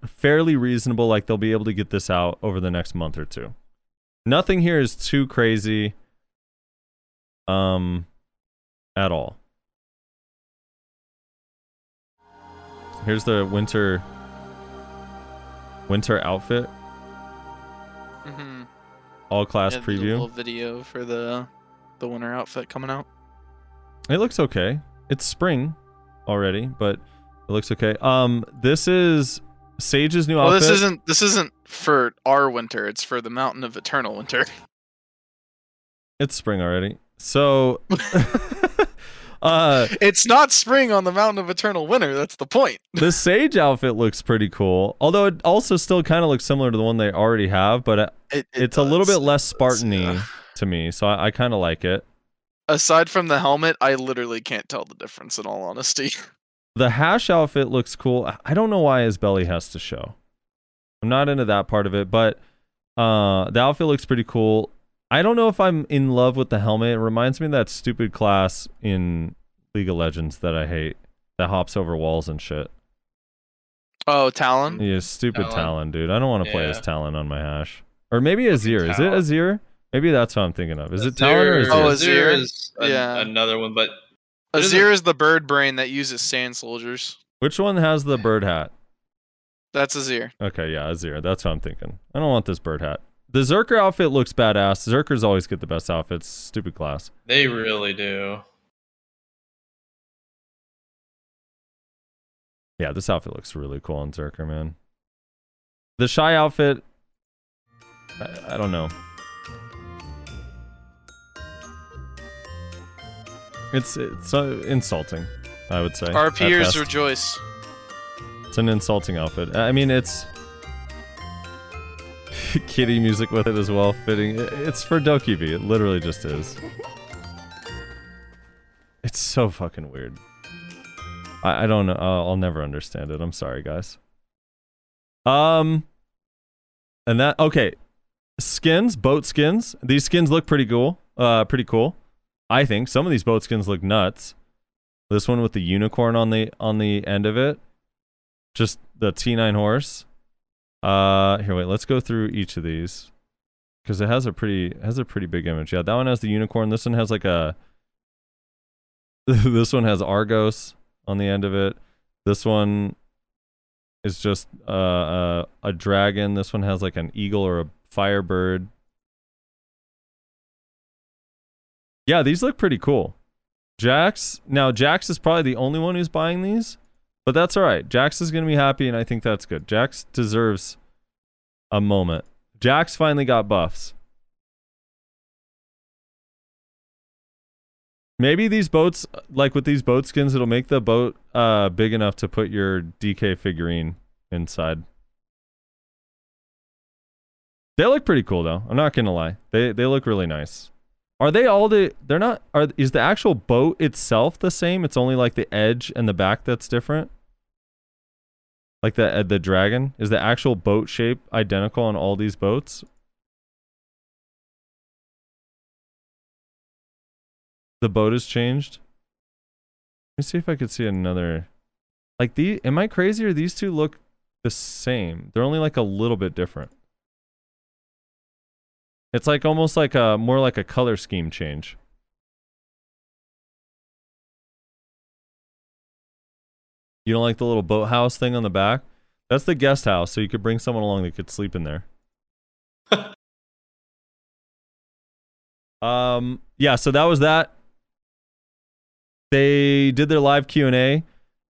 fairly reasonable. Like they'll be able to get this out over the next month or two. Nothing here is too crazy. Um, at all. Here's the winter winter outfit Mm-hmm. all class yeah, preview. Little video for the the winter outfit coming out. It looks okay. It's spring already, but it looks okay. Um, this is Sage's new Well, outfit. this isn't this isn't for our winter. It's for the Mountain of Eternal Winter. It's spring already. So, <laughs> <laughs> uh, <laughs> It's not spring on the Mountain of Eternal Winter. That's the point. the <laughs> Sage outfit looks pretty cool. Although it also still kind of looks similar to the one they already have, but it, It, it it's a little bit less Spartan-y yeah. to me. So I, I kind of like it. Aside from the helmet, I literally can't tell the difference. In all honesty, <laughs> The hash outfit looks cool. I don't know why his belly has to show. I'm not into that part of it, but uh, the outfit looks pretty cool. I don't know if I'm in love with the helmet. It reminds me of that stupid class in League of Legends that I hate that hops over walls and shit. oh Talon. Yeah, stupid Talon. Talon, dude. I don't want to play as Talon on my hash. Or maybe Azir. Is it Talon. Azir? Maybe that's what I'm thinking of. Is it Talon or Azir- Azir? Oh, Azir oh, Azir? is an- Yeah. another one, but It is Azir is the bird brain that uses sand soldiers. Which one has the bird hat? That's Azir. Okay, yeah, Azir. That's what I'm thinking. I don't want this bird hat. The Zerker outfit looks badass. Zerkers always get the best outfits. Stupid class. they really do. Yeah, this outfit looks really cool on Zerker, man. The Shai outfit, I, I don't know. It's it's uh, insulting, I would say. at RPers best. rejoice. It's an insulting outfit. I mean, it's kitty music with it as well, fitting. It's for Dokkaebi. It literally just is. It's so fucking weird. I, I don't know. I'll, I'll never understand it. I'm sorry, guys. Um, and that okay, skins, boat skins. These skins look pretty cool. Uh, pretty cool. I think some of these boat skins look nuts. This one with the unicorn on the on the end of it just the T9 horse. Uh, here, wait. Let's go through each of these because it has a pretty has a pretty big image. Yeah, that one has the unicorn. This one has like a. <laughs> this one has Argos on the end of it. This one is just uh, a a dragon. This one has like an eagle or a firebird. Yeah, these look pretty cool. Jax. Now Jax is probably the only one who's buying these. But that's all right. Jax is going to be happy, and I think that's good. Jax deserves a moment. Jax finally got buffs. Maybe these boats, like with these boat skins, it'll make the boat uh big enough to put your DK figurine inside. They look pretty cool though. I'm not gonna lie. They they look really nice. Are they all the? They're not. Are is the actual boat itself the same? It's only like the edge and the back that's different. Like the uh, the dragon is the actual boat shape identical on all these boats? The boat has changed. Let me see if I could see another. Like the, am I crazy or these two look the same? They're only like a little bit different. It's like almost like a more like a color scheme change. You don't like the little boathouse thing on the back? That's the guest house, so you could bring someone along that could sleep in there. <laughs> um, yeah. So that was that. They did their live Q and A.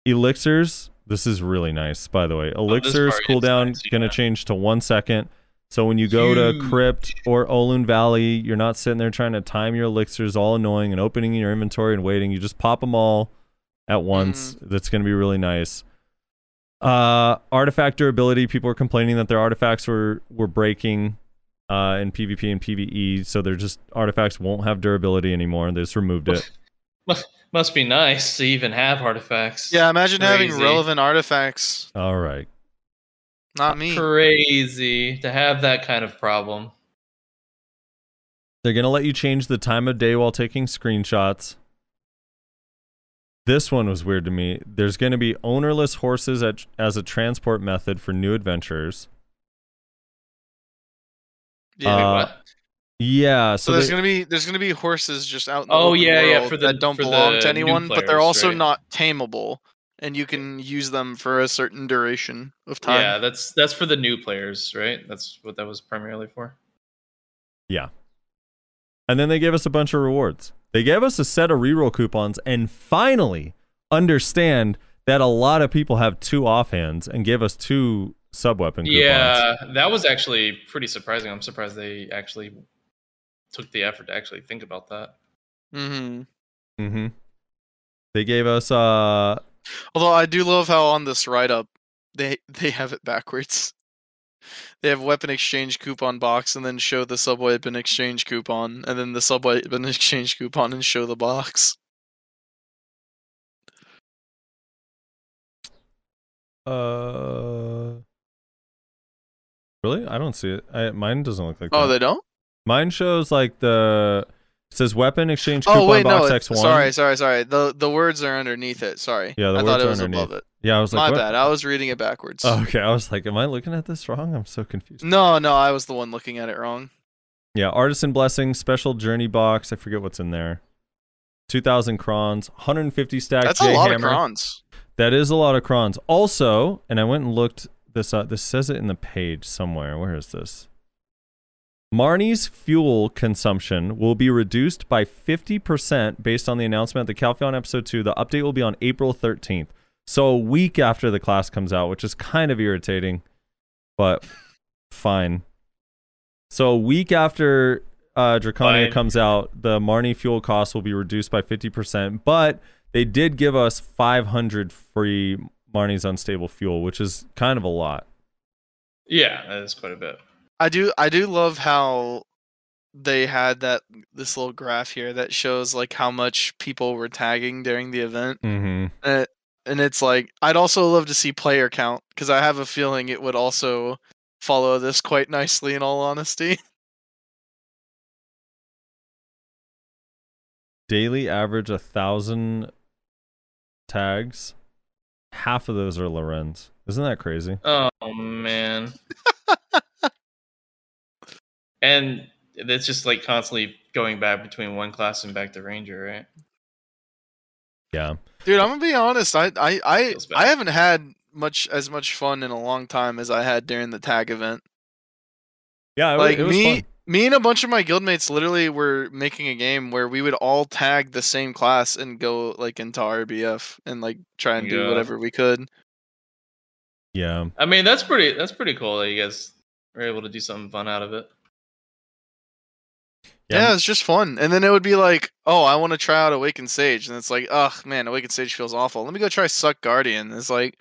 Elixirs. This is really nice, by the way. Elixirs part is cooldown nice, gonna change to one second. So when you go to Crypt or Olun Valley, you're not sitting there trying to time your elixirs, all annoying, and opening your inventory and waiting. You just pop them all at once. That's going to be really nice. Uh, artifact durability. People are complaining that their artifacts were were breaking uh, in PvP and PvE, so they're just artifacts won't have durability anymore. They just removed it. <laughs> Must, must be nice to even have artifacts. Yeah, imagine having relevant artifacts. All right. Not me. Crazy to have that kind of problem. They're going to let you change the time of day while taking screenshots. This one was weird to me. There's going to be ownerless horses at, as a transport method for new adventurers. Yeah. Uh. Yeah, so so, there's they- gonna be there's gonna be horses just out in the Oh, open yeah, yeah, for the- that don't for belong the to new anyone, but they're also right. not tameable, and you can use them for a certain duration of time. Yeah, that's that's for the new players, right? That's what that was primarily for. yeah. And then they gave us a bunch of rewards. They gave us a set of reroll coupons and finally understand that a lot of people have two offhands and gave us two sub-weapon coupons. Yeah, that was actually pretty surprising. I'm surprised they actually took the effort to actually think about that. hmm Mm-hmm. They gave us uh Although I do love how on this write up they they have it backwards. They have weapon exchange coupon box and then show the subway weapon exchange coupon, and then the subway weapon <laughs> exchange coupon and show the box. uh Really? I don't see it. I, mine doesn't look like that. Oh, that. they don't? Mine shows like the it says weapon exchange oh, coupon Oh wait, box no. X1. Sorry, sorry, sorry. The the words are underneath it. Sorry. Yeah, the I words thought it are was above underneath. it. Yeah, I was like, My what? bad. I was reading it backwards. Oh, <laughs> okay, I was like, am I looking at this wrong? I'm so confused. No, no, I was the one looking at it wrong. Yeah, artisan blessing, special journey box. I forget what's in there. 2,000 crons, 150 stack That's J a lot hammer. of crons. That is a lot of crons. Also, and I went and looked this up. This says it in the page somewhere. Where is this? Marni's fuel consumption will be reduced by 50% based on the announcement of the Calpheon episode 2. The update will be on April 13th. So a week after the class comes out, which is kind of irritating, but fine. So a week after uh, Drakania Fine. comes out, the Marnie fuel cost will be reduced by 50%, but they did give us 500 free Marni's unstable fuel, which is kind of a lot. Yeah, that is quite a bit. I do I do love how they had that this little graph here that shows like how much people were tagging during the event. Mm-hmm. Uh, and it's like I'd also love to see player count because I have a feeling it would also follow this quite nicely in all honesty. <laughs> Daily average a thousand tags. Half of those are Lorenz. Isn't that crazy? Oh man. <laughs> and it's just like constantly going back between one class and back to ranger, right? Yeah. Dude, I'm gonna be honest. I I I, I haven't had much as much fun in a long time as I had during the tag event. Yeah, it, wa- like it was me fun. me and a bunch of my guildmates literally were making a game where we would all tag the same class and go like into RBF and like try and do whatever we could. Yeah. I mean, that's pretty. That's pretty cool that you guys were able to do something fun out of it. Yeah, it's just fun. And then it would be like, oh, I want to try out Awakened Sage. And it's like, ugh, man, Awakened Sage feels awful. Let me go try Succ Guardian. It's like,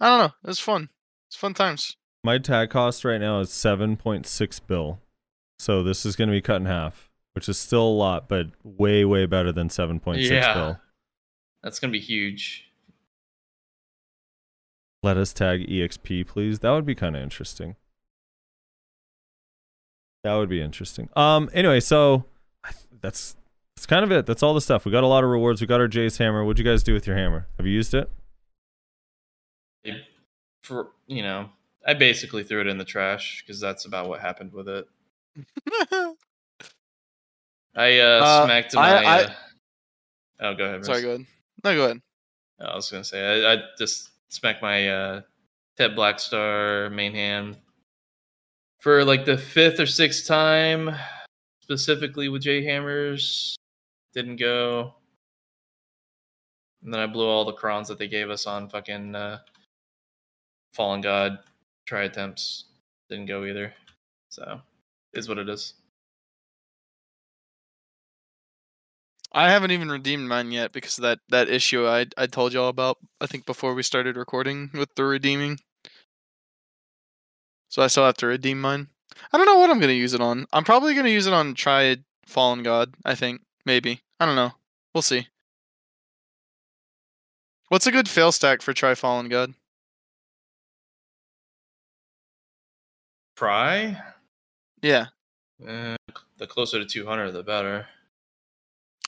I don't know. It's fun. It's fun times. My tag cost right now is 7.6 bill. So this is going to be cut in half, which is still a lot, but way, way better than 7.6 Yeah. bill. That's gonna be huge. Let us tag EXP, please. That would be kind of interesting. That would be interesting. Um. Anyway, so that's that's kind of it. That's all the stuff. We got a lot of rewards. We got our Jace hammer. What'd you guys do with your hammer? Have you used it? For you know, I basically threw it in the trash because that's about what happened with it. <laughs> I uh, Uh, smacked I- my. I- uh, oh, go ahead. Sorry, Rez. go ahead. No, go ahead. I was gonna say I, I just smacked my uh, TET Blackstar main hand for like the fifth or sixth time, specifically with J Hammers. Didn't go, and then I blew all the crons that they gave us on fucking uh, Fallen God try attempts. Didn't go either. So, is what it is. I haven't even redeemed mine yet because of that that issue I I told y'all about. I think before we started recording with the redeeming. So I still have to redeem mine. I don't know what I'm gonna use it on. I'm probably gonna use it on try Fallen God. I think maybe. I don't know. We'll see. What's a good fail stack for try Fallen God? Try. Yeah, Uh, the closer to 200, the better.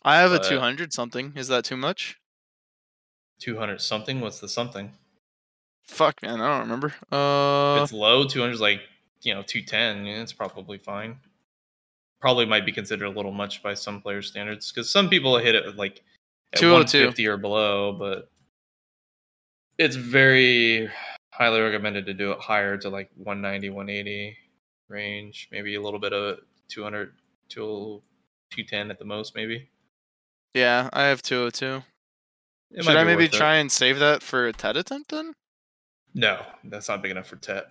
I have a 200 something. Is that too much? 200 something. What's the something? Fuck, man, I don't remember. Uh, it's low. 200 is like you know 210. Yeah, it's probably fine. Probably might be considered a little much by some player standards because some people hit it with like at 202. 150 or below, but it's very highly recommended to do it higher to like 190, 180 range. Maybe a little bit of 200 to 210 at the most, maybe. yeah, I have 202. It Should I maybe worth it. try and save that for a TET attempt then? No, that's not big enough for Tet.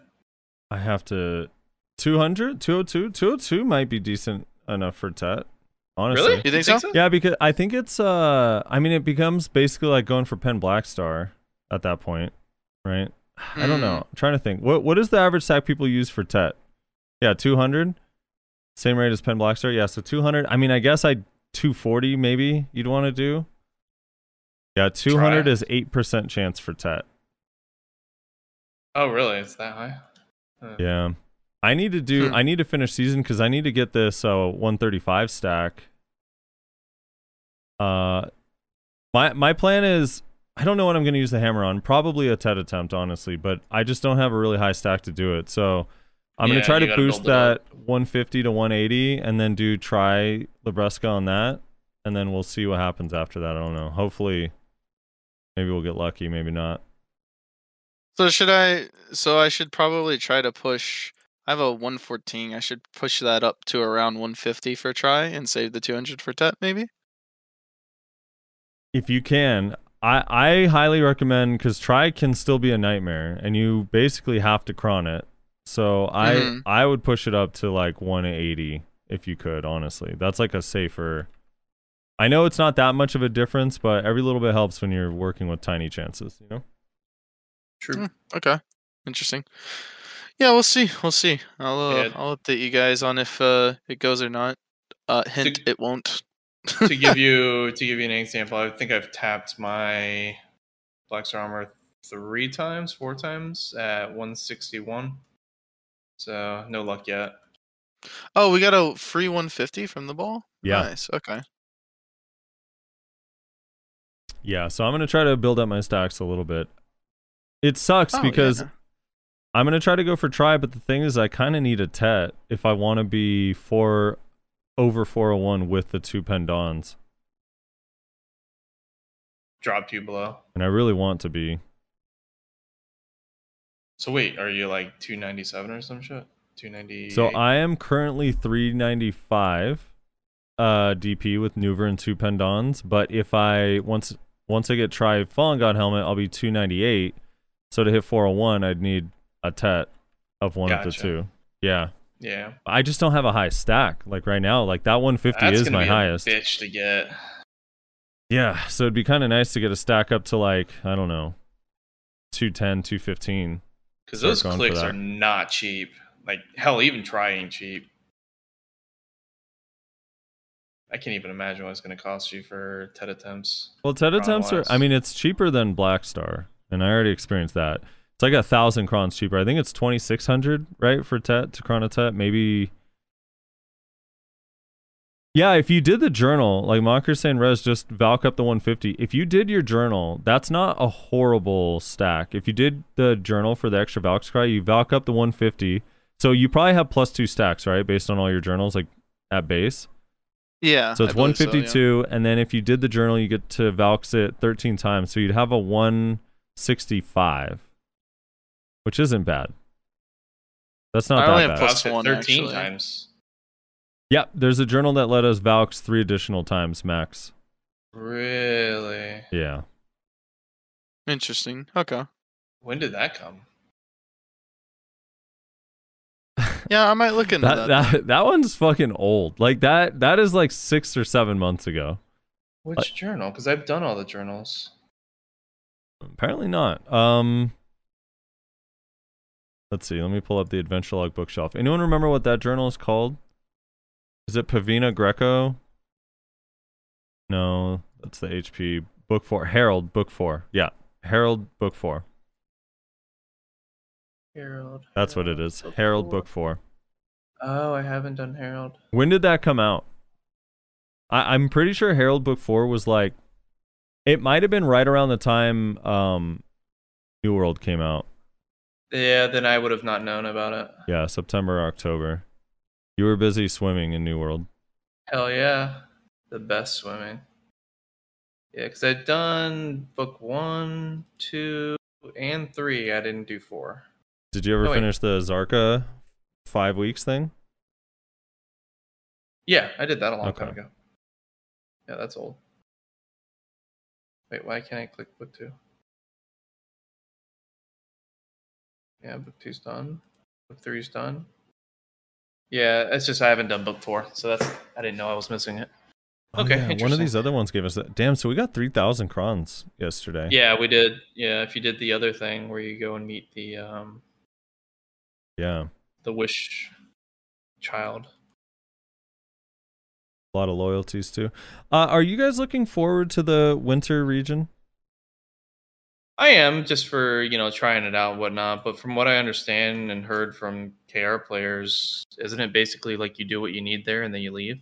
I have to 200, 202, 202 might be decent enough for Tet. Honestly. Really? You think so? Yeah, because I think it's uh I mean it becomes basically like going for Pen Blackstar at that point, right? <sighs> I don't know. Hmm. I'm trying to think. What what is the average stack people use for Tet? Yeah, 200. Same rate as Pen Blackstar. Yeah, so 200. I mean, I guess I 240 maybe you'd want to do. Yeah, 200 Try. is 8% chance for Tet. Oh, really? It's that high? Huh. Yeah. I need to do Hmm. I need to finish season cuz I need to get this uh 135 stack. Uh my my plan is I don't know what I'm going to use the hammer on. Probably a TET attempt honestly, but I just don't have a really high stack to do it. So I'm going to try to boost that up. 150 to 180 and then do try Labreska on that and then we'll see what happens after that. I don't know. Hopefully maybe we'll get lucky, maybe not. So should I? So I should probably try to push. I have a 114. I should push that up to around 150 for a try and save the 200 for TET maybe. if you can i i highly recommend because try can still be a nightmare and you basically have to cron it so i Mhm. i would push it up to like 180 if you could honestly that's like a safer i know it's not that much of a difference but every little bit helps when you're working with tiny chances you know True. Hmm. Okay, interesting. Yeah, we'll see. We'll see. I'll uh, Yeah. I'll update you guys on if uh, it goes or not. Uh, hint, it won't. to give <laughs> you to give you an example, I think I've tapped my Black Star armor three times, four times at 161. So no luck yet. Oh, we got a free 150 from the ball. Yeah. Nice. Okay. yeah so i'm gonna try to build up my stacks a little bit it sucks Oh, because yeah. I'm gonna try to go for try, but the thing is, I kind of need a tet if I want to be four over 401 with the two pendons, Drop two below. and I really want to be. So wait, are you like 297 or some shit? 290. So I am currently 395 uh DP with Nouver and two pendons, but if I once once I get try Fallen God helmet, I'll be 298. So to hit 401, I'd need a tet of one of the two. Yeah. Yeah. I just don't have a high stack. Like right now, like that 150 That's is my be a highest. bitch to get. Yeah, so it'd be kind of nice to get a stack up to like, I don't know, 210, 215. Because those clicks are not cheap. Like hell, even trying cheap. I can't even imagine what it's going to cost you for TET attempts. Well, TET attempts are, I mean, it's cheaper than Black Star, and I already experienced that. It's like a thousand crons cheaper. I think it's 2600 right, for TET to Chronotet. Maybe. Yeah, if you did the journal, like Monker saying, Res, just Valk up the 150. If you did your journal, that's not a horrible stack. If you did the journal for the extra Valk cry, you Valk up the 150. So you probably have plus two stacks, right? Based on all your journals, like at base. Yeah. So it's I believe so, yeah. 152, and then if you did the journal, you get to Valks it 13 times. So you'd have a 165, which isn't bad. That's not I only that have bad. plus Cost it one, 13 actually. times. Yep, there's a journal that let us Valks three additional times max. Really? Yeah. Interesting. Okay. When did that come? <laughs> Yeah, I might look into That that. that that one's fucking old. Like that that is like six or seven months ago. Which journal? Because I've done all the journals. Apparently not. Um Let's see. Let me pull up the Adventure Log bookshelf. Anyone remember what that journal is called? Is it Pavina Greco? No, that's the HP book 4. Herald book 4. Yeah. Herald book 4. Harold. That's what it is. Herald book 4. Oh, I haven't done Harold. When did that come out? I, I'm pretty sure Herald Book Four was like, it might have been right around the time um, New World came out. Yeah, then I would have not known about it. Yeah, September, October. You were busy swimming in New World. Hell yeah. The best swimming. Yeah, because I've done book one, two, and three. I didn't do four. Did you ever Oh, finish the Zarka five weeks thing? Yeah, I did that a long time Okay. ago. Yeah, that's old. Wait, why can't I click book two? Yeah, book two's done. Book three's done. Yeah, it's just I haven't done book four, so that's I didn't know I was missing it. Oh, Okay, yeah, one of these other ones gave us that. Damn, so we got 3,000 crons yesterday. Yeah, we did. Yeah, if you did the other thing where you go and meet the um Yeah. the wish child. A lot of loyalties too. Uh, are you guys looking forward to the winter region? I am just for you know trying it out and whatnot, but from what I understand and heard from KR players, isn't it basically like you do what you need there and then you leave?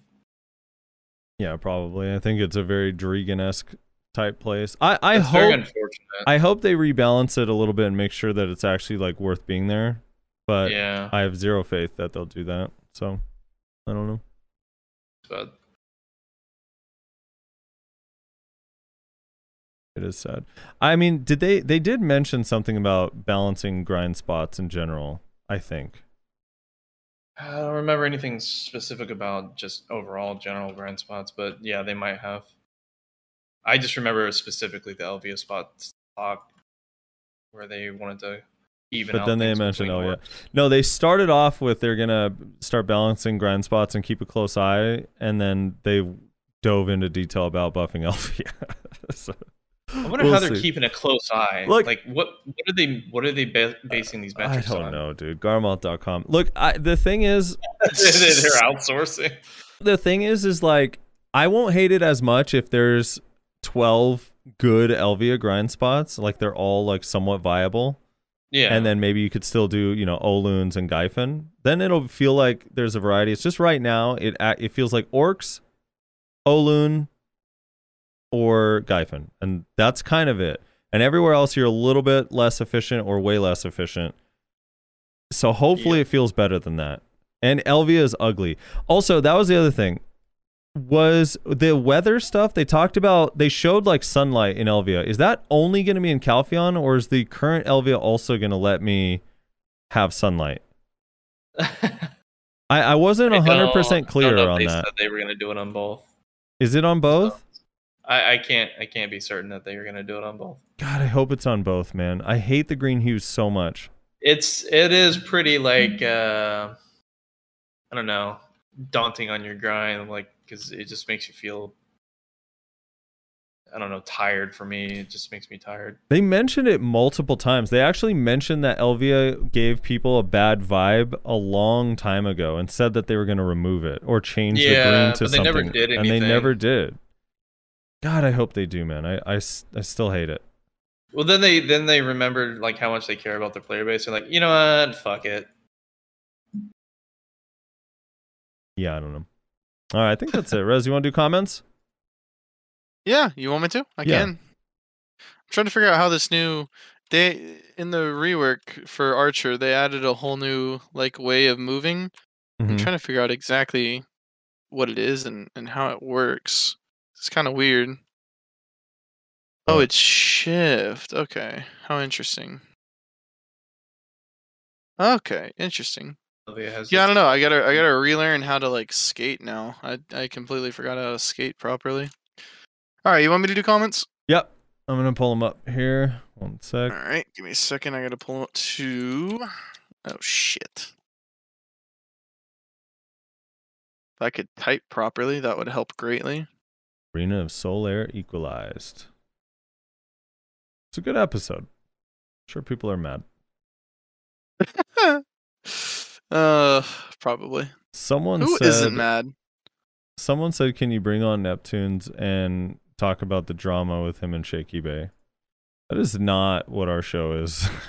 Yeah, probably. I think it's a very Drieghan esque type place. I, I hope unfortunate. I hope they rebalance it a little bit and make sure that it's actually like worth being there. But yeah, I have zero faith that they'll do that. So I don't know. but It is sad. I mean, did they they did mention something about balancing grind spots in general, I think. I don't remember anything specific about just overall general grind spots, but yeah, they might have. I just remember specifically the Elvia spot talk where they wanted to even. But then they mentioned, oh yeah, no, they started off with they're gonna start balancing grind spots and keep a close eye, and then they dove into detail about buffing Elvia. <laughs> so, I wonder we'll how they're see. keeping a close eye. Look- like what what are they what are they ba- basing these I metrics don't on? know, dude. Garmoth.com. Look, I, the thing is, <laughs> they're outsourcing. the thing is, is like I won't hate it as much if there's twelve good Elvia grind spots, like they're all like somewhat viable. Yeah, and then maybe you could still do you know Oluns and Gyfin. Then it'll feel like there's a variety. It's just right now it it feels like orcs, Olun, or Gyfin, and that's kind of it. And everywhere else you're a little bit less efficient or way less efficient. So hopefully Yeah. it feels better than that. And Elvia is ugly. Also, that was the other thing. Was the weather stuff they talked about? They showed like sunlight in Elvia. Is that only going to be in Calpheon, or is the current Elvia also going to let me have sunlight? <laughs> I, I wasn't I don't- hundred I percent don't clear know if on they that. Said they were gonna do it on both. Is it on both? I, I can't I can't be certain that they are gonna do it on both. God, I hope it's on both, man. I hate the green hues so much. It's it is pretty like uh I don't know, daunting on your grind, like because it just makes you feel. I don't know, tired for me. It just makes me tired. They mentioned it multiple times. They actually mentioned that Elvia gave people a bad vibe a long time ago and said that they were going to remove it or change the green to but they something. never did anything. And they never did. God, I hope they do, man. I, I, I still hate it. Well, then they then they remembered like how much they care about their player base. They're like, you know what, fuck it. Yeah, I don't know. All right, I think that's it. Rez, you want to do comments? <laughs> Yeah, you want me to? I Yeah. can. I'm trying to figure out how this new they in the rework for Archer, they added a whole new like way of moving. I'm Mhm. trying to figure out exactly what it is and, and how it works. It's kind of weird. Oh, Oh. it's shift. Okay. How interesting. Okay, interesting. Oh, yeah, I don't know. I gotta I mm. gotta relearn how to like skate now. I I completely forgot how to skate properly. All right, you want me to do comments? Yep. I'm going to pull them up here. One sec. All right, give me a second. I gotta pull up to. Oh shit! If I could type properly, that would help greatly. Arena of Solare Equalized. It's a good episode. sure people are mad. <laughs> uh, probably. Someone Who said not mad? someone said can you bring on Neptunes and talk about the drama with him and Shaky Bay? That is not what our show is. <laughs>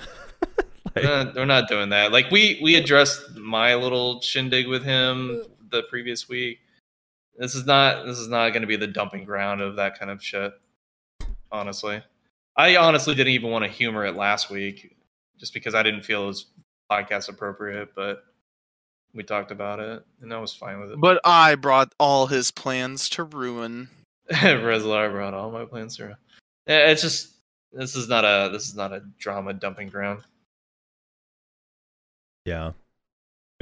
We're not, we're not doing that. Like we we addressed my little shindig with him the previous week. This is not this is not going to be the dumping ground of that kind of shit. Honestly, I honestly didn't even want to humor it last week, just because I didn't feel it was podcast appropriate. But we talked about it, and I was fine with it. But I brought all his plans to ruin. <laughs> Rezlar brought all my plans through. Yeah, It's just this is not a this is not a drama dumping ground. yeah.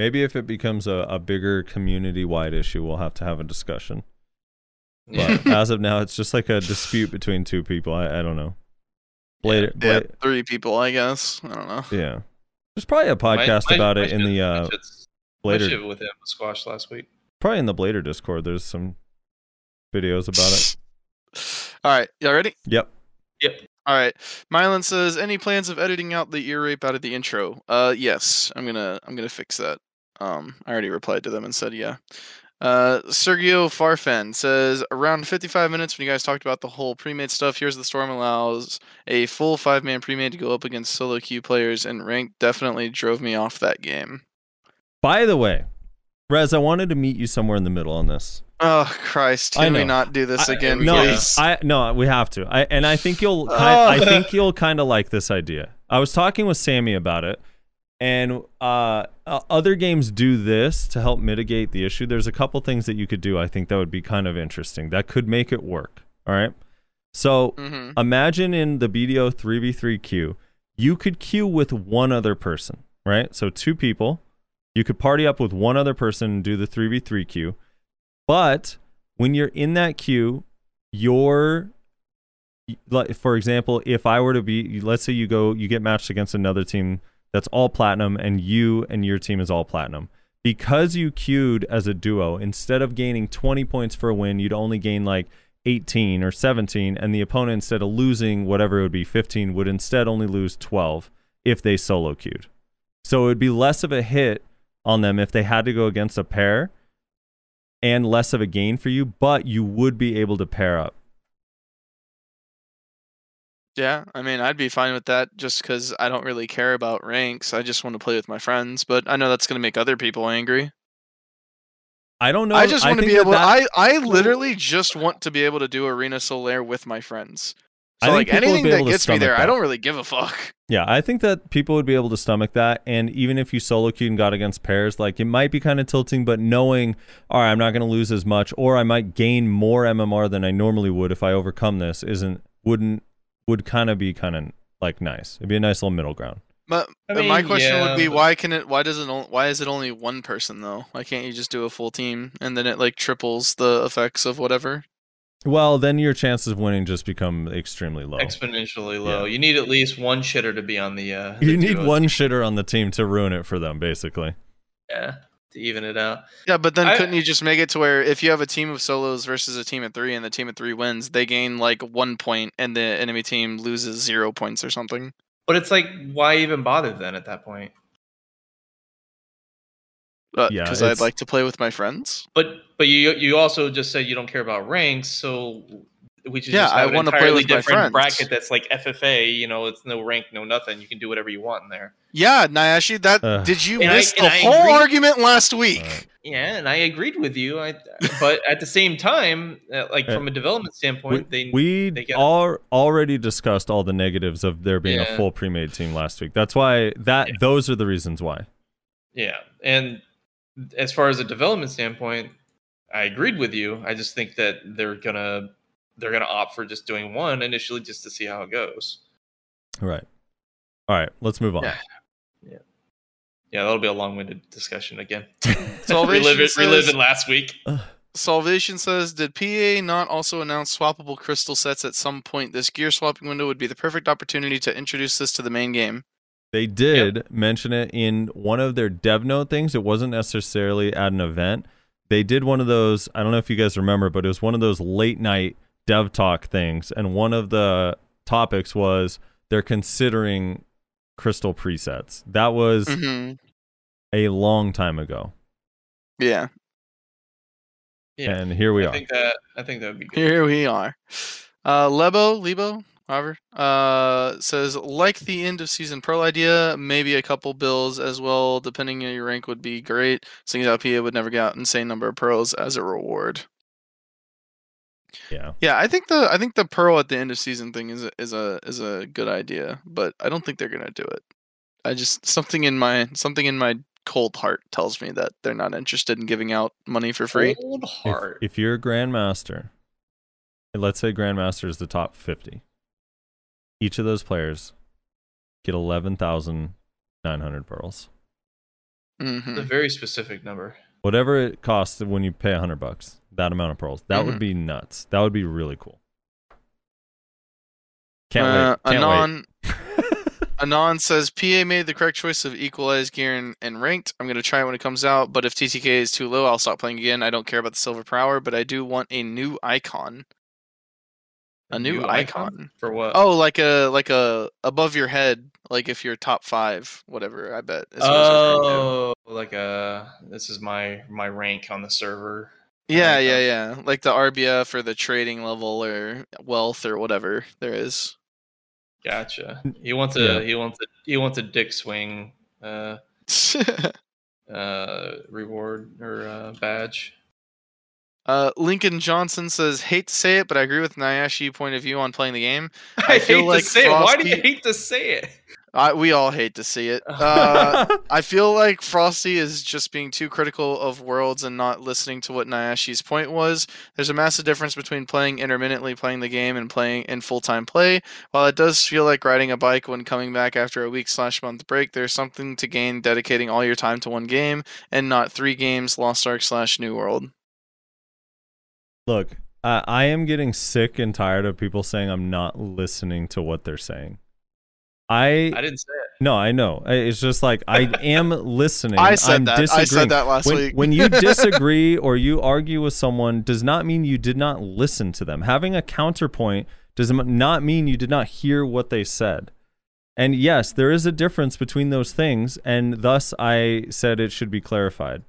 Maybe if it becomes a, a bigger community wide issue, we'll have to have a discussion. But <laughs> as of now, it's just like a dispute between two people. I, I don't know. Blade, Yeah, Blade, three people, I guess. I don't know. yeah. There's probably a podcast my- about my it in the my uh, shit's- Blader. with him was squashed last week. Probably in the Blader Discord. There's some videos about it. <laughs> All right, y'all ready? Yep. Yep. All right. Mylan says, "Any plans of editing out the ear rape out of the intro?" Uh, yes. I'm gonna I'm gonna fix that. Um, I already replied to them and said yeah. Uh, Sergio Farfen says around 55 minutes when you guys talked about the whole pre-made stuff. Here's the storm allows a full five-man pre-made to go up against solo queue players, and rank definitely drove me off that game. By the way, Rez, I wanted to meet you somewhere in the middle on this. Oh Christ! I Can we not do this I- again, no, please? I no, we have to. I and I think you'll. Kind, I <laughs> think you'll kind of like this idea. I was talking with Sammy about it, and uh, uh, other games do this to help mitigate the issue. There's a couple things that you could do. I think that would be kind of interesting. That could make it work. All right. So Mhm. imagine in the BDO three v three queue, you could queue with one other person. Right. So two people. You could party up with one other person and do the 3v3 queue. But when you're in that queue, you're like for example, if I were to be let's say you go you get matched against another team that's all platinum and you and your team is all platinum. Because you queued as a duo, instead of gaining 20 points for a win, you'd only gain like 18 or 17 and the opponent instead of losing whatever it would be 15 would instead only lose 12 if they solo queued. So it would be less of a hit on them if they had to go against a pair and less of a gain for you, but you would be able to pair up. Yeah, I mean, I'd be fine with that just because I don't really care about ranks. I just want to play with my friends, but I know that's going to make other people angry. I don't know. I just want to be able. that- I I literally just want to be able to do Arena Solare with my friends. I So think like anything that gets me stomach there, I don't really give a fuck. Yeah, I think that people would be able to stomach that. And even if you solo queued and got against pairs, like it might be kind of tilting, but knowing, all right, I'm not going to lose as much, or I might gain more MMR than I normally would if I overcome this, isn't wouldn't would kind of be kind of like nice. It'd be a nice little middle ground. But I uh, my question yeah, would be, but- why can it? Why does it? Why is it only one person though? Why can't you just do a full team and then it like triples the effects of whatever? Well, then your chances of winning just become extremely low. Exponentially low. Yeah. You need at least one shitter to be on the. Uh, you need one team. shitter on the team to ruin it for them, basically. Yeah. To even it out. Yeah, but then I- couldn't you just make it to where if you have a team of solos versus a team of three, and the team of three wins, they gain like one point, and the enemy team loses zero points or something? But it's like, why even bother then at that point? Uh, yeah, Because I'd like to play with my friends. But but you you also just said you don't care about ranks, so we should Yeah, just I an wanna play entirely with different bracket that's like FFA. You know, it's no rank, no nothing. You can do whatever you want in there. Yeah, Nyashi, that Uh. did you And I- miss and the I whole agree. argument last week? Alright. Yeah, and I agreed with you. I but at the same time, uh, like Uh, from a development standpoint, they we they get- all already discussed all the negatives of there being a full pre-made team last week. That's why that Yeah. those are the reasons why. Yeah, and as far as a development standpoint, I agreed with you. I just think that they're gonna they're gonna opt for just doing one initially, just to see how it goes. Right. All right, let's move on. Yeah. Yeah, that'll be a long-winded discussion again. <laughs> <laughs> Salvation Relive it, says- reliving last week. Salvation says, did PA not also announce swappable crystal sets at some point? This gear swapping window would be the perfect opportunity to introduce this to the main game. They did mention it in one of their dev note things. It wasn't necessarily at an event. They did one of those, I don't know if you guys remember, but it was one of those late night dev talk things. And one of the topics was they're considering crystal presets. That was hmm a long time ago. Yeah, Yeah, And here we I are. think that I think that would be good. here we are. Uh, Lebo, Lebo, however, uh, says, like the end of season Pearl idea, maybe a couple bills as well, depending on your rank, would be great. Seeing as how PA would never get out insane number of pearls as a reward. Yeah. Yeah, I think the I think the pearl at the end of season thing is a, is a is a good idea, but I don't think they're gonna do it. I just something in my something in my cold heart tells me that they're not interested in giving out money for free. Cold If, heart. if you're a grandmaster, let's say grandmaster is the top 50, each of those players get 11,900 pearls. hmm a very specific number. Whatever it costs when you pay a 100 bucks, that amount of pearls. That Mhm. would be nuts. That would be really cool. Can't Uh, wait. Can't Anon wait. Anon <laughs> says PA made the correct choice of equalized gear and, and ranked. I'm gonna try it when it comes out, but if TTK is too low, I'll stop playing again. I don't care about the silver per hour, but I do want a new icon. A new, icon. for what? Oh, like a like a above your head, like if you're top five, whatever. I bet. is what it's referring to. oh, like uh this is my my rank on the server. Yeah, like yeah, that. yeah. Like the RBF or the trading level or wealth or whatever there is. Gotcha. He wants a Yeah. he wants a he wants a dick swing uh <laughs> uh reward or uh, badge. uh, Lincoln Johnson says, "Hate to say it, but I agree with Nyashi point of view on playing the game. <laughs> I, I feel hate like to say it. Why do you hate to say it? I, we all hate to see it. <laughs> Uh, I feel like Frosty is just being too critical of worlds and not listening to what Nyashi's point was. There's a massive difference between playing intermittently playing the game and playing in full time play. While it does feel like riding a bike when coming back after a week slash month break, there's something to gain dedicating all your time to one game and not three games, Lost Ark slash New World. Look, I, I am getting sick and tired of people saying I'm not listening to what they're saying. I, I didn't say it. no, I know. It's just like I am <laughs> listening. I said I'm that. I said that last when, week. when you <laughs> disagree or you argue with someone does not mean you did not listen to them. Having a counterpoint does not mean you did not hear what they said. And yes, there is a difference between those things, and thus I said it should be clarified.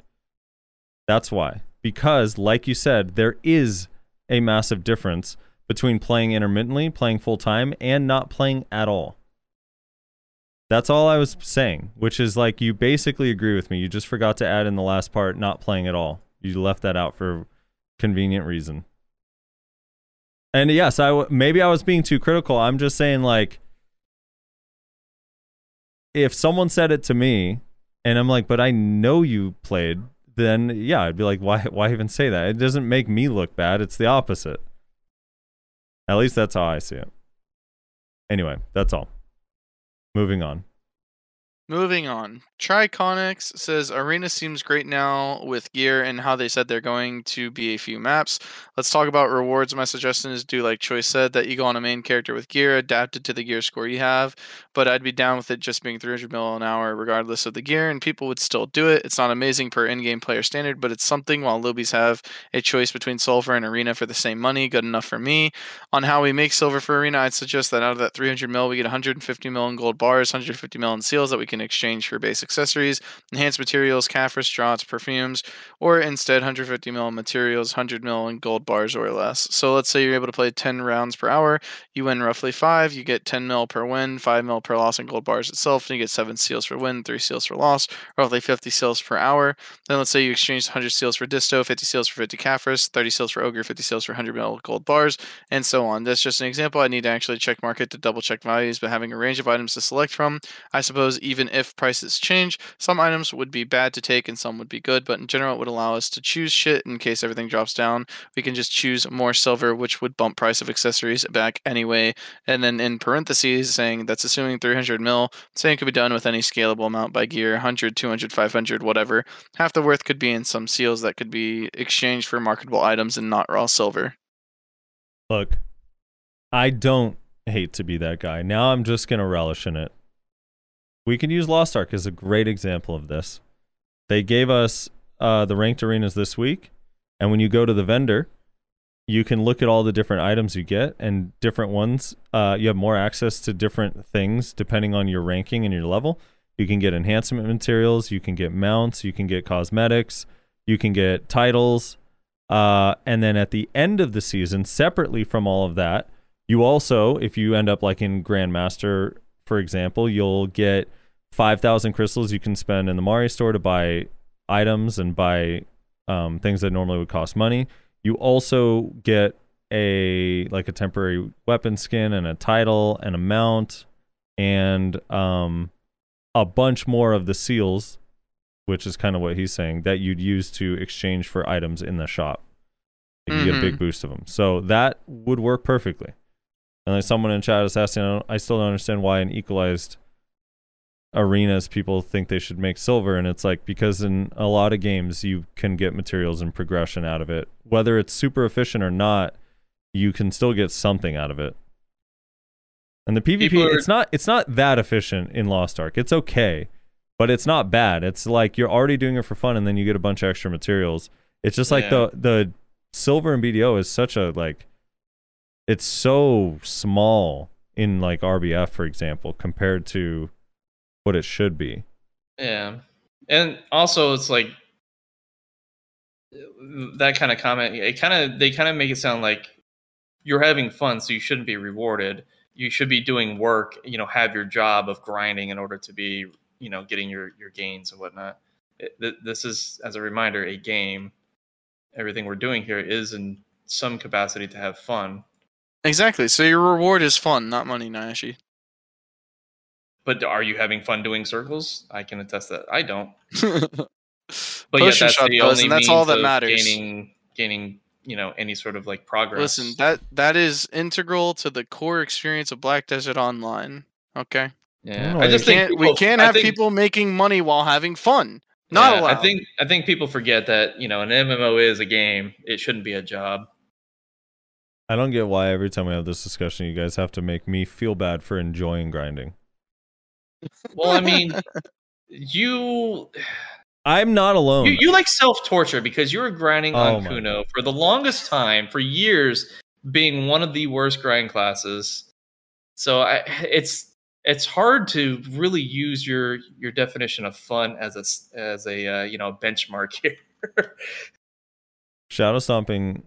That's why. Because, like you said, there is a massive difference between playing intermittently, playing full time, and not playing at all. That's all I was saying, which is like you basically agree with me. You just forgot to add in the last part, not playing at all. You left that out for convenient reason. And yes, I w- maybe I was being too critical. I'm just saying like if someone said it to me and I'm like, "But I know you played," then yeah, I'd be like, "Why why even say that? It doesn't make me look bad. It's the opposite." At least that's how I see it. Anyway, that's all. Moving on. Moving on. Triconics says Arena seems great now with gear and how they said they're going to be a few maps. Let's talk about rewards. My suggestion is do like Choice said that you go on a main character with gear adapted to the gear score you have. But I'd be down with it just being 300 mil an hour regardless of the gear, and people would still do it. It's not amazing per in-game player standard, but it's something. While Lubies have a choice between silver and arena for the same money, good enough for me. On how we make silver for arena, I'd suggest that out of that 300 mil, we get 150 mil in gold bars, 150 mil in seals that we can exchange for base accessories, enhanced materials, Caphras, draughts, perfumes, or instead 150 mil materials, 100 mil in gold bars or less. So let's say you're able to play 10 rounds per hour, you win roughly five, you get 10 mil per win, 5 mil per loss in gold bars itself, and you get 7 seals for win, 3 seals for loss, roughly 50 seals per hour. Then let's say you exchange 100 seals for Disto, 50 seals for 50 Caphras, 30 seals for Ogre, 50 seals for 100 mil gold bars, and so on. That's just an example. I need to actually check market to double check values, but having a range of items to select from, I suppose even if prices change, some items would be bad to take and some would be good, but in general it would allow us to choose shit in case everything drops down. We can just choose more silver, which would bump price of accessories back anyway. And then in parentheses saying that's assuming 300 mil, saying it could be done with any scalable amount by gear, 100, 200, 500, whatever. Half the worth could be in some seals that could be exchanged for marketable items and not raw silver. Look, I don't hate to be that guy. Now I'm just gonna relish in it. We can use Lost Ark as a great example of this. They gave us uh, the ranked arenas this week, and when you go to the vendor, you can look at all the different items you get and different ones. Uh, you have more access to different things depending on your ranking and your level. You can get enhancement materials, you can get mounts, you can get cosmetics, you can get titles. Uh, and then at the end of the season, separately from all of that, you also, if you end up like in Grandmaster, for example, you'll get 5,000 crystals you can spend in the Mari store to buy items and buy um, things that normally would cost money. You also get a like a temporary weapon skin and a title and a mount and um, a bunch more of the seals, which is kind of what he's saying that you'd use to exchange for items in the shop. You get a big boost of them, so that would work perfectly. And like someone in chat is asking, I, don't, I still don't understand why an equalized arenas people think they should make silver. And it's like because in a lot of games you can get materials and progression out of it. Whether it's super efficient or not you can still get something out of it. And the pvp are- it's not it's not that efficient in lost ark. It's okay but it's not bad. It's like you're already doing it for fun and then you get a bunch of extra materials. It's just like Yeah. the the silver and bdo is such a like it's so small in like rbf for example compared to what it should be Yeah, and also it's like that kind of comment. It kind of they kind of make it sound like you're having fun, so you shouldn't be rewarded. You should be doing work. You know, have your job of grinding in order to be you know getting your your gains and whatnot. It, th- this is as a reminder a game. Everything we're doing here is in some capacity to have fun. Exactly. So your reward is fun, not money, Nayashi. But are you having fun doing circles? I can attest that I don't. <laughs> but But yet that's shot the does, only and that's all that of matters. Gaining, gaining, you know, any sort of like progress. Listen, that that is integral to the core experience of Black Desert Online. Okay. yeah, No, I just think can't, we people- can't have think- people making money while having fun. Not yeah, allowed. I think I think people forget that you know an MMO is a game. It shouldn't be a job. I don't get why every time we have this discussion, you guys have to make me feel bad for enjoying grinding. Well, I mean, you <sighs> I'm not alone. you, you like self torture because you were grinding Oh on Kuno for the longest time, for years, being one of the worst grind classes. So I, <sighs> it's it's hard to really use your your definition of fun as a as a uh, you know benchmark here. <laughs> Shadow stomping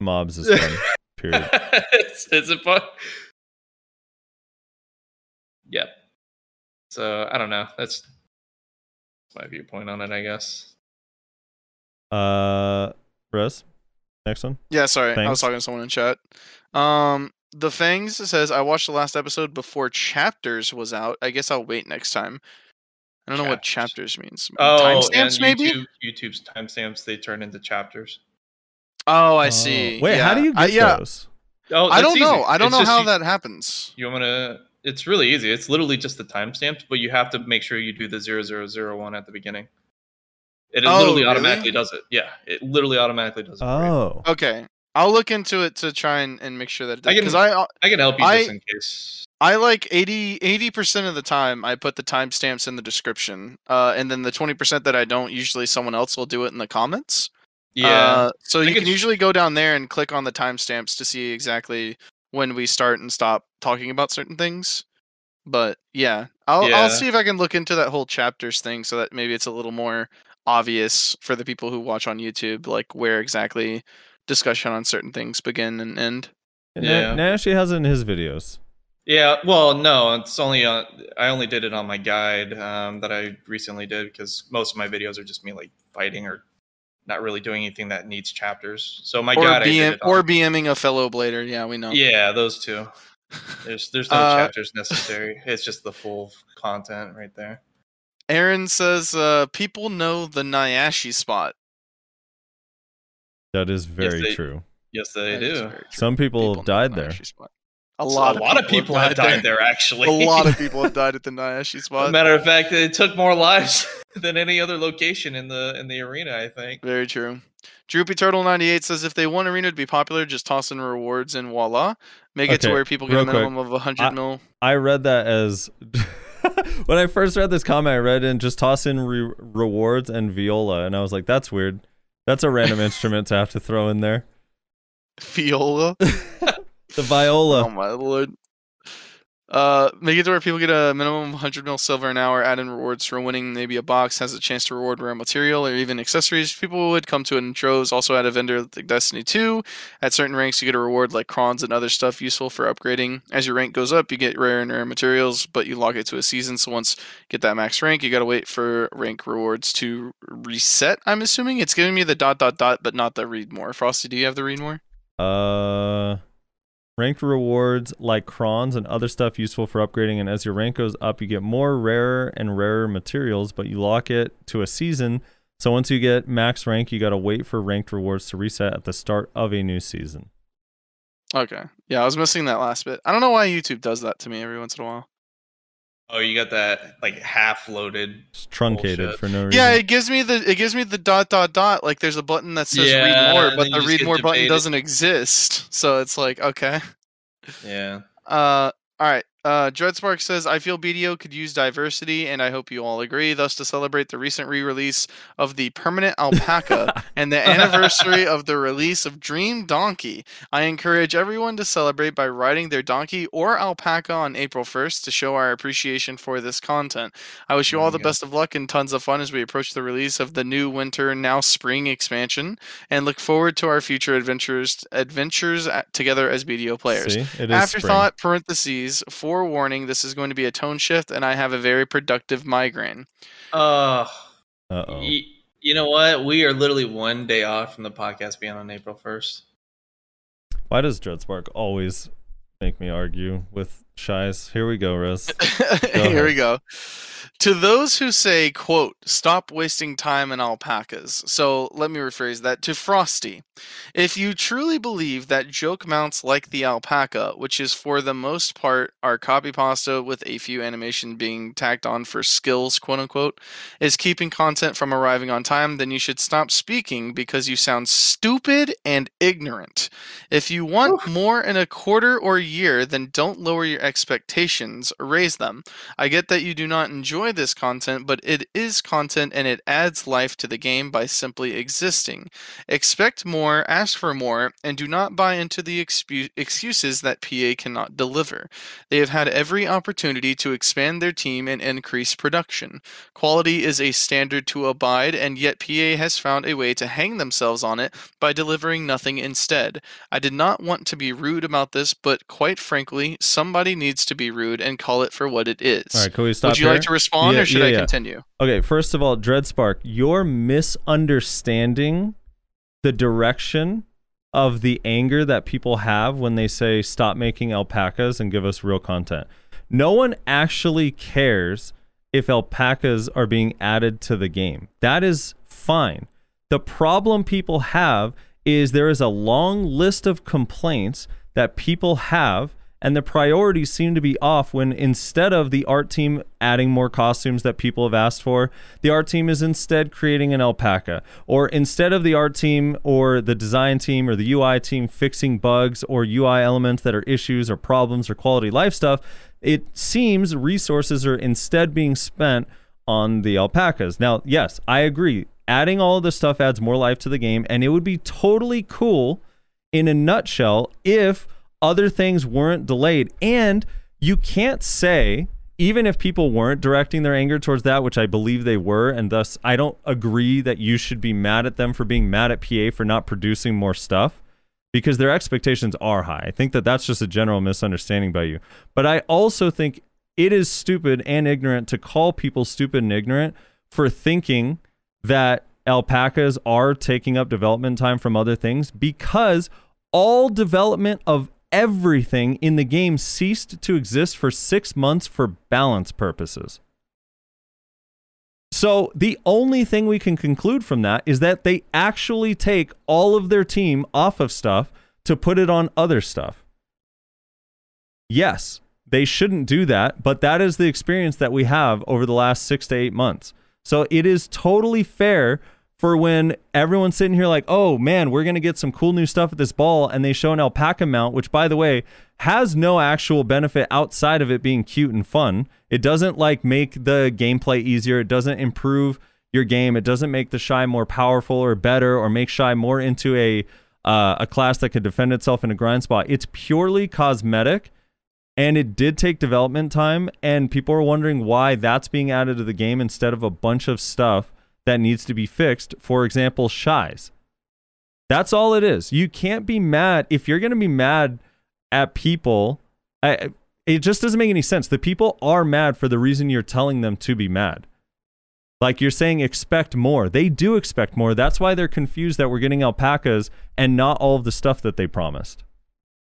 mobs is fun. <laughs> period. <laughs> it's, it's a fun. Yep. So I don't know. That's my viewpoint on it, I guess. Uh, Rez, next one. Yeah, sorry. I was talking to someone in chat. Um, the Fangs says I watched the last episode before chapters was out. I guess I'll wait next time. I don't know what Chapters. chapters means. Oh, timestamps and maybe. YouTube, YouTube's timestamps they turn into chapters. Oh, I Oh. see. Wait, how do you I- yeah, those? Oh, I don't know. I don't It's know how you, that happens. You want to? it's really easy. It's literally just the timestamps, but you have to make sure you do the 0001 at the beginning. It Oh, literally really? automatically does it. Yeah, it literally automatically does it. for you. Oh. Okay, I'll look into it to try and, and make sure that it I does. can- Because I I can help you I- just in case. I like 80 percent of the time I put the timestamps in the description, uh, and then the twenty percent that I don't, usually someone else will do it in the comments. Yeah. Uh, so you can usually go down there and click on the timestamps to see exactly when we start and stop talking about certain things. But yeah, I'll Yeah. I'll see if I can look into that whole chapters thing so that maybe it's a little more obvious for the people who watch on YouTube, like where exactly discussion on certain things begin and end. And Yeah. Na- Nash has it in his videos. Yeah, well, no, it's only on. I only did it on my guide um, that I recently did because most of my videos are just me like fighting or not really doing anything that needs chapters. So my or guide, I did BM it or BMing a fellow blader. Yeah, we know. yeah, those two. There's there's no <laughs> Uh, chapters necessary. It's just the full content right there. Aaron says uh, people know the Nyashi spot. That is very they- true. Yes, they That is do. Some people, People have died the there. Spot. A lot. A lot, lot, of people have died there. Actually, A lot of people <laughs> have died at the Nyashi As a spot. matter of fact, it took more lives <laughs> than any other location in the in the arena. I think. Very true. Droopy Turtle 98 says if they want arena to be popular, just toss in rewards and voila. Make it to where people get a real quick. minimum of 100 I- mil. I read that as <laughs> when I first read this comment. I read in just toss in re- rewards and viola, and I was like, "That's weird. That's a random instrument to have to throw in there." Viola. The viola. Oh my lord. Uh, make it to where people get a minimum of 100 mil silver an hour. Add in rewards for winning. Maybe a box has a chance to reward rare material or even accessories. People would come to it in droves. Also, add a vendor like Destiny 2. At certain ranks, you get a reward like crons and other stuff useful for upgrading. As your rank goes up, you get rare and rare materials, but you lock it to a season. So once you get that max rank, you gotta wait for rank rewards to reset. I'm assuming it's giving me the dot dot dot, but not the read more. Frosty, do you have the read more? Uh, ranked rewards like crons and other stuff useful for upgrading. And as your rank goes up, you get more rarer and rarer materials, but you lock it to a season. So once you get max rank, you got to wait for ranked rewards to reset at the start of a new season. Okay. Yeah, I was missing that last bit. I don't know why YouTube does that to me every once in a while. Oh, you got that like half loaded. It's truncated Bullshit. for no reason. Yeah, it gives me the it gives me the dot dot dot like there's a button that says Yeah, read more, but the read get more button doesn't exist. So it's like, okay. Yeah. Uh all right. Uh Dreadspark says I feel BDO could use diversity and I hope you all agree. Thus to celebrate the recent re-release of the permanent alpaca <laughs> and the anniversary of the release of Dream Donkey, I encourage everyone to celebrate by riding their donkey or alpaca on April 1st to show our appreciation for this content. I wish you There all you the go. best of luck and tons of fun as we approach the release of the new winter now spring expansion and look forward to our future adventures adventures together as BDO players. See, is spring. Afterthought parentheses forewarning this is going to be a tone shift and I have a very productive migraine. Uh, Uh oh. y- you know what? We are literally one day off from the podcast being on April first. Why does Dreadspark always make me argue with Shies? Here we go, Rez. <laughs> Here we go. To those who say, quote, stop wasting time in alpacas. So let me rephrase that to Frosty. If you truly believe that joke mounts like the alpaca, which is for the most part our copy pasta with a few animation being tacked on for skills, quote unquote, is keeping content from arriving on time, then you should stop speaking because you sound stupid and ignorant. If you want more in a quarter or year, then don't lower your expectations, raise them. I get that you do not enjoy this content, but it is content and it adds life to the game by simply existing. Expect more, ask for more, and do not buy into the expu- excuses that PA cannot deliver. They have had every opportunity to expand their team and increase production. Quality is a standard to abide, and yet PA has found a way to hang themselves on it by delivering nothing instead. I did not want to be rude about this, but quite frankly, somebody needs to be rude and call it for what it is. All right, can we stop Would you like to respond Yeah, or should yeah, I yeah. continue? Okay, first of all, Dreadspark, you're misunderstanding the direction of the anger that people have when they say stop making alpacas and give us real content. No one actually cares if alpacas are being added to the game. That is fine. The problem people have is there is a long list of complaints that people have and the priorities seem to be off when instead of the art team adding more costumes that people have asked for, the art team is instead creating an alpaca. Or instead of the art team or the design team or the UI team fixing bugs or UI elements that are issues or problems or quality life stuff, it seems resources are instead being spent on the alpacas. Now, yes, I agree. Adding all of this stuff adds more life to the game, and it would be totally cool in a nutshell if other things weren't delayed. And you can't say, even if people weren't directing their anger towards that, which I believe they were, and thus I don't agree that you should be mad at them for being mad at PA for not producing more stuff because their expectations are high. I think that that's just a general misunderstanding by you. But I also think it is stupid and ignorant to call people stupid and ignorant for thinking that alpacas are taking up development time from other things because all development of everything in the game ceased to exist for six months for balance purposes. So the only thing we can conclude from that is that they actually take all of their team off of stuff to put it on other stuff. Yes, they shouldn't do that, but that is the experience that we have over the last six to eight months. So it is totally fair for when everyone's sitting here like, oh man, we're going to get some cool new stuff at this ball. And they show an alpaca mount, which by the way, has no actual benefit outside of it being cute and fun. It doesn't like make the gameplay easier. It doesn't improve your game. It doesn't make the Shai more powerful or better or make Shai more into a uh, a class that could defend itself in a grind spot. It's purely cosmetic and it did take development time and people are wondering why that's being added to the game instead of a bunch of stuff that needs to be fixed for example Shais. That's all it is. You can't be mad if you're going to be mad at people I, it just doesn't make any sense. The people are mad for the reason you're telling them to be mad. Like you're saying expect more. They do expect more. That's why they're confused that we're getting alpacas and not all of the stuff that they promised.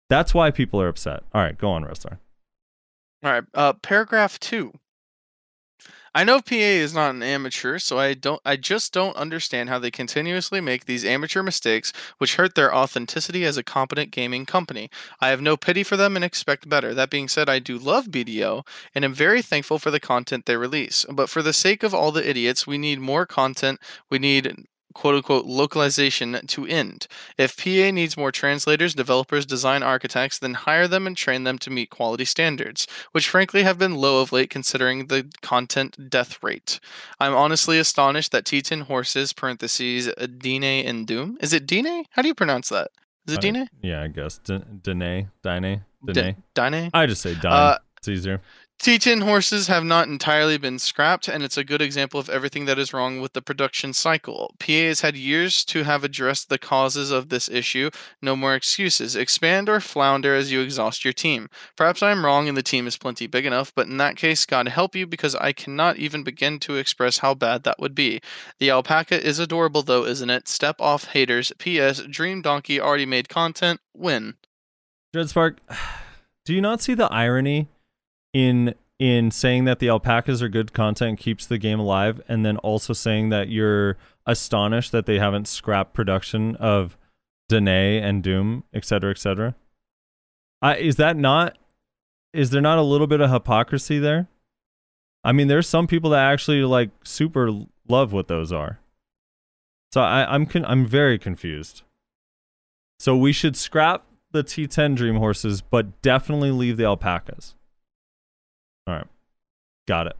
That's why people are upset. All right, go on, Rezlar. All right, uh, paragraph two. I know PA is not an amateur, so I don't. I just don't understand how they continuously make these amateur mistakes, which hurt their authenticity as a competent gaming company. I have no pity for them and expect better. That being said, I do love BDO and am very thankful for the content they release. But for the sake of all the idiots, we need more content. We need quote unquote localization to end. If PA needs more translators, developers, design architects, then hire them and train them to meet quality standards, which frankly have been low of late considering the content death rate. I'm honestly astonished that T10 Horses, parentheses, Dine and Doom. Is it Dine? How do you pronounce that? Is it Uh, Dine? Yeah, I guess. D- Dene, Dine, D- Dene. Dine? I just say Dine. Uh, it's easier. T10 horses have not entirely been scrapped, and it's a good example of everything that is wrong with the production cycle. PA has had years to have addressed the causes of this issue. No more excuses. Expand or flounder as you exhaust your team. Perhaps I am wrong and the team is plenty big enough, but in that case, God help you because I cannot even begin to express how bad that would be. The alpaca is adorable, though, isn't it? Step off haters. P.S. Dream Donkey already made content. Win. Dread Spark, <sighs> do you not see the irony in in saying that the alpacas are good content keeps the game alive, and then also saying that you're astonished that they haven't scrapped production of Danae and Doom, et cetera, et cetera? Uh, is that not? Is there not a little bit of hypocrisy there? I mean, there's some people that actually like super love what those are. So I, I'm con- I'm very confused. So we should scrap the T10 Dream Horses, but definitely leave the alpacas. All right, got it.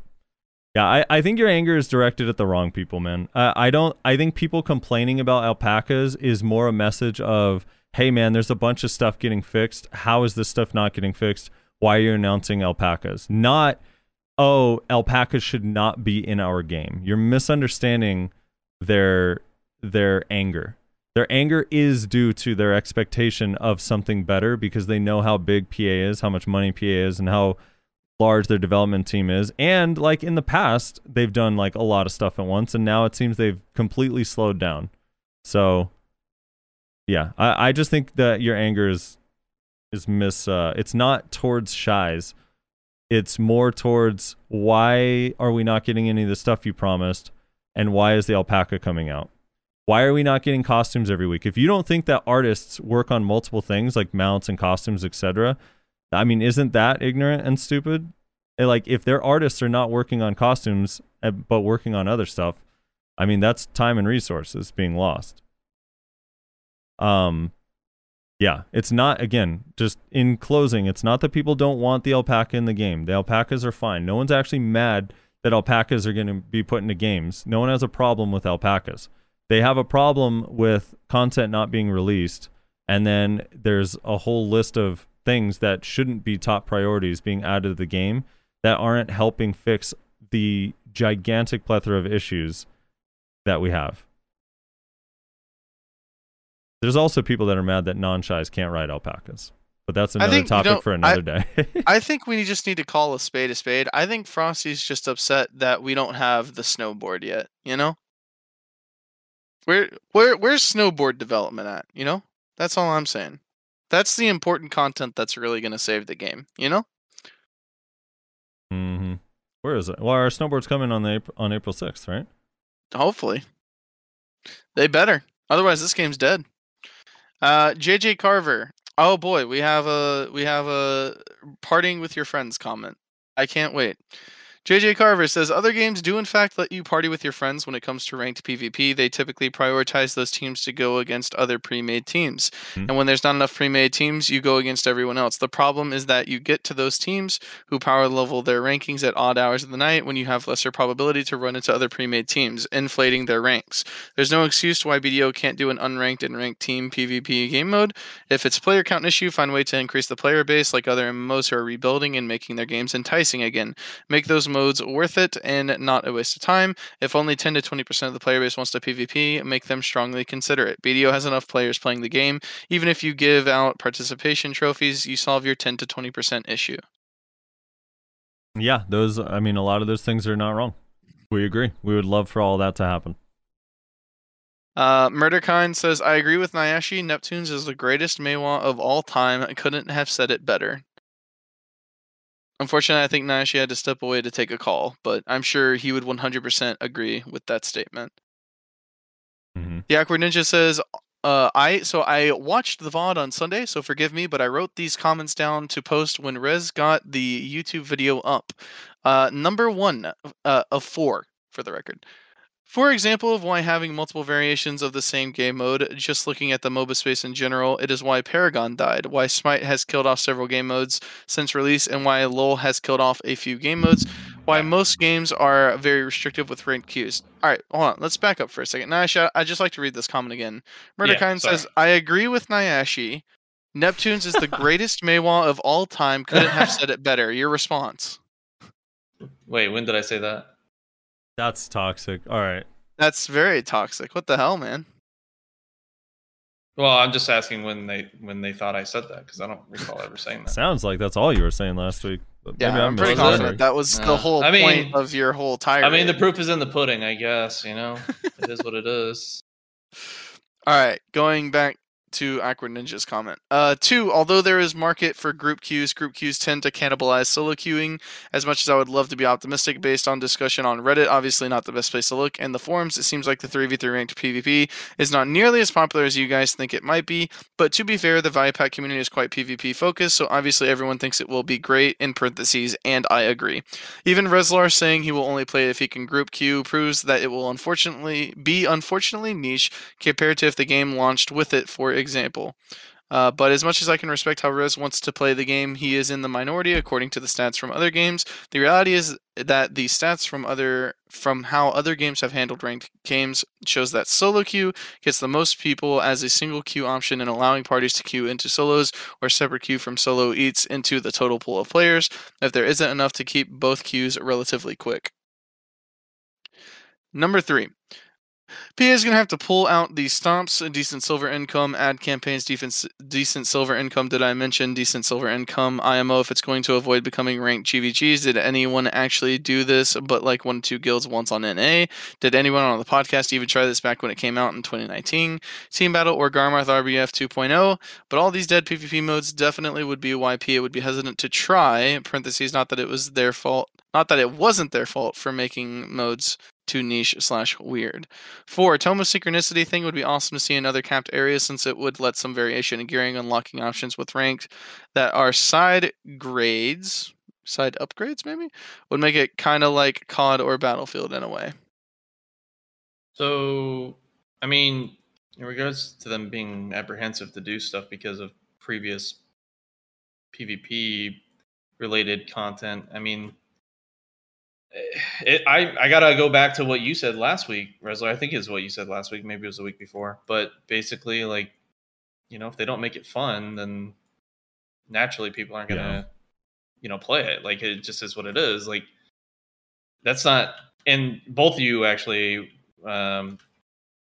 Yeah, I, I think your anger is directed at the wrong people, man. Uh, I don't. I think people complaining about alpacas is more a message of, hey, man, there's a bunch of stuff getting fixed. How is this stuff not getting fixed? Why are you announcing alpacas? Not, oh, alpacas should not be in our game. You're misunderstanding their their anger. Their anger is due to their expectation of something better because they know how big PA is, how much money PA is, and how large their development team is. And like in the past, they've done like a lot of stuff at once, and now it seems they've completely slowed down. So yeah, I, I just think that your anger is is miss uh it's not towards Shais. It's more towards why are we not getting any of the stuff you promised and why is the alpaca coming out? Why are we not getting costumes every week? If you don't think that artists work on multiple things like mounts and costumes, etc., I mean, isn't that ignorant and stupid? Eh, Like, if their artists are not working on costumes eh, but working on other stuff, I mean, that's time and resources being lost. Um, yeah, it's not again. Just in closing, it's not that people don't want the alpaca in the game. The alpacas are fine. No one's actually mad that alpacas are going to be put into games. No one has a problem with alpacas. They have a problem with content not being released, and then there's a whole list of things that shouldn't be top priorities being added to the game that aren't helping fix the gigantic plethora of issues that we have. There's also people that are mad that non-Shais can't ride alpacas, but that's another think, you topic know, for I- another day. <laughs> I <laughs> think we just need to call a spade a spade. I think Frosty's just upset that we don't have the snowboard yet. You know, where where where's snowboard development at? You know, that's all I'm saying. That's the important content that's really going to save the game. You know, hmm Where is it? Well, our snowboard's coming on the April, on April 6th, right? hopefully they better. Otherwise, this game's dead. Uh, JJ Carver. Oh boy, we have a we have a partying with your friends comment. I can't wait. JJ Carver says other games do in fact let you party with your friends when it comes to ranked PvP. They typically prioritize those teams to go against other pre-made teams. Hmm. And when there's not enough pre-made teams, you go against everyone else. The problem is that you get to those teams who power level their rankings at odd hours of the night when you have lesser probability to run into other pre-made teams, inflating their ranks. There's no excuse to why BDO can't do an unranked and ranked team PvP game mode. If it's player count issue, find a way to increase the player base like other MMOs who are rebuilding and making their games enticing again. Make those modes worth it and not a waste of time. If only 10 to 20% of the player base wants to PvP, make them strongly consider it. BDO has enough players playing the game. Even if you give out participation trophies, you solve your 10 to 20% issue. Yeah, those. I mean, a lot of those things are not wrong. We agree. We would love for all that to happen. Uh, Murderkind says, I agree with Nayashe. Neptunes is the greatest Maehwa of all time. I couldn't have said it better. Unfortunately, I think Nayashe had to step away to take a call, but I'm sure he would 100% agree with that statement. hmm The Awkward Ninja says, uh, I so I watched the VOD on Sunday, so forgive me, but I wrote these comments down to post when Rez got the YouTube video up. Uh, number one uh, of four, for the record. For example of why having multiple variations of the same game mode, just looking at the MOBA space in general, it is why Paragon died, why Smite has killed off several game modes since release, and why LoL has killed off a few game modes, why most games are very restrictive with ranked queues. Alright, hold on, let's back up for a second. Nayashe, I'd just like to read this comment again. Murderkind sorry. says, I agree with Nayashe. Neptunes is the <laughs> greatest Maehwa of all time. Couldn't have said it better. Your response. Wait, when did I say that? That's toxic. All right. That's very toxic. What the hell, man? Well, I'm just asking when they when they thought I said that because I don't recall ever saying that. Sounds like that's all you were saying last week. But Yeah, maybe I'm pretty Was it? confident that was the Uh, whole I mean- point of your whole tirade. I mean, the proof is in the pudding, I guess. You know, <laughs> it is what it is. All right, going back to Awkward Ninja's comment. Uh, two, although there is market for group queues, group queues tend to cannibalize solo queuing. As much as I would love to be optimistic based on discussion on Reddit, obviously not the best place to look, and the forums, it seems like the 3v3 ranked PvP is not nearly as popular as you guys think it might be. But to be fair, the Value community is quite PvP focused, so obviously everyone thinks it will be great, in parentheses, and I agree. Even Rezlar saying he will only play if he can group queue proves that it will unfortunately be unfortunately niche compared to if the game launched with it, for example. Uh, but as much as I can respect how Rez wants to play the game, he is in the minority according to the stats from other games. The reality is that the stats from other from how other games have handled ranked games shows that solo queue gets the most people as a single queue option and allowing parties to queue into solos or separate queue from solo eats into the total pool of players if there isn't enough to keep both queues relatively quick. Number three. PA is going to have to pull out the stomps, decent silver income, ad campaigns, decent, decent silver income. Did I mention decent silver income? IMO if it's going to avoid becoming ranked GVGs. Did anyone actually do this but like one two guilds once on NA? Did anyone on the podcast even try this back when it came out in 2019? Team Battle or Garmoth RBF 2.0? oh? But all these dead PvP modes definitely would be why PA would be hesitant to try. Parentheses, not that it was their fault. Not that it wasn't their fault for making modes too niche slash weird. Four, Tome of Synchronicity thing would be awesome to see in other capped areas since it would let some variation in gearing, unlocking options with ranked that are side grades, side upgrades maybe, would make it kind of like COD or Battlefield in a way. So, I mean, in regards to them being apprehensive to do stuff because of previous PvP related content, I mean, <sighs> it, I I gotta go back to what you said last week, Rezlar. I think is what you said last week. Maybe it was the week before. But basically, like, you know, if they don't make it fun, then naturally people aren't gonna, you know, play it. Like, it just is what it is. Like, that's not. And both of you actually um,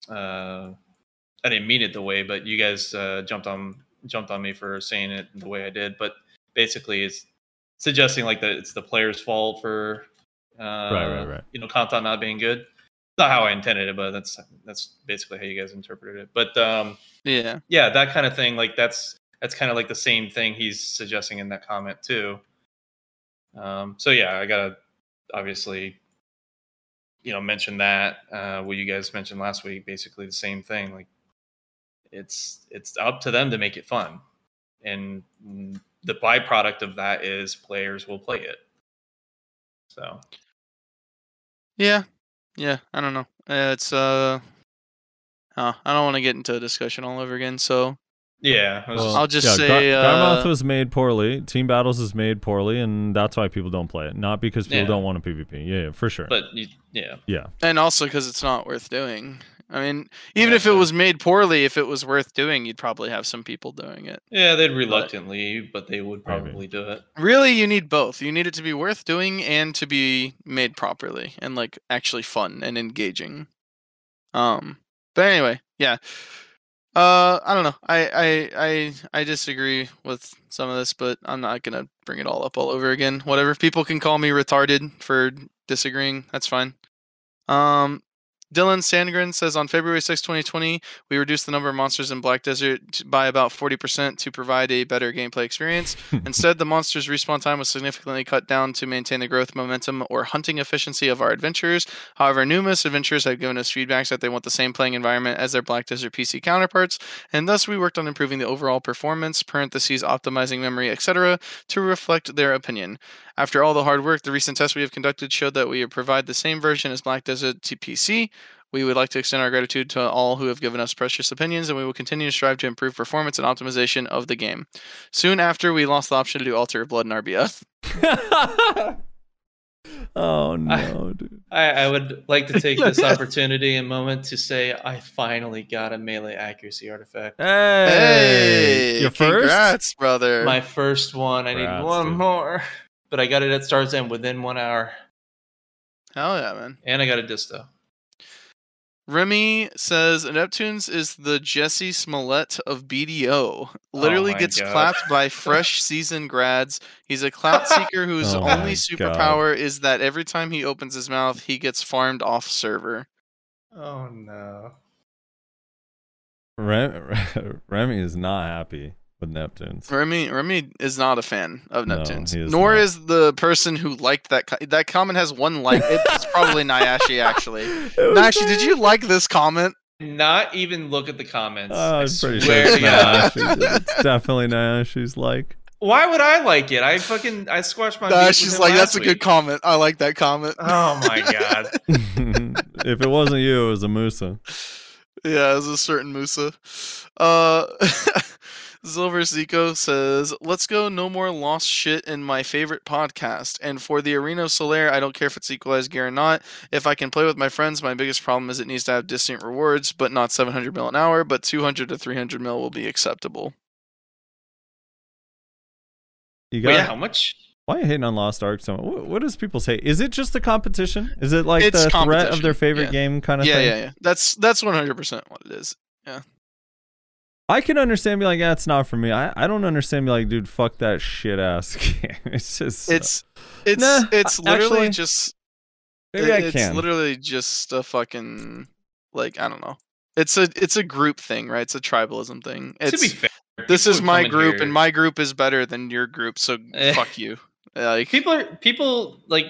uh, I didn't mean it the way, but you guys uh, jumped on jumped on me for saying it the way I did. But basically, it's suggesting like that it's the player's fault for uh, Right, right, right. you know content not being good. Not how I intended it, but that's that's basically how you guys interpreted it. But um, Yeah. yeah, that kind of thing. Like that's that's kind of like the same thing he's suggesting in that comment too. Um, so yeah, I gotta obviously, you know, mention that uh, what you guys mentioned last week. Basically, the same thing. Like it's it's up to them to make it fun, and the byproduct of that is players will play it. So Yeah, yeah. I don't know. Uh, It's uh, uh I don't want to get into a discussion all over again. So yeah, I was Well, just- I'll just yeah, say, Gar- Garmoth uh, was made poorly. Team Battles is made poorly, and that's why people don't play it. Not because people Yeah. don't want a PvP. Yeah, yeah, for sure. but yeah, yeah, and also because it's not worth doing. I mean, even Yeah, if it so- was made poorly, if it was worth doing, you'd probably have some people doing it. yeah, they'd reluctantly, but they would probably do it. Really, you need both. You need it to be worth doing and to be made properly and like actually fun and engaging. Um, but anyway, yeah. Uh, I don't know. I I I I disagree with some of this, but I'm not gonna bring it all up all over again. Whatever. People can call me retarded for disagreeing. That's fine. Um, Dylan Sandgren says on February 6, 2020, we reduced the number of monsters in Black Desert by about 40% to provide a better gameplay experience. Hmm. Instead, the monsters' respawn time was significantly cut down to maintain the growth momentum or hunting efficiency of our adventurers. However, numerous adventurers have given us feedbacks that they want the same playing environment as their Black Desert PC counterparts, and thus we worked on improving the overall performance, parentheses, optimizing memory, etc., to reflect their opinion. After all the hard work, the recent tests we have conducted showed that we provide the same version as Black Desert to PC. We would like to extend our gratitude to all who have given us precious opinions, and we will continue to strive to improve performance and optimization of the game. Soon after, we lost the option to do Altar of Blood and RBF. <laughs> oh no, dude. I, I would like to take this <laughs> opportunity and moment to say I finally got a melee accuracy artifact. Hey, Hey, your first. congrats, brother. My first one. I need one dude. more. But I got it at Stars End within one hour. Hell yeah, man. And I got a disto. Remy says Neptunes is the Jussie Smollett of BDO. Literally Oh gets God. clapped by <laughs> fresh season grads. He's a clout seeker <laughs> whose Oh my only God. superpower is that every time he opens his mouth, he gets farmed off server. Oh no. Rem- <laughs> Remy is not happy with Neptunes. Remy Remy is not a fan of No, Neptunes. he is Nor not. is the person who liked that. Co- that comment has one like. It's probably <laughs> Nayashe actually. Nayashe, did you like this comment? Not even look at the comments. Oh, I I'm pretty sure swear it's to Nayashe's. <laughs> It's definitely Nayashe's like. Why would I like it? I fucking I squashed my. beef Nah, with she's him like, last that's a good comment. I like that comment. Oh my god. <laughs> if it wasn't you, it was a Musa. Yeah, it was a certain Musa. Uh, Silver Zico says, "Let's go. No more lost shit in my favorite podcast. And for the Arena Solare, I don't care if it's equalized gear or not. If I can play with my friends, my biggest problem is it needs to have distant rewards, but not 700 mil an hour. But 200 to 300 mil will be acceptable. You got yeah, how much? why are you hating on Lost Ark so much? What, what does people say? Is it just the competition? Is it like It's the threat of their favorite yeah. game kind of Yeah, thing? yeah, yeah. That's that's 100 percent what it is. I can understand be like, yeah, it's not for me. I, I don't understand be like, dude, fuck that shit ass <laughs> game. It's just It's it's Nah, it's literally actually, just maybe I It- it's literally just a fucking like I don't know. It's a it's a group thing, right? It's a tribalism thing. to be It's fair, this is my group, here- and my group is better than your group, so Eh. fuck you. Like people are people like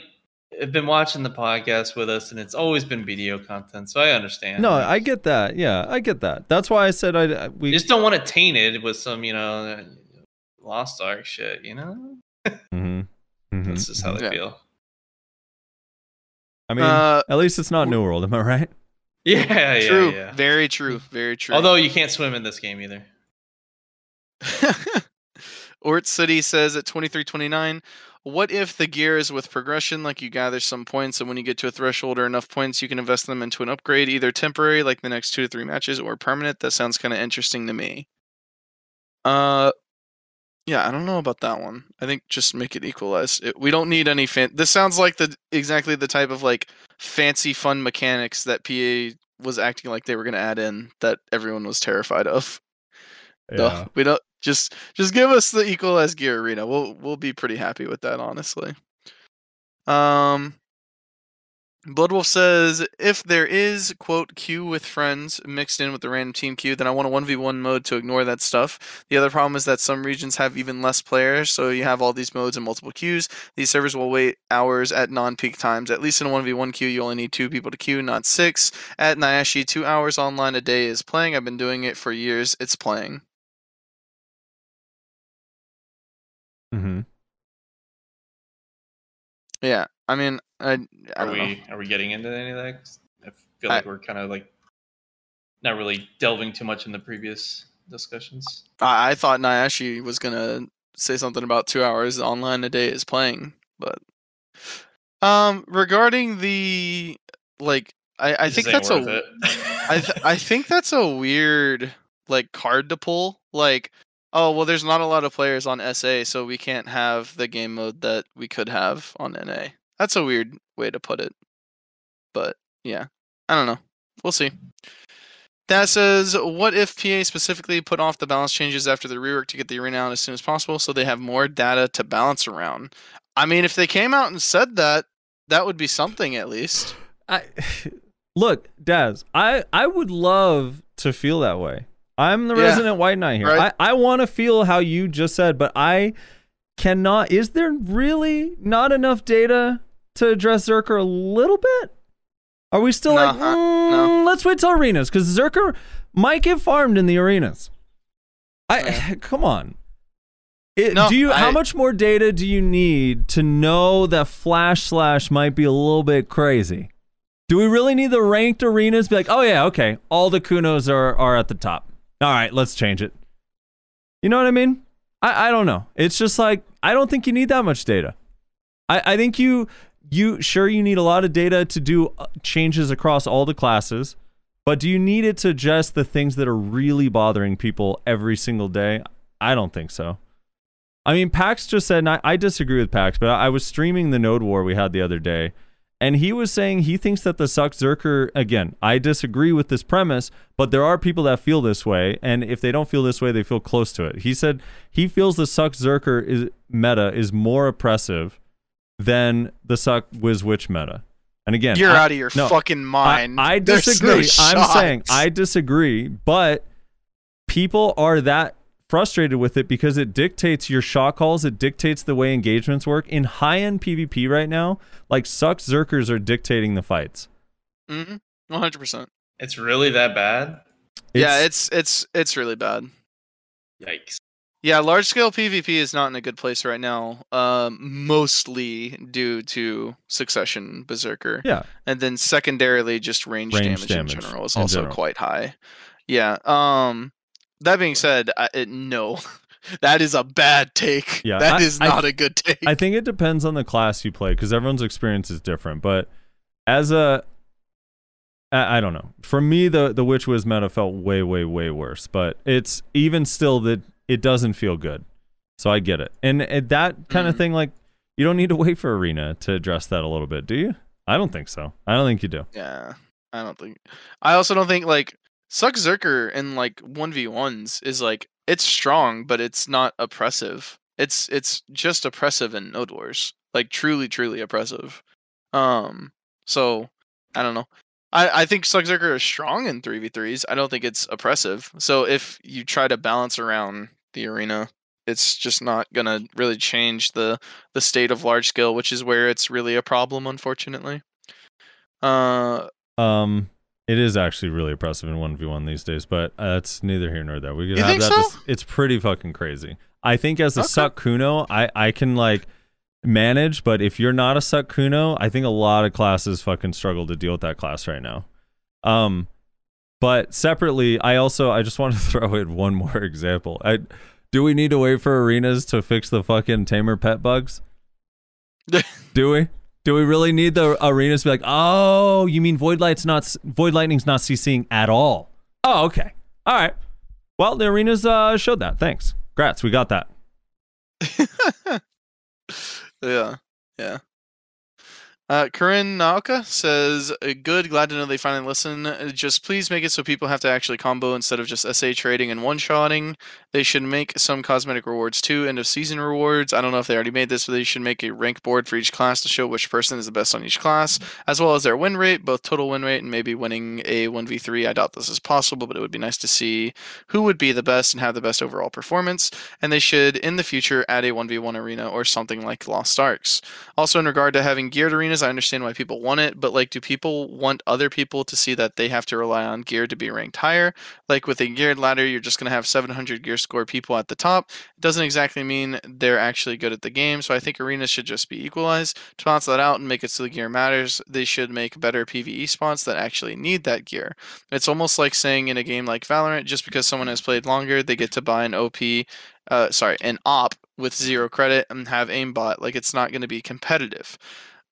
have been watching the podcast with us, and it's always been video content, so I understand. No, I get that. Yeah, I get that. That's why I said I we just don't want to taint it with some, you know, Lost Ark shit. You know, Mhm. Mhm. <laughs> that's just how they Yeah. feel. I mean, Uh, at least it's not New World. Am I right? <laughs> Yeah, yeah, true. yeah. Very true. Very true. Although you can't swim in this game either. <laughs> Ort City says at 2329, what if the gear is with progression, like you gather some points, and when you get to a threshold or enough points, you can invest them into an upgrade, either temporary, like the next two to three matches, or permanent? That sounds kind of interesting to me. Uh, yeah, I don't know about that one. I think just make it equalize. It, we don't need any fan. This sounds like the exactly the type of like fancy fun mechanics that PA was acting like they were going to add in that everyone was terrified of. No, we don't just just give us the equal as gear arena. We'll we'll be pretty happy with that, honestly. Um Bloodwolf says if there is quote queue with friends mixed in with the random team queue, then I want a one v one mode to ignore that stuff. The other problem is that some regions have even less players, so you have all these modes and multiple queues. These servers will wait hours at non peak times. At least in a one v one queue, you only need two people to queue, not six. At Nayashe, two hours online a day is playing. I've been doing it for years. It's playing. Hmm Yeah, I mean, I, I Are don't we know. are we getting into any of that? 'Cause I feel I- like we're kind of like not really delving too much in the previous discussions. I, I thought Nayashe was gonna say something about two hours online a day is playing, but um, regarding the like, I, I This think that's a worth it. I th- I think that's a weird like card to pull. Like, oh well, there's not a lot of players on SA, so we can't have the game mode that we could have on NA. That's a weird way to put it. But yeah, I don't know. We'll see. That says, what if PA specifically put off the balance changes after the rework to get the arena out as soon as possible so they have more data to balance around? I mean, if they came out and said that, that would be something at least. I <laughs> look, Daz. I I would love to feel that way. I'm the Yeah, resident white knight here. right. I I want to feel how you just said, but I cannot. Is there really not enough data to address Zerker a little bit? Are we still like, Nah, uh, no. "Mm, let's wait till arenas because Zerker might get farmed in the arenas. I <laughs> come on. It, No, do you? how much more data do you need to know that Flash Slash might be a little bit crazy? Do we really need the ranked arenas? Be like, oh yeah, okay, all the Kunos are are at the top. All right, let's change it. You know what I mean? I I don't know. It's just like I don't think you need that much data. I I think you you sure you need a lot of data to do uh, changes across all the classes, but do you need it to adjust the things that are really bothering people every single day? I don't think so. I mean, Pax just said, and I, I disagree with Pax, but I, I was streaming the Node War we had the other day, and he was saying he thinks that the Succ Zerker, again, I disagree with this premise, but there are people that feel this way, and if they don't feel this way, they feel close to it. He said he feels the Succ Zerker is, meta is more oppressive than the Succ Wiz Witch meta. And again, You're I- out of your no, fucking mind. I, I disagree. no I'm saying. I disagree, but people are that frustrated with it because it dictates your shot calls. It dictates the way engagements work. In high end PvP right now, like succ zerkers are dictating the fights. Mm-hmm. One hundred percent. It's really that bad? Yeah, it's it's it's really bad. Yikes. Yeah, large scale PvP is not in a good place right now. Um, mostly due to Succession Berserker. Yeah. and then secondarily just range, Range damage, damage in general is in also general. quite high. Yeah. Um. That being said, I, it, no, <laughs> that is a bad take. Yeah, that I- is not a good take. I think it depends on the class you play because everyone's experience is different. But as a, I, I don't know. For me, the the Witch Wiz meta felt way, way, way worse. But it's even still that it doesn't feel good. So I get it, and, and that kind of Mhm. thing, like you don't need to wait for arena to address that a little bit, do you? I don't think so. I don't think you do. Yeah, I don't think. I also don't think like Succ Zerker in like one v ones is like it's strong, but it's not oppressive. It's it's just oppressive in Node Wars, like truly, truly oppressive. Um, so I don't know. I I think Succ Zerker is strong in three v threes. I don't think it's oppressive. So if you try to balance around the arena, it's just not gonna really change the the state of large scale, which is where it's really a problem, unfortunately. Uh, Um, it is actually really impressive in one v one these days, but uh, it's neither here nor there. We could You have that. so? dis- it's pretty fucking crazy. I think as a Okay. succ kuno, I I can like manage, but if you're not a succ kuno, I think a lot of classes fucking struggle to deal with that class right now. Um, but separately, I also I just want to <laughs> throw in one more example. I do we need to wait for arenas to fix the fucking tamer pet bugs? <laughs> do we? Do we really need the arenas to be like, oh, you mean Void Light's not Void Lightning's not CCing at all? Oh, okay, all right. Well, the arenas uh, showed that. Thanks, grats, we got that. <laughs> yeah, yeah. Uh, Corinne Naoka says, uh, "Good, glad to know they finally listen. Uh, Just please make it so people have to actually combo instead of just SA trading and one-shotting. They should make some cosmetic rewards too, end of season rewards. I don't know if they already made this, but they should make a rank board for each class to show which person is the best on each class, as well as their win rate, both total win rate and maybe winning a 1v3. I doubt this is possible, but it would be nice to see who would be the best and have the best overall performance. And they should, in the future, add a 1v1 arena or something like Lost Arks. Also, in regard to having geared arenas, I understand why people want it, but like, do people want other people to see that they have to rely on gear to be ranked higher? Like with a geared ladder, you're just going to have 700 gear score people at the top. It doesn't exactly mean they're actually good at the game, so I think arenas should just be equalized. To balance that out and make it so the gear matters, they should make better PvE spots that actually need that gear. It's almost like saying in a game like Valorant, just because someone has played longer, they get to buy an OP, uh, sorry, an op with zero credit and have aimbot. Like it's not going to be competitive.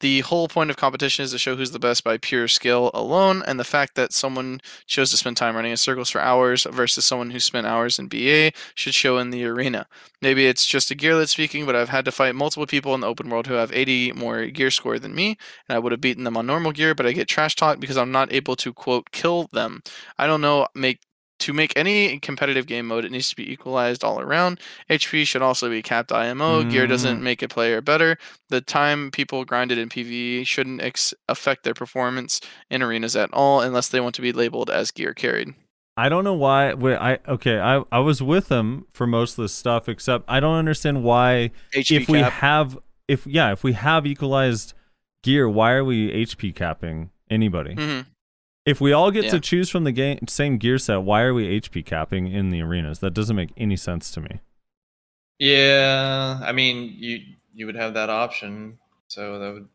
The whole point of competition is to show who's the best by pure skill alone, and the fact that someone chose to spend time running in circles for hours versus someone who spent hours in BA should show in the arena. Maybe it's just a gear that's speaking, but I've had to fight multiple people in the open world who have 80 more gear score than me, and I would have beaten them on normal gear, but I get trash talked because I'm not able to quote kill them. I don't know, make to make any competitive game mode, it needs to be equalized all around. HP should also be capped IMO. Gear doesn't make a player better. The time people grinded in PvE shouldn't ex- affect their performance in arenas at all, unless they want to be labeled as gear carried. I don't know why. Wait, I okay. I I was with them for most of this stuff, except I don't understand why. HP if we have, if yeah, if we have equalized gear, why are we HP capping anybody? Mhm. If we all get Yeah. to choose from the game same gear set, why are we HP capping in the arenas? That doesn't make any sense to me. Yeah, I mean, you you would have that option, so that would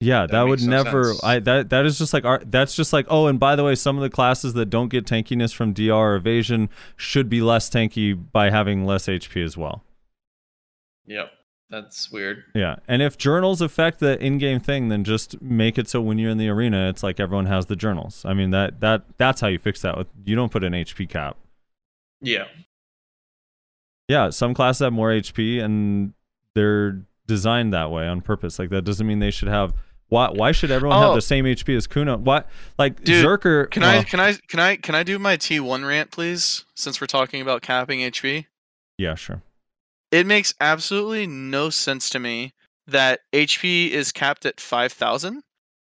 Yeah, That that, would never. sense. I that that is just like our. That's just like oh, and by the way, some of the classes that don't get tankiness from DR or evasion should be less tanky by having less HP as well. Yep, that's weird. Yeah, and if journals affect the in-game thing, then just make it so when you're in the arena, it's like everyone has the journals. I mean that that that's how you fix that. With you don't put an HP cap. Yeah, Yeah, some classes have more HP, and they're designed that way on purpose. Like that doesn't mean they should have. Why? Why should everyone Oh. have the same HP as Kuno? What? Like Dude, Zerker? Can I can I can I can I do my T1 rant please since we're talking about capping HP? Yeah, sure. It makes absolutely no sense to me that HP is capped at 5000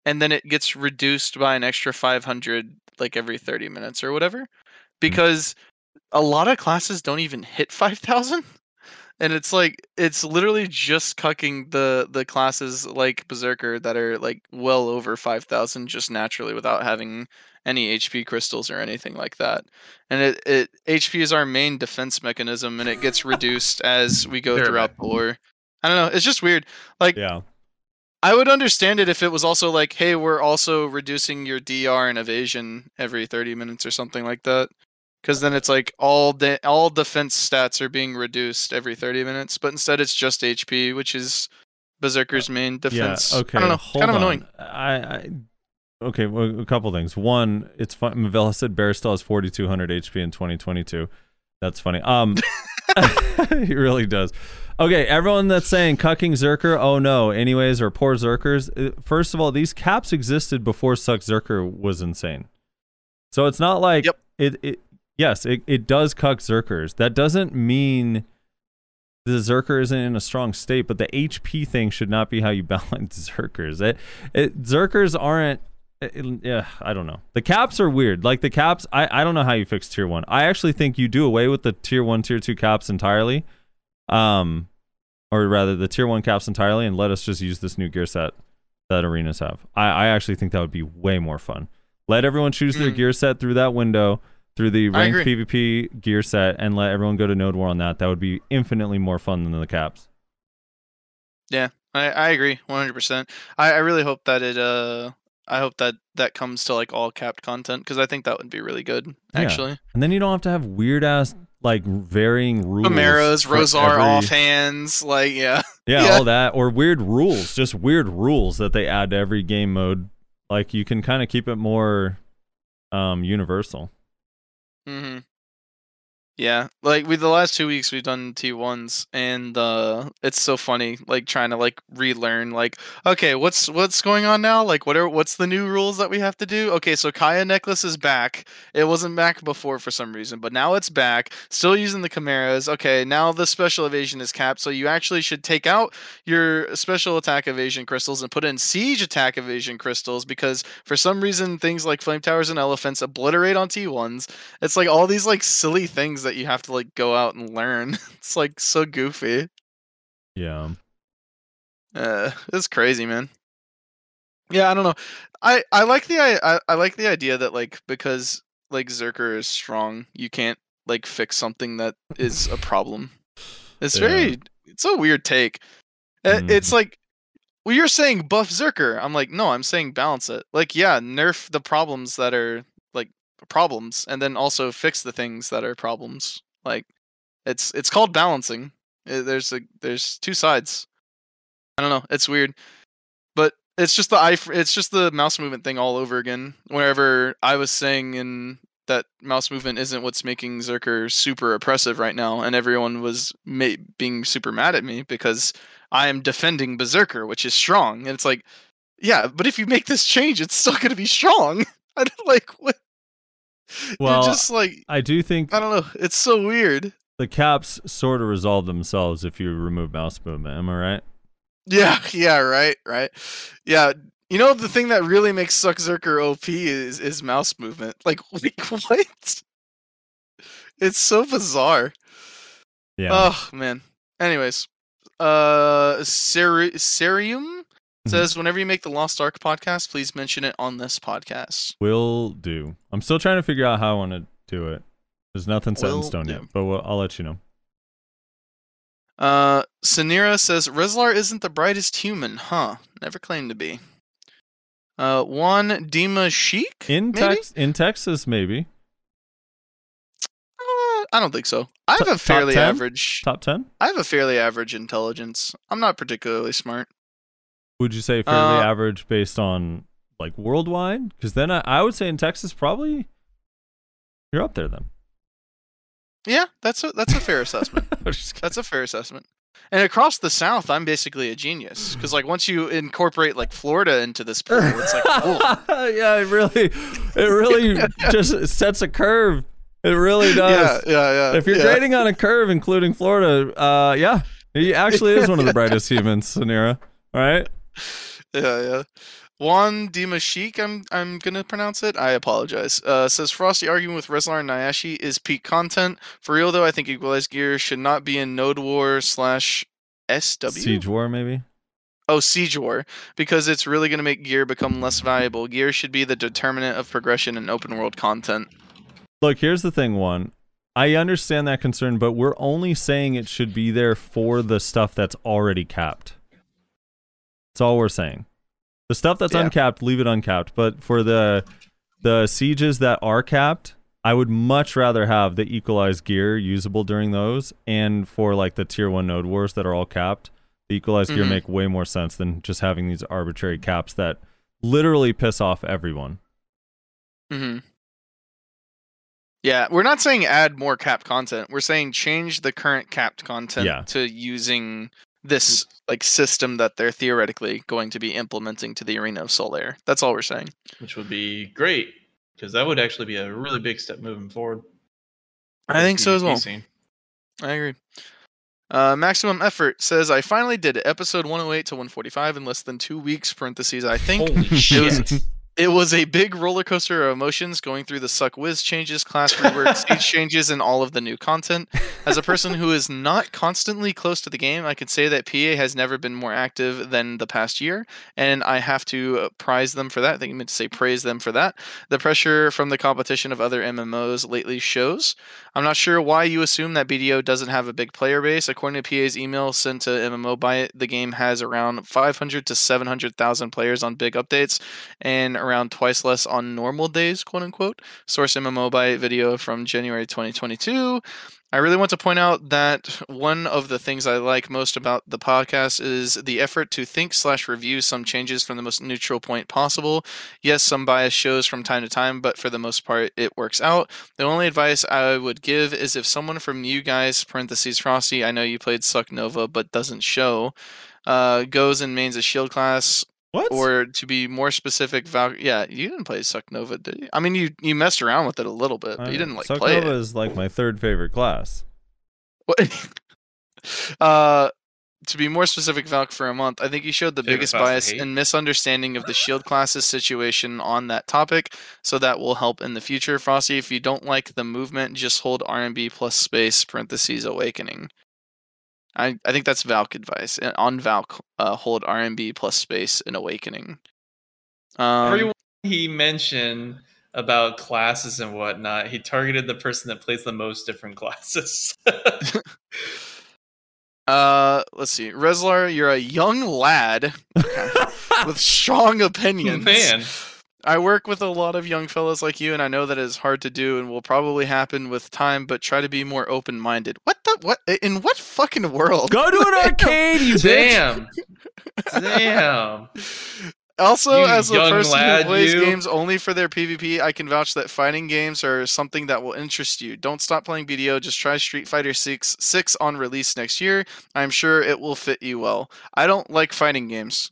and then it gets reduced by an extra 500 like every 30 minutes or whatever mm. because a lot of classes don't even hit <laughs> 5000 and it's like it's literally just cucking the the classes like berserker that are like well over 5000 just naturally without having any hp crystals or anything like that and it, it hp is our main defense mechanism and it gets reduced as we go Fair throughout the lore i don't know it's just weird like Yeah. I would understand it if it was also like, hey, we're also reducing your DR and evasion every 30 minutes or something like that. Because then it's like all de- all defense stats are being reduced every 30 minutes, but instead it's just HP, which is Berserker's uh, main defense. Yeah. Okay. I don't know. Hold kind of on. annoying. I, I okay. Well, a couple things. One, it's fun. Mavella said Bear still has 4,200 HP in 2022. That's funny. Um, <laughs> <laughs> he really does. Okay, everyone that's saying cucking Zerker, oh no, anyways, or poor Zerkers. uh, First of all, these caps existed before Succ Zerker was insane. So it's not like Yep. it, it yes, it, it does cuck Zerkers. That doesn't mean the Zerker isn't in a strong state, but the HP thing should not be how you <laughs> balance Zerkers. It, it Zerkers aren't. It- yeah, I don't know. The caps are weird. Like the caps, I, I don't know how you fix tier one. I actually think you do away with the tier one, tier two caps entirely, um, or rather the tier one caps entirely, and let us just use this new gear set that arenas have. I, I actually think that would be way more fun. Let everyone choose their Mm. gear set through that window, through the ranked. PvP gear set, and let everyone go to Node War on that. That would be infinitely more fun than the caps. Yeah, I, I agree 100%. I, I really hope that it uh I hope that that comes to like all capped content because I think that would be really good Yeah. actually. And then you don't have to have weird ass like varying rules. Chimeras, Rosar every- offhands, like yeah. <laughs> Yeah, <laughs> Yeah. all that or weird rules, just weird rules that they add to every game mode. Like you can kind of keep it more um universal. Mm-hmm. Yeah, like with the last two weeks we've done T ones, and uh, it's so funny, like trying to like relearn, like okay, what's what's going on now? Like what are what's the new rules that we have to do? Okay, so Kaya necklace is back. It wasn't back before for some reason, but now it's back. Still using the chimeras. Okay, now the special evasion is capped, so you actually should take out your special attack evasion crystals and put in siege attack evasion crystals because for some reason things like flame towers and elephants obliterate on T ones. It's like all these like silly things that you have to like go out and learn. <laughs> It's like so goofy. Yeah. Uh, it's crazy, man. Yeah, I don't know. I I like the I, I like the idea that like because like Zerker is strong, you can't like fix something that is a problem. It's Yeah. very it's a weird take. Uh, It's like well, you're saying buff Zerker. I'm like, no, I'm saying balance it. Like, yeah, nerf the problems that are problems, and then also fix the things that are problems. Like, it's it's called balancing. There's a there's two sides. I don't know. It's weird, but it's just the eye. It's just the mouse movement thing all over again. Whenever I was saying in that mouse movement isn't what's making Zerker super oppressive right now, and everyone was ma- being super mad at me because I am defending Berserker, which is strong, and it's like, yeah, but if you make this change, it's still going to be strong. <laughs> Like what. <laughs> Well, You're just like I do think I don't know. It's so weird. the caps sort of resolve themselves if you remove mouse movement. Am I right? Yeah, <laughs> yeah, right, right. Yeah, you know the thing that really makes Succ Zerker OP is is mouse movement. Like, <laughs> like what? It's so bizarre. Yeah. Oh man. Anyways, uh, Seri- Serium says whenever you make the Lost Ark podcast, please mention it on this podcast. Will do. I'm still trying to figure out how I want to do it. There's nothing set in stone do. yet, but we'll, I'll let you know. Uh, Sanira says Rezlar isn't the brightest human, huh? Never claimed to be. Uh, one Dima Sheik. In maybe? Tex- in Texas, maybe Uh, I don't think so. I have Top- a top fairly 10? average. top ten. I have a fairly average intelligence. I'm not particularly smart. Would you say fairly Uh, average based on like worldwide? Because then I, I would say in Texas probably you're up there then. Yeah, that's a that's a fair <laughs> assessment. That's a fair assessment. And across the South, I'm basically a genius because like once you incorporate like Florida into this pool, it's like <laughs> cool. yeah, it really, it really <laughs> just sets a curve. It really yeah, does. yeah, yeah. if you're yeah. grading on a curve, including Florida, uh, yeah, he actually is one of the brightest humans, Sanira. All right. Yeah, yeah. Juan Dimashik, I'm I'm gonna pronounce it. I apologize. Uh, says Frosty arguing with Rezlar and Nayashe is peak content. For real though, I think Equalized Gear should not be in Node War slash SW. Siege War, maybe. Oh, Siege War, because it's really gonna make Gear become less valuable. Gear should be the determinant of progression in open world content. Look, here's the thing, one. I understand that concern, but we're only saying it should be there for the stuff that's already capped. That's all we're saying. The stuff that's Yeah. uncapped, leave it uncapped. But for the the sieges that are capped, I would much rather have the equalized gear usable during those. And for like the tier one node wars that are all capped, the equalized gear Mhm. make way more sense than just having these arbitrary caps that literally piss off everyone. Mm-hmm. Yeah, we're not saying add more capped content. We're saying change the current capped content Yeah. to using this like system that they're theoretically going to be implementing to the arena of Solare. That's all we're saying. which would be great because that would actually be a really big step moving forward. I think so as well. I agree. Uh, maximum effort says I finally did episode 108 to 145 in less than two weeks. Parentheses. I think Holy it was shit! It was a big roller coaster of emotions going through the succ Wiz changes, class rework, stage <laughs> changes, and all of the new content. As a person who is not constantly close to the game, I can say that PA has never been more active than the past year, and I have to prize them for that. I think I meant to say praise them for that. The pressure from the competition of other MMOs lately shows. I'm not sure why you assume that BDO doesn't have a big player base. According to PA's email sent to MMOByte, the game has around 500 to 700,000 players on big updates and around twice less on normal days, quote unquote. Source MMOByte video from January 2022. I really want to point out that one of the things I like most about the podcast is the effort to think slash review some changes from the most neutral point possible. Yes, some bias shows from time to time, but for the most part, it works out. The only advice I would give is if someone from you guys, parentheses Frosty, I know you played Succ Nova but doesn't show, uh, goes and mains a shield class What? or to be more specific, Val- yeah, you didn't play Succ Nova, did you? I mean, you you messed around with it a little bit, but you didn't like play Nova it. is like my third favorite class. What- <laughs> uh, to be more specific, Valk, for a month, I think you showed the Favorite biggest bias and misunderstanding of the shield classes situation on that topic, so that will help in the future. Frosty, if you don't like the movement, just hold RMB plus space parentheses awakening. I, I think that's Valk advice. Uh, On Valk, uh, hold RMB plus space and awakening. Um, Everyone he mentioned about classes and whatnot, he targeted the person that plays the most different classes. <laughs> Uh, let's see. Rezlar, you're a young lad <laughs> <laughs> with strong opinions. Man, I work with a lot of young fellows like you, and I know that is hard to do and will probably happen with time, but try to be more open minded. What the? What? In what fucking world? Go to an <laughs> arcade, you bitch. damn, damn. Also, You as a person lad, who plays you. games only for their PvP, I can vouch that fighting games are something that will interest you. Don't stop playing BDO. Just try Street Fighter 6 6 on release next year. I'm sure it will fit you well. I don't like fighting games.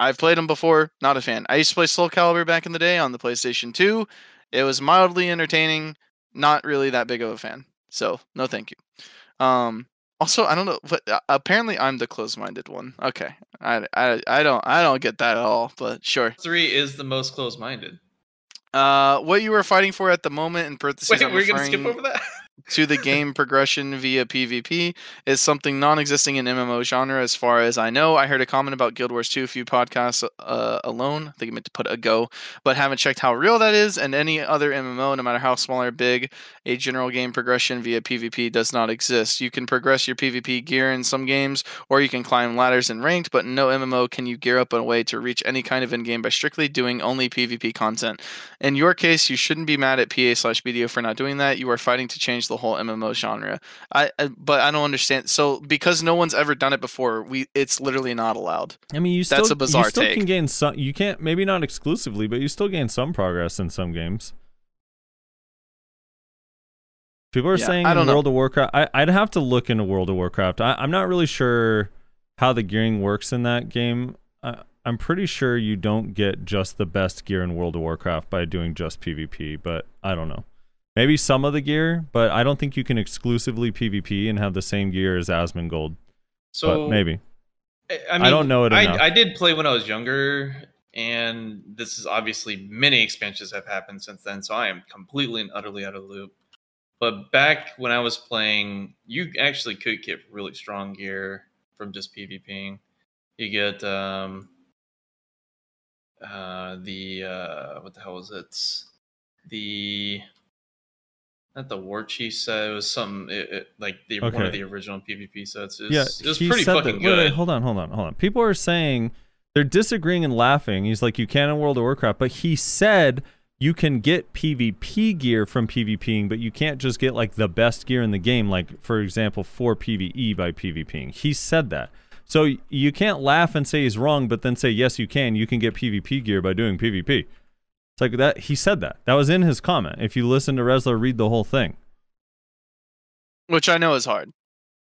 I've played them before. Not a fan. I used to play Soul Calibur back in the day on the PlayStation 2. It was mildly entertaining. Not really that big of a fan. So no, thank you. Um. Also, I don't know, but uh, apparently I'm the closed-minded one. Okay, I, I, I don't I don't get that at all. But sure. Three is the most close-minded. Uh, what you were fighting for at the moment in parentheses, Wait, I'm we're gonna skip over that. <laughs> to the game progression via PvP is something non-existing in MMO genre, as far as I know. I heard a comment about Guild Wars 2 a few podcasts uh, alone. I think I meant to put a go, but haven't checked how real that is. And any other MMO, no matter how small or big, a general game progression via PvP does not exist. You can progress your PvP gear in some games, or you can climb ladders in ranked, but no MMO can you gear up a way to reach any kind of in-game by strictly doing only PvP content. In your case, you shouldn't be mad at PA slash BDO for not doing that. You are fighting to change the whole MMO genre. I, I but I don't understand. So because no one's ever done it before, we it's literally not allowed. I mean, you still, That's a bizarre you still take. can gain some. You can't, maybe not exclusively, but you still gain some progress in some games. People are Yeah, saying I don't know. World of Warcraft. I, I'd have to look into World of Warcraft. I, I'm not really sure how the gearing works in that game. I, I'm pretty sure you don't get just the best gear in World of Warcraft by doing just PvP, but I don't know. Maybe some of the gear, but I don't think you can exclusively PvP and have the same gear as Asmongold. So but maybe. I, I don't know it I, enough. I did play when I was younger, and this is obviously many expansions have happened since then. So I am completely and utterly out of the loop. But back when I was playing, you actually could get really strong gear from just PvPing. You get um, uh, the uh, what the hell was it? The not the war chief set. It was some it, it, like the one of the original PvP sets. It was, yeah, it was he pretty said fucking that. good. Wait, wait, hold on, hold on, hold on. People are saying they're disagreeing and laughing. He's like, you can in World of Warcraft, but he said you can get PvP gear from PvPing, but you can't just get like the best gear in the game, like for example, for PvE by PvPing. He said that. So you can't laugh and say he's wrong, but then say yes, you can. You can get PvP gear by doing PvP. It's like that. He said that. That was in his comment. If you listen to Rezlar read the whole thing. Which I know is hard.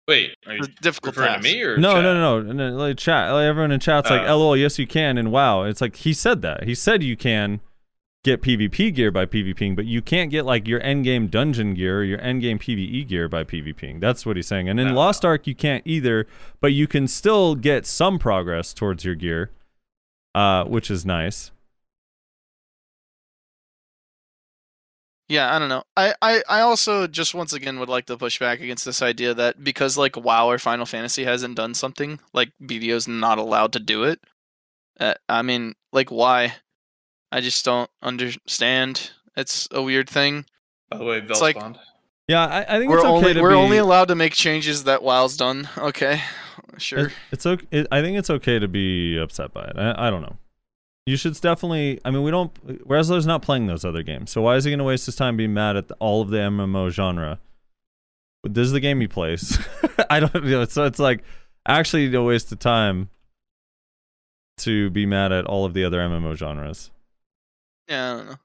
Wait, are you It's difficult referring task. to me or No, chat? no, no, no, no. Like chat, like everyone in chat's like, Oh. "LOL, yes you can," and wow, it's like he said that. He said you can get PvP gear by PvPing, but you can't get like your endgame dungeon gear or your endgame PvE gear by PvPing. That's what he's saying. And in Oh. Lost Ark, you can't either, but you can still get some progress towards your gear, uh, which is nice. Yeah, I don't know. I, I, I also just once again would like to push back against this idea that because like WoW or Final Fantasy hasn't done something, like BDO's not allowed to do it. Uh, I mean, like why? I just don't understand. It's a weird thing. By the way, It's like- Velspond. Yeah, I, I think We're it's okay only to we're be, only allowed to make changes that WoW's done. <laughs> Okay, sure. It, it's okay. It, I think it's okay to be upset by it. I, I don't know. You should definitely. I mean, we don't. Rezlar's not playing those other games, so why is he going to waste his time being mad at the, all of the MMO genre? This is the game he plays. <laughs> I don't know. So it's like actually a waste of time to be mad at all of the other MMO genres. Yeah, I don't know.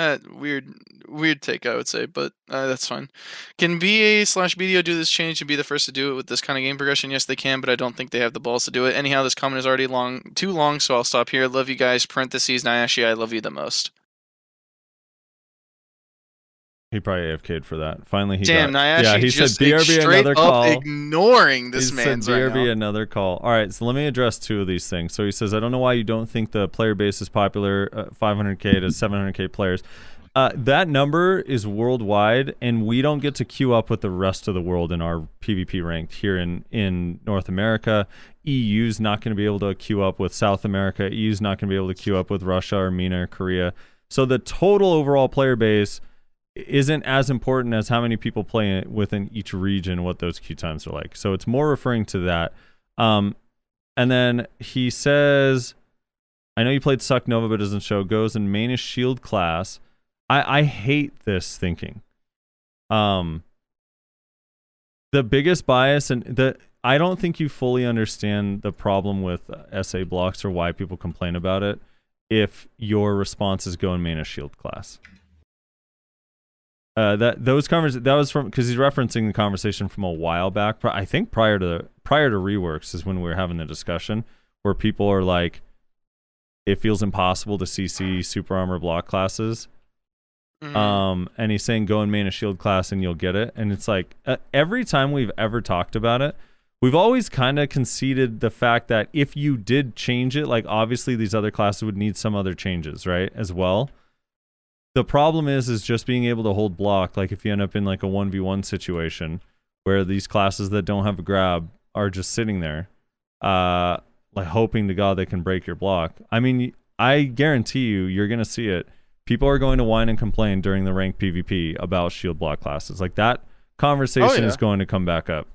Uh, weird, weird take, I would say, but uh, that's fine. Can BA slash BDO do this change and be the first to do it with this kind of game progression? Yes, they can, but I don't think they have the balls to do it. Anyhow, this comment is already long, too long, so I'll stop here. Love you guys. Parentheses, Nayashe, I love you the most. He probably AFK'd for that. Finally, he Damn, got, Nayashe yeah. He just said BRB another call. ignoring this he man's said right BRB now. another call. All right, so let me address two of these things. So he says, I don't know why you don't think the player base is popular, uh, 500k to 700k players. Uh, that number is worldwide, and we don't get to queue up with the rest of the world in our PvP ranked here in in North America. EU's not going to be able to queue up with South America. EU's not going to be able to queue up with Russia, Armenia, or Korea. So the total overall player base isn't as important as how many people play it within each region, what those queue times are like. So it's more referring to that. Um, and then he says, I know you played Succ Nova, but doesn't show. Goes in main is shield class. I, I hate this thinking. Um, the biggest bias and the I don't think you fully understand the problem with uh, SA blocks or why people complain about it. If your response is go in main as shield class. Uh, that those convers that was from because he's referencing the conversation from a while back. I think prior to prior to reworks is when we were having the discussion where people are like, it feels impossible to CC super armor block classes. Mhm. Um, and he's saying go and main a shield class and you'll get it. And it's like uh, every time we've ever talked about it, we've always kind of conceded the fact that if you did change it, like obviously these other classes would need some other changes, right? As well. The problem is, is just being able to hold block. Like if you end up in like a one v one situation where these classes that don't have a grab are just sitting there, uh, like hoping to God they can break your block. I mean, I guarantee you, you're gonna see it. People are going to whine and complain during the ranked PvP about shield block classes. Like that conversation yeah. is going to come back up.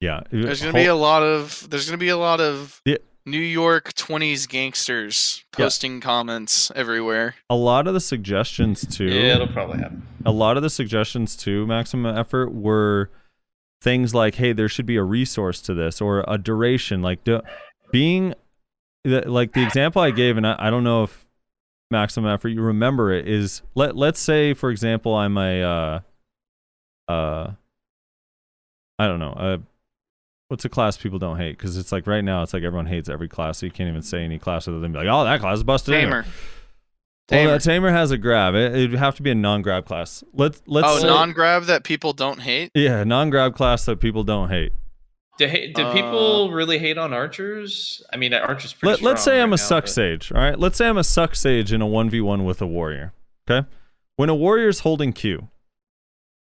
Yeah, There's gonna be a lot of there's gonna be a lot of Yeah. New York 20s gangsters Yeah. posting comments everywhere. a lot of the suggestions too. Yeah, it'll probably happen. a lot of the suggestions to maximum effort were things like hey there should be a resource to this or a duration like do, being the, like the example i gave and I, I don't know if maximum effort you remember it is let let's say for example i'm a uh uh i don't know uh what's a class people don't hate because it's like right now it's like everyone hates every class so you can't even say any class other than be like oh that class is busted anyway." Tamer. well Tamer. that tamer has a grab it, it'd have to be a non-grab class let's let's oh, say- non-grab that people don't hate. yeah, non-grab class that people don't hate. Do, ha- do Uh, people really hate on archers? I mean, archers pretty Let, let's say right I'm a now, succ but- sage. All right, let's say I'm a succ sage in a one v one with a warrior. Okay, when a warrior's holding Q,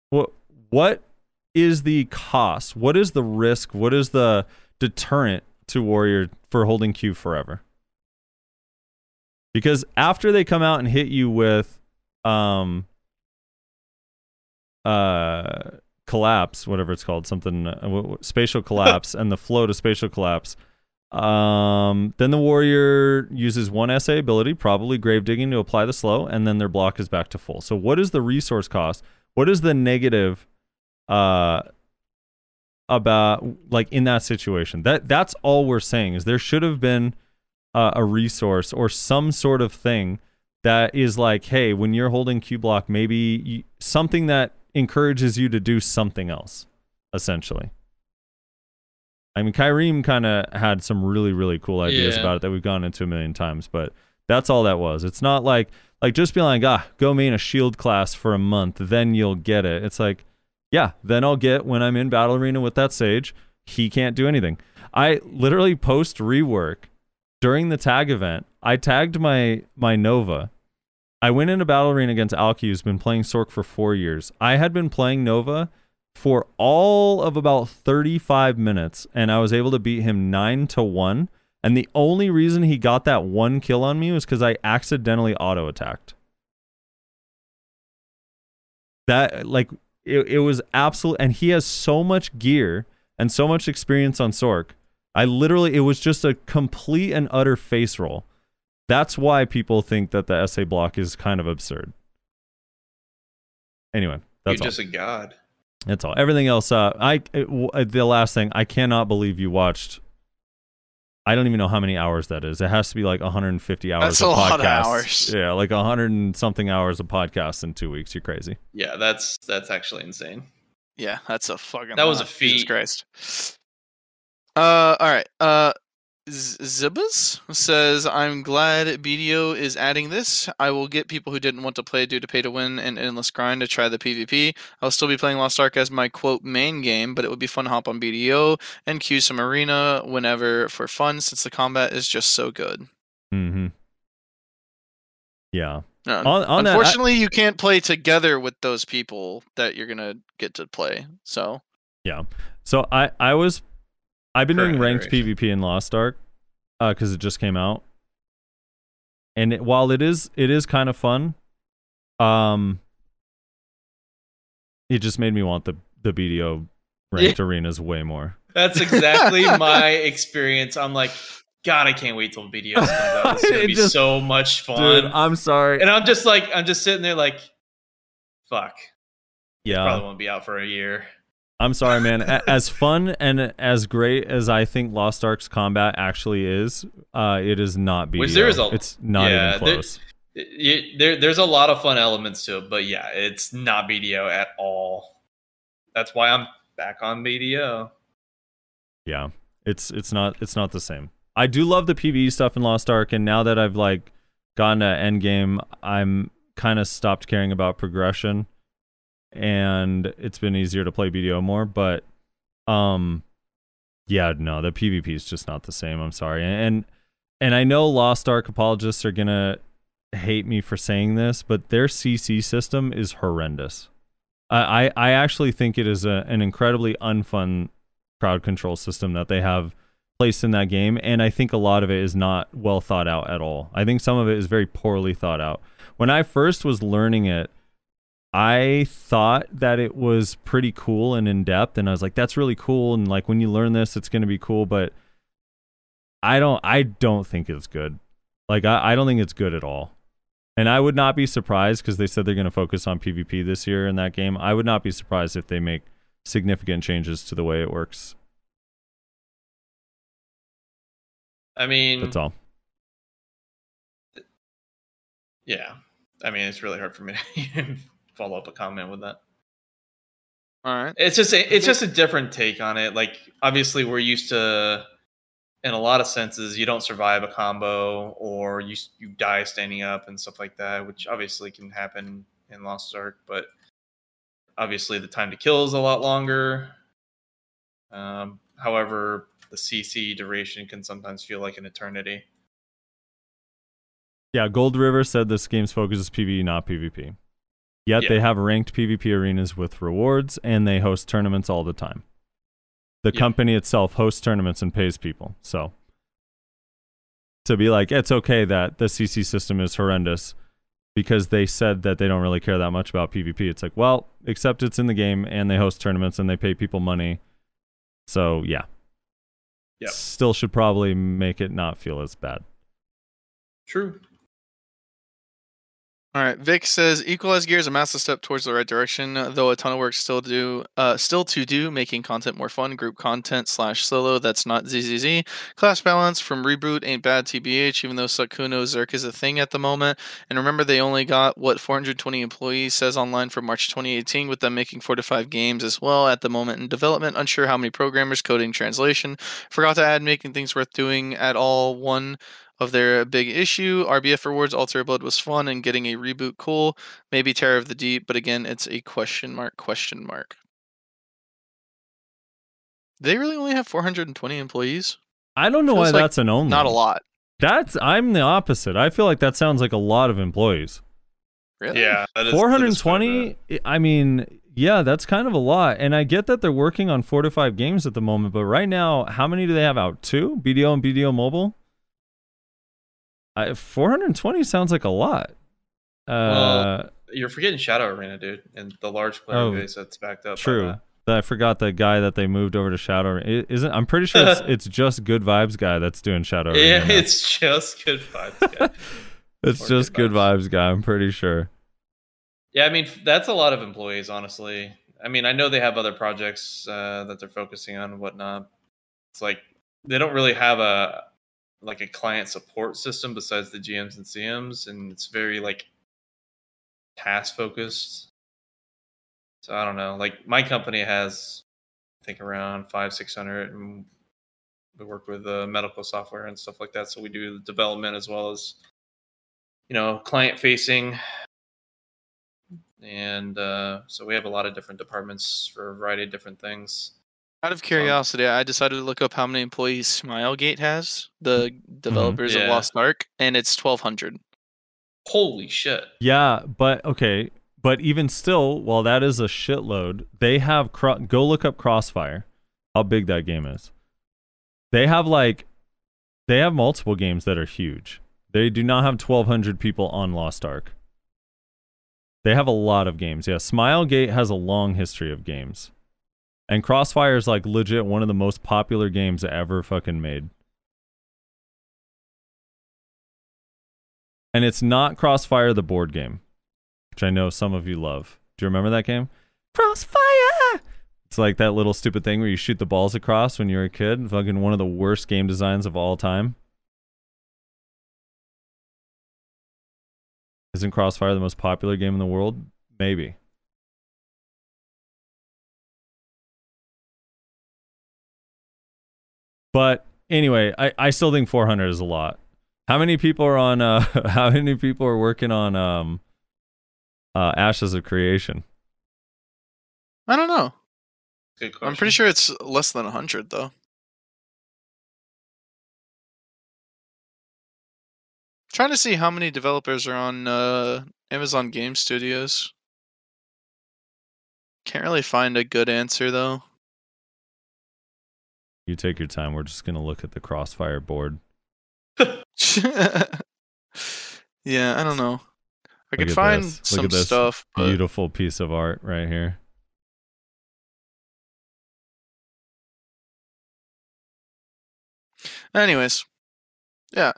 what what is the cost? What is the risk? What is the deterrent to warrior for holding Q forever? Because after they come out and hit you with um uh collapse, whatever it's called, something uh, w- w- spatial <laughs> collapse, and the flow to spatial collapse. Um, then the warrior uses one SA ability, probably grave digging, to apply the slow, and then their block is back to full. So, what is the resource cost? What is the negative? Uh, about like in that situation. That that's all we're saying is there should have been uh, a resource or some sort of thing that is like, hey, when you're holding Q block, maybe you, something that encourages you to do something else, essentially. I mean, Kyreem kind of had some really, really cool ideas Yeah. about it that we've gone into a million times, but that's all that was. It's not like like just being like, ah, go main a shield class for a month, then you'll get it. It's like, yeah, then I'll get when I'm in battle arena with that sage. He can't do anything. I literally post rework during the tag event. I tagged my my Nova. I went into Battle Arena against Alki, who's been playing Sorc for four years. I had been playing Nova for all of about 35 minutes, and I was able to beat him nine to one. And the only reason he got that one kill on me was because I accidentally auto attacked. That like it, it was absolute, and he has so much gear and so much experience on Sorc. I literally, it was just a complete and utter face roll. That's why people think that the SA block is kind of absurd. Anyway, that's You're all. just a god. That's all. Everything else, uh, I it, w- the last thing, I cannot believe you watched. I don't even know how many hours that is. It has to be like 150 hours That's of a podcasts. lot of hours. Yeah, like 100 and something hours of podcasts in two weeks. You're crazy. Yeah, that's that's actually insane. Yeah, that's a fucking. That was lot. a Jesus feat. Christ. Uh, all right. Uh, Zibas says, "I'm glad BDO is adding this. I will get people who didn't want to play due to pay to win and endless grind to try the PvP. I'll still be playing Lost Ark as my quote main game, but it would be fun to hop on BDO and queue some arena whenever for fun, since the combat is just so good." Mm-hmm. Yeah. Uh, On- on that, I- unfortunately, you can't play together with those people that you're gonna get to play. So Yeah. So I I was I've been doing ranked. PvP in Lost Ark uh cuz it just came out. And it, while it is it is kind of fun, um it just made me want the the BDO <laughs> ranked arenas way more. That's exactly <laughs> my experience. I'm like, God, I can't wait till videos comes out. It's <laughs> gonna It be just- so much fun. Dude, I'm sorry. and I'm just like, I'm just sitting there like, fuck. yeah. Probably won't be out for a year. I'm sorry, man. <laughs> As fun and as great as I think Lost Ark's combat actually is, uh, it is not BDO. Which there is a- it's not yeah, even there- close. It- there, there's a lot of fun elements to it, but yeah, it's not BDO at all. That's why I'm back on BDO. Yeah, it's it's not it's not the same. I do love the PVE stuff in Lost Ark, and now that I've like gotten to end game, I'm kind of stopped caring about progression, and it's been easier to play BDO more. But um, yeah, no, the PvP is just not the same. I'm sorry, and and I know Lost Ark apologists are gonna hate me for saying this, but their CC system is horrendous. I I, I actually think it is a, an incredibly unfun crowd control system that they have placed in that game and i think a lot of it is not well thought out at all i think some of it is very poorly thought out when i first was learning it i thought that it was pretty cool and in depth and i was like that's really cool and like when you learn this it's going to be cool but i don't i don't think it's good like i, I don't think it's good at all and i would not be surprised because they said they're going to focus on pvp this year in that game i would not be surprised if they make significant changes to the way it works. I mean, That's all. yeah. I mean, it's really hard for me to <laughs> follow up a comment with that. all right. It's just a, it's just a different take on it. Like obviously we're used to in a lot of senses you don't survive a combo or you you die standing up and stuff like that, which obviously can happen in Lost Ark, but obviously the time to kill is a lot longer. Um, however, the CC duration can sometimes feel like an eternity. Yeah, Gold River said this game's focus is PvE, not PvP. Yet Yeah. they have ranked PvP arenas with rewards and they host tournaments all the time. The Yeah. company itself hosts tournaments and pays people. So to be like, it's okay that the CC system is horrendous because they said that they don't really care that much about PvP. It's like, well, except it's in the game and they host tournaments and they pay people money. So yeah. Yep. Still should probably make it not feel as bad. True. All right, Vic says equalize gear is a massive step towards the right direction, though a ton of work still do, uh, still to do, making content more fun. Group content slash solo that's not ZZZ. Class balance from reboot ain't bad. TBH, even though Sakuno Zerk is a thing at the moment. And remember, they only got what 420 employees says online for March 2018, with them making four to five games as well at the moment in development. Unsure how many programmers, coding, translation. Forgot to add making things worth doing at all. One of their uh, big issue. RBF rewards Altar Blood was fun and getting a reboot cool. Maybe Terror of the Deep, but again, it's a question mark, question mark. They really only have 420 employees? I don't know Feels why like that's an only. Not a lot. That's I'm the opposite. I feel like that sounds like a lot of employees. Really? Yeah, that is- that is 420 I mean, yeah, that's kind of a lot. And I get that they're working on 4 to 5 games at the moment, but right now, how many do they have out? 2? BDO and BDO Mobile? I, 420 sounds like a lot. Uh Well, You're forgetting Shadow Arena, dude, and the large player Oh, base that's backed up. True. I forgot the guy that they moved over to Shadow. I- Isn't I'm pretty sure it's, <laughs> it's just Good Vibes guy that's doing Shadow. Arena Yeah, now. it's just good vibes. guy. <laughs> it's or just Good Good Vibes guy. I'm pretty sure. yeah, I mean that's a lot of employees, honestly. I mean, I know they have other projects uh, that they're focusing on and whatnot. It's like they don't really have a like a client support system besides the GMs and CMs, and it's very like task focused. So I don't know. Like my company has, I think around five six hundred, and we work with uh, medical software and stuff like that. So we do development as well as you know client facing and uh, so we have a lot of different departments for a variety of different things. Out of curiosity, I decided to look up how many employees Smilegate has, the mm-hmm. developers Yeah. of Lost Ark, and it's 1,200. Holy shit! Yeah, but okay, but even still, while that is a shitload, they have cro- go look up Crossfire, how big that game is. They have like, they have multiple games that are huge. They do not have 1,200 people on Lost Ark. They have a lot of games. Yeah, Smilegate has a long history of games, and Crossfire is like legit one of the most popular games ever fucking made. And it's not Crossfire the board game, which I know some of you love. Do you remember that game? Crossfire! It's like that little stupid thing where you shoot the balls across when you're a kid. Fucking one of the worst game designs of all time. Isn't Crossfire the most popular game in the world? Maybe. But anyway, I, I still think 400 is a lot. How many people are on uh <laughs> how many people are working on um uh Ashes of Creation? I don't know. I'm pretty sure it's less than 100, though. Trying to see how many developers are on uh, Amazon Game Studios. Can't really find a good answer, though. You take your time. We're just going to look at the Crossfire board. <laughs> yeah, I don't know. I Look could find this. Look some at this stuff, but Beautiful piece of art right here. Anyways, yeah.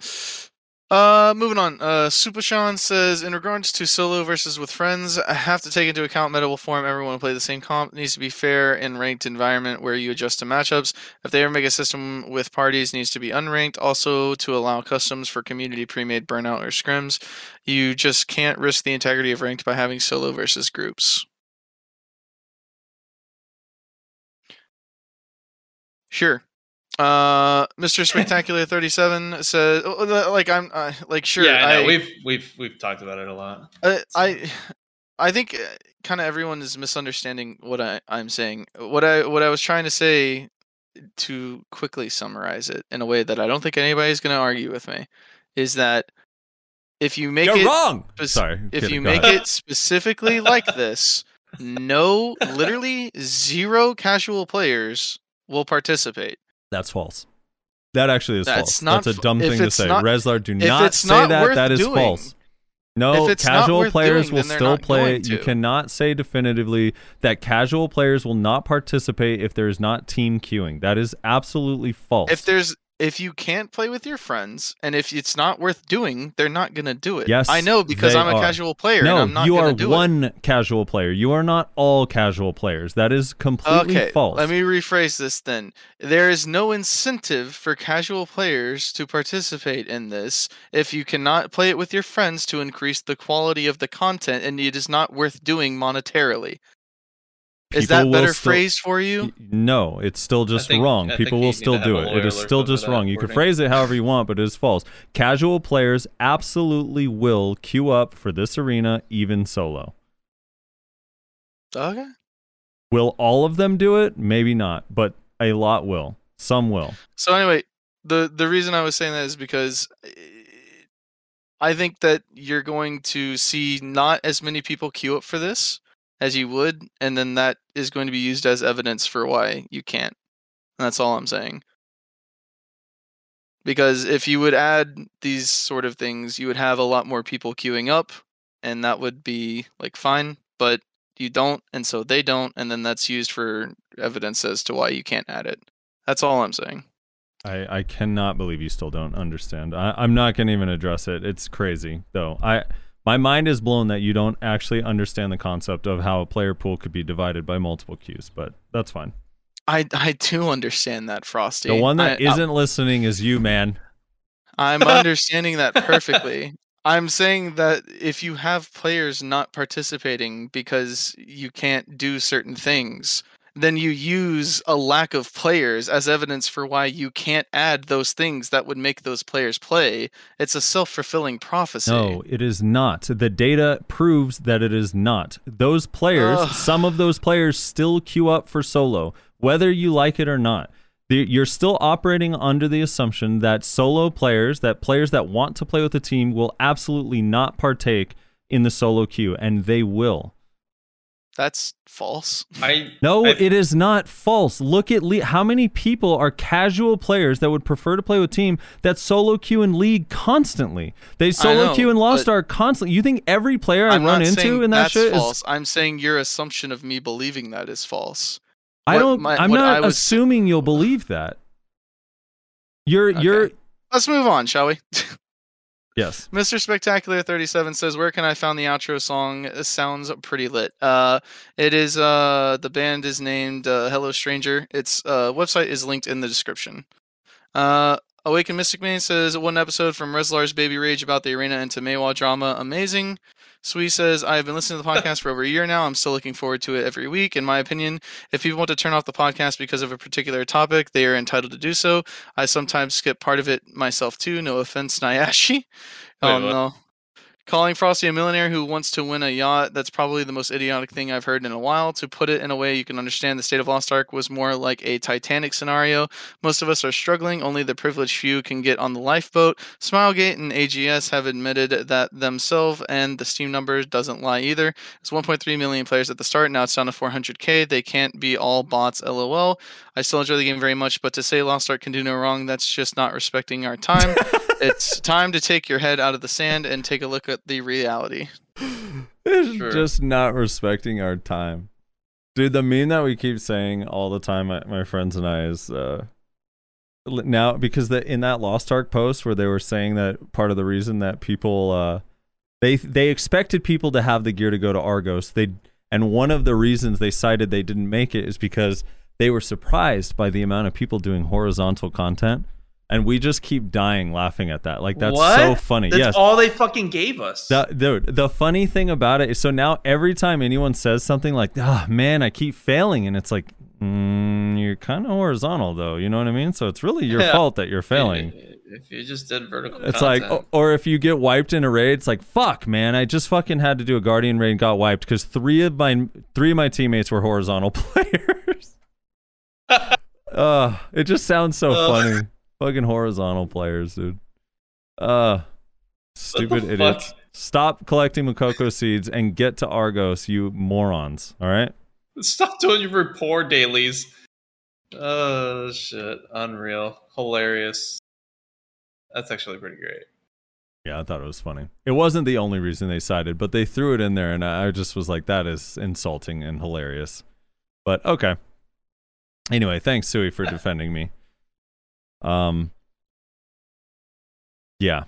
Uh, moving on. Uh, Super Sean says, in regards to solo versus with friends, I have to take into account meta will form everyone will play the same comp. It needs to be fair and ranked environment where you adjust to matchups. If they ever make a system with parties, it needs to be unranked. Also, to allow customs for community pre-made burnout or scrims. You just can't risk the integrity of ranked by having solo versus groups. Sure. Uh, Mr. <laughs> Spectacular thirty seven says, uh, like I'm, uh, like sure. yeah, I. I, we've we've we've talked about it a lot. uh, I, I think kind of everyone is misunderstanding what I, I'm saying. What I what I was trying to say to quickly summarize it in a way that I don't think anybody's going to argue with me is that if you make You're it wrong. spec- Sorry. if kidding, you make ahead. it specifically like this, no, literally zero casual players will participate. That's false. That actually is That's false. not That's a dumb if thing to say. not- Rezlar, do not say not that. That is doing, false. No, If it's not casual players doing, will still play. You cannot say definitively that casual players will not participate if there is not team queuing. That is absolutely false. If there's if you can't play with your friends and if it's not worth doing, they're not gonna do it. Yes, I know because I'm a are. casual player no, and I'm not you are do it. one casual player. You are not all casual players. That is completely Okay, false. let me rephrase this then. There is no incentive for casual players to participate in this if you cannot play it with your friends to increase the quality of the content and it is not worth doing monetarily. Is that better still- phrased for you? No, it's still just think- wrong. I People will still do it. It is still just wrong. You can phrase it however you want, but it is false. Casual players absolutely will queue up for this arena, even solo. Okay. Will all of them do it? Maybe not, but a lot will. Some will. So anyway, the the reason I was saying that is because eh, I think that you're going to see not as many people queue up for this as you would, and then that is going to be used as evidence for why you can't. And that's all I'm saying. Because if you would add these sort of things, you would have a lot more people queuing up, and that would be like fine. But you don't, and so they don't, and then that's used for evidence as to why you can't add it. That's all I'm saying. I, I cannot believe you still don't understand. I, I'm not going to even address it. It's crazy, though. I my mind is blown that you don't actually understand the concept of how a player pool could be divided by multiple queues, but that's fine. I I do understand that, Frosty. The one that I, not listening is you, man. I'm understanding that perfectly. <laughs> I'm saying that if you have players not participating because you can't do certain things, then you use a lack of players as evidence for why you can't add those things that would make those players play. It's a self fulfilling prophecy. No, it is not. The data proves that it is not. Those players, Ugh. some of those players still queue up for solo, whether you like it or not. You're still operating under the assumption that solo players, that players that want to play with the team, will absolutely not partake in the solo queue, and they will. That's false. I No, I've- it is not false. Look at le- how many people are casual players that would prefer to play with team that solo queue in league constantly. They solo know, queue in Lost but- Ark constantly. You think every player I I'm run into in that that's shit false. is I'm saying your assumption of me believing that is false. I don't my- I'm not was- assuming you'll believe that. You're you're Let's move on, shall we? <laughs> yes. Mr. Spectacular 37 says, "Where can I find the outro song? It sounds pretty lit. Uh, it is uh the band is named uh, Hello Stranger. Its uh website is linked in the description. Uh, Awaken Mystic Man says one episode from Rezlar's Baby Rage about the arena into Maehwa drama, amazing. Sweet says, I have been listening to the podcast for over a year now. I'm still looking forward to it every week. In my opinion, if people want to turn off the podcast because of a particular topic, they are entitled to do so. I sometimes skip part of it myself too. No offense, Nayashe. Oh um, what? no. Calling Frosty a millionaire who wants to win a yacht, that's probably the most idiotic thing I've heard in a while. To put it in a way you can understand, the state of Lost Ark was more like a Titanic scenario. Most of us are struggling, only the privileged few can get on the lifeboat. Smilegate and AGS have admitted that themselves, and the Steam number doesn't lie either. It's 1.3 million players at the start, now it's down to 400k. They can't be all bots, lol. I still enjoy the game very much, but to say Lost Ark can do no wrong, that's just not respecting our time. <laughs> it's time to take your head out of the sand and take a look at the reality. <laughs> It's Sure. just not respecting our time. Dude, the meme that we keep saying all the time, my, my friends and I, is uh, now because the in that Lost Ark post where they were saying that part of the reason that people uh, they they expected people to have the gear to go to Argos, they and one of the reasons they cited they didn't make it is because they were surprised by the amount of people doing horizontal content, and we just keep dying laughing at that. Like that's what? so funny. That's yes, all they fucking gave us. the, dude, the funny thing about it is, so now every time anyone says something like, "Ah, man, I keep failing," and it's like, mm, you're kind of horizontal, though. You know what I mean? So it's really your Yeah. fault that you're failing. If you just did vertical, It's like, or if you get wiped in a raid, it's like, fuck, man, I just fucking had to do a guardian raid and got wiped because three of my three of my teammates were horizontal <laughs> players. <laughs> uh, it just sounds so Ugh. funny. Fucking horizontal players, dude. Uh, stupid fuck? idiots. Stop collecting Mokoko seeds and get to Argos, you morons. All right. Stop doing your rapport dailies. Oh shit! Unreal, hilarious. That's actually pretty great. Yeah, I thought it was funny. It wasn't the only reason they cited, but they threw it in there, and I just was like, that is insulting and hilarious. But okay. Anyway, thanks, Sui, for defending me. Um. Yeah.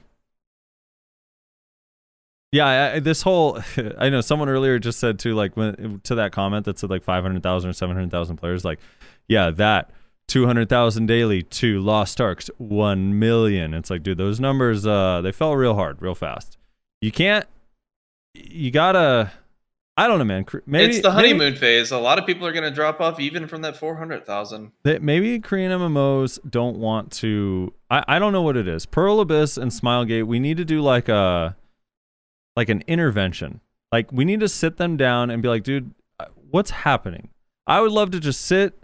Yeah, I, this whole <laughs> I know someone earlier just said too, like when to that comment that said like five hundred thousand or seven hundred thousand players, like, yeah, that two hundred thousand daily to Lost Arks one million. It's like, dude, those numbers uh they fell real hard, real fast. You can't. You gotta. I don't know, man. Maybe it's the maybe- honeymoon phase. A lot of people are going to drop off even from that four hundred thousand. maybe Korean MMOs don't want to. I, I don't know what it is. Pearl Abyss and Smilegate. We need to do like a like an intervention. Like we need to sit them down and be like, dude, uh, what's happening? I would love to just sit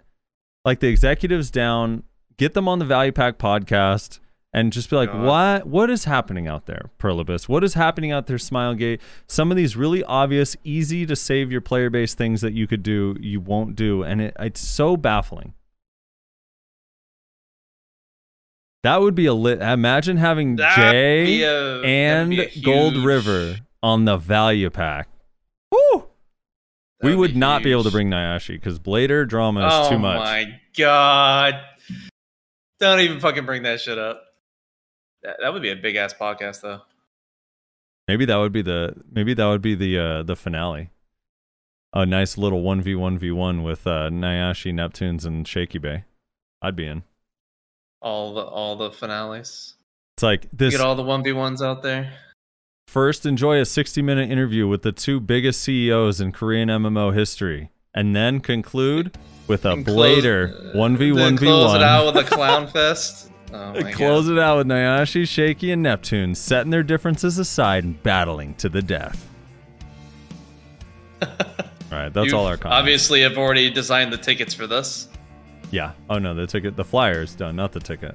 like the executives down, get them on the Value Pack podcast and just be like, God. what what is happening out there, Pearl Abyss? What is happening out there, Smilegate? Some of these really obvious, easy to save your player base things that you could do, you won't do, and it, it's so baffling. That would be a lit. Imagine having That'd Jay a- and a Gold River on the value pack. Woo! We would be not be able to bring Nayashe because Blader drama is oh too much. Oh my god! Don't even fucking bring that shit up. That, that would be a big ass podcast, though. Maybe that would be the maybe that would be the uh the finale. A nice little one v one v one with uh Nayashe, Neptunes, and Shaky Bay. I'd be in. All the all the finales. It's like this Get all the one v ones out there. first enjoy a 60 minute interview with the two biggest CEOs in Korean MMO history, and then conclude with a And Blader one v one v one. Close it out with a clown fest. <laughs> Oh my Close god. it out with Nayashe, Shaky, and Neptune setting their differences aside and battling to the death. <laughs> all right, that's You all our comments. Obviously, have already designed the tickets for this. Yeah. Oh no, the ticket, the flyer is done, not the ticket.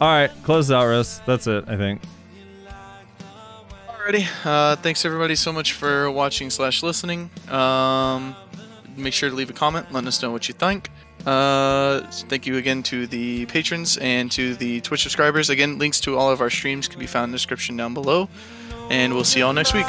All right, close it out, Russ. That's it. I think. Alrighty. Uh, thanks everybody so much for watching slash listening. Um, make sure to leave a comment, letting us know what you think. Uh, thank you again to the patrons and to the Twitch subscribers. Again, links to all of our streams can be found in the description down below. And we'll see y'all next week.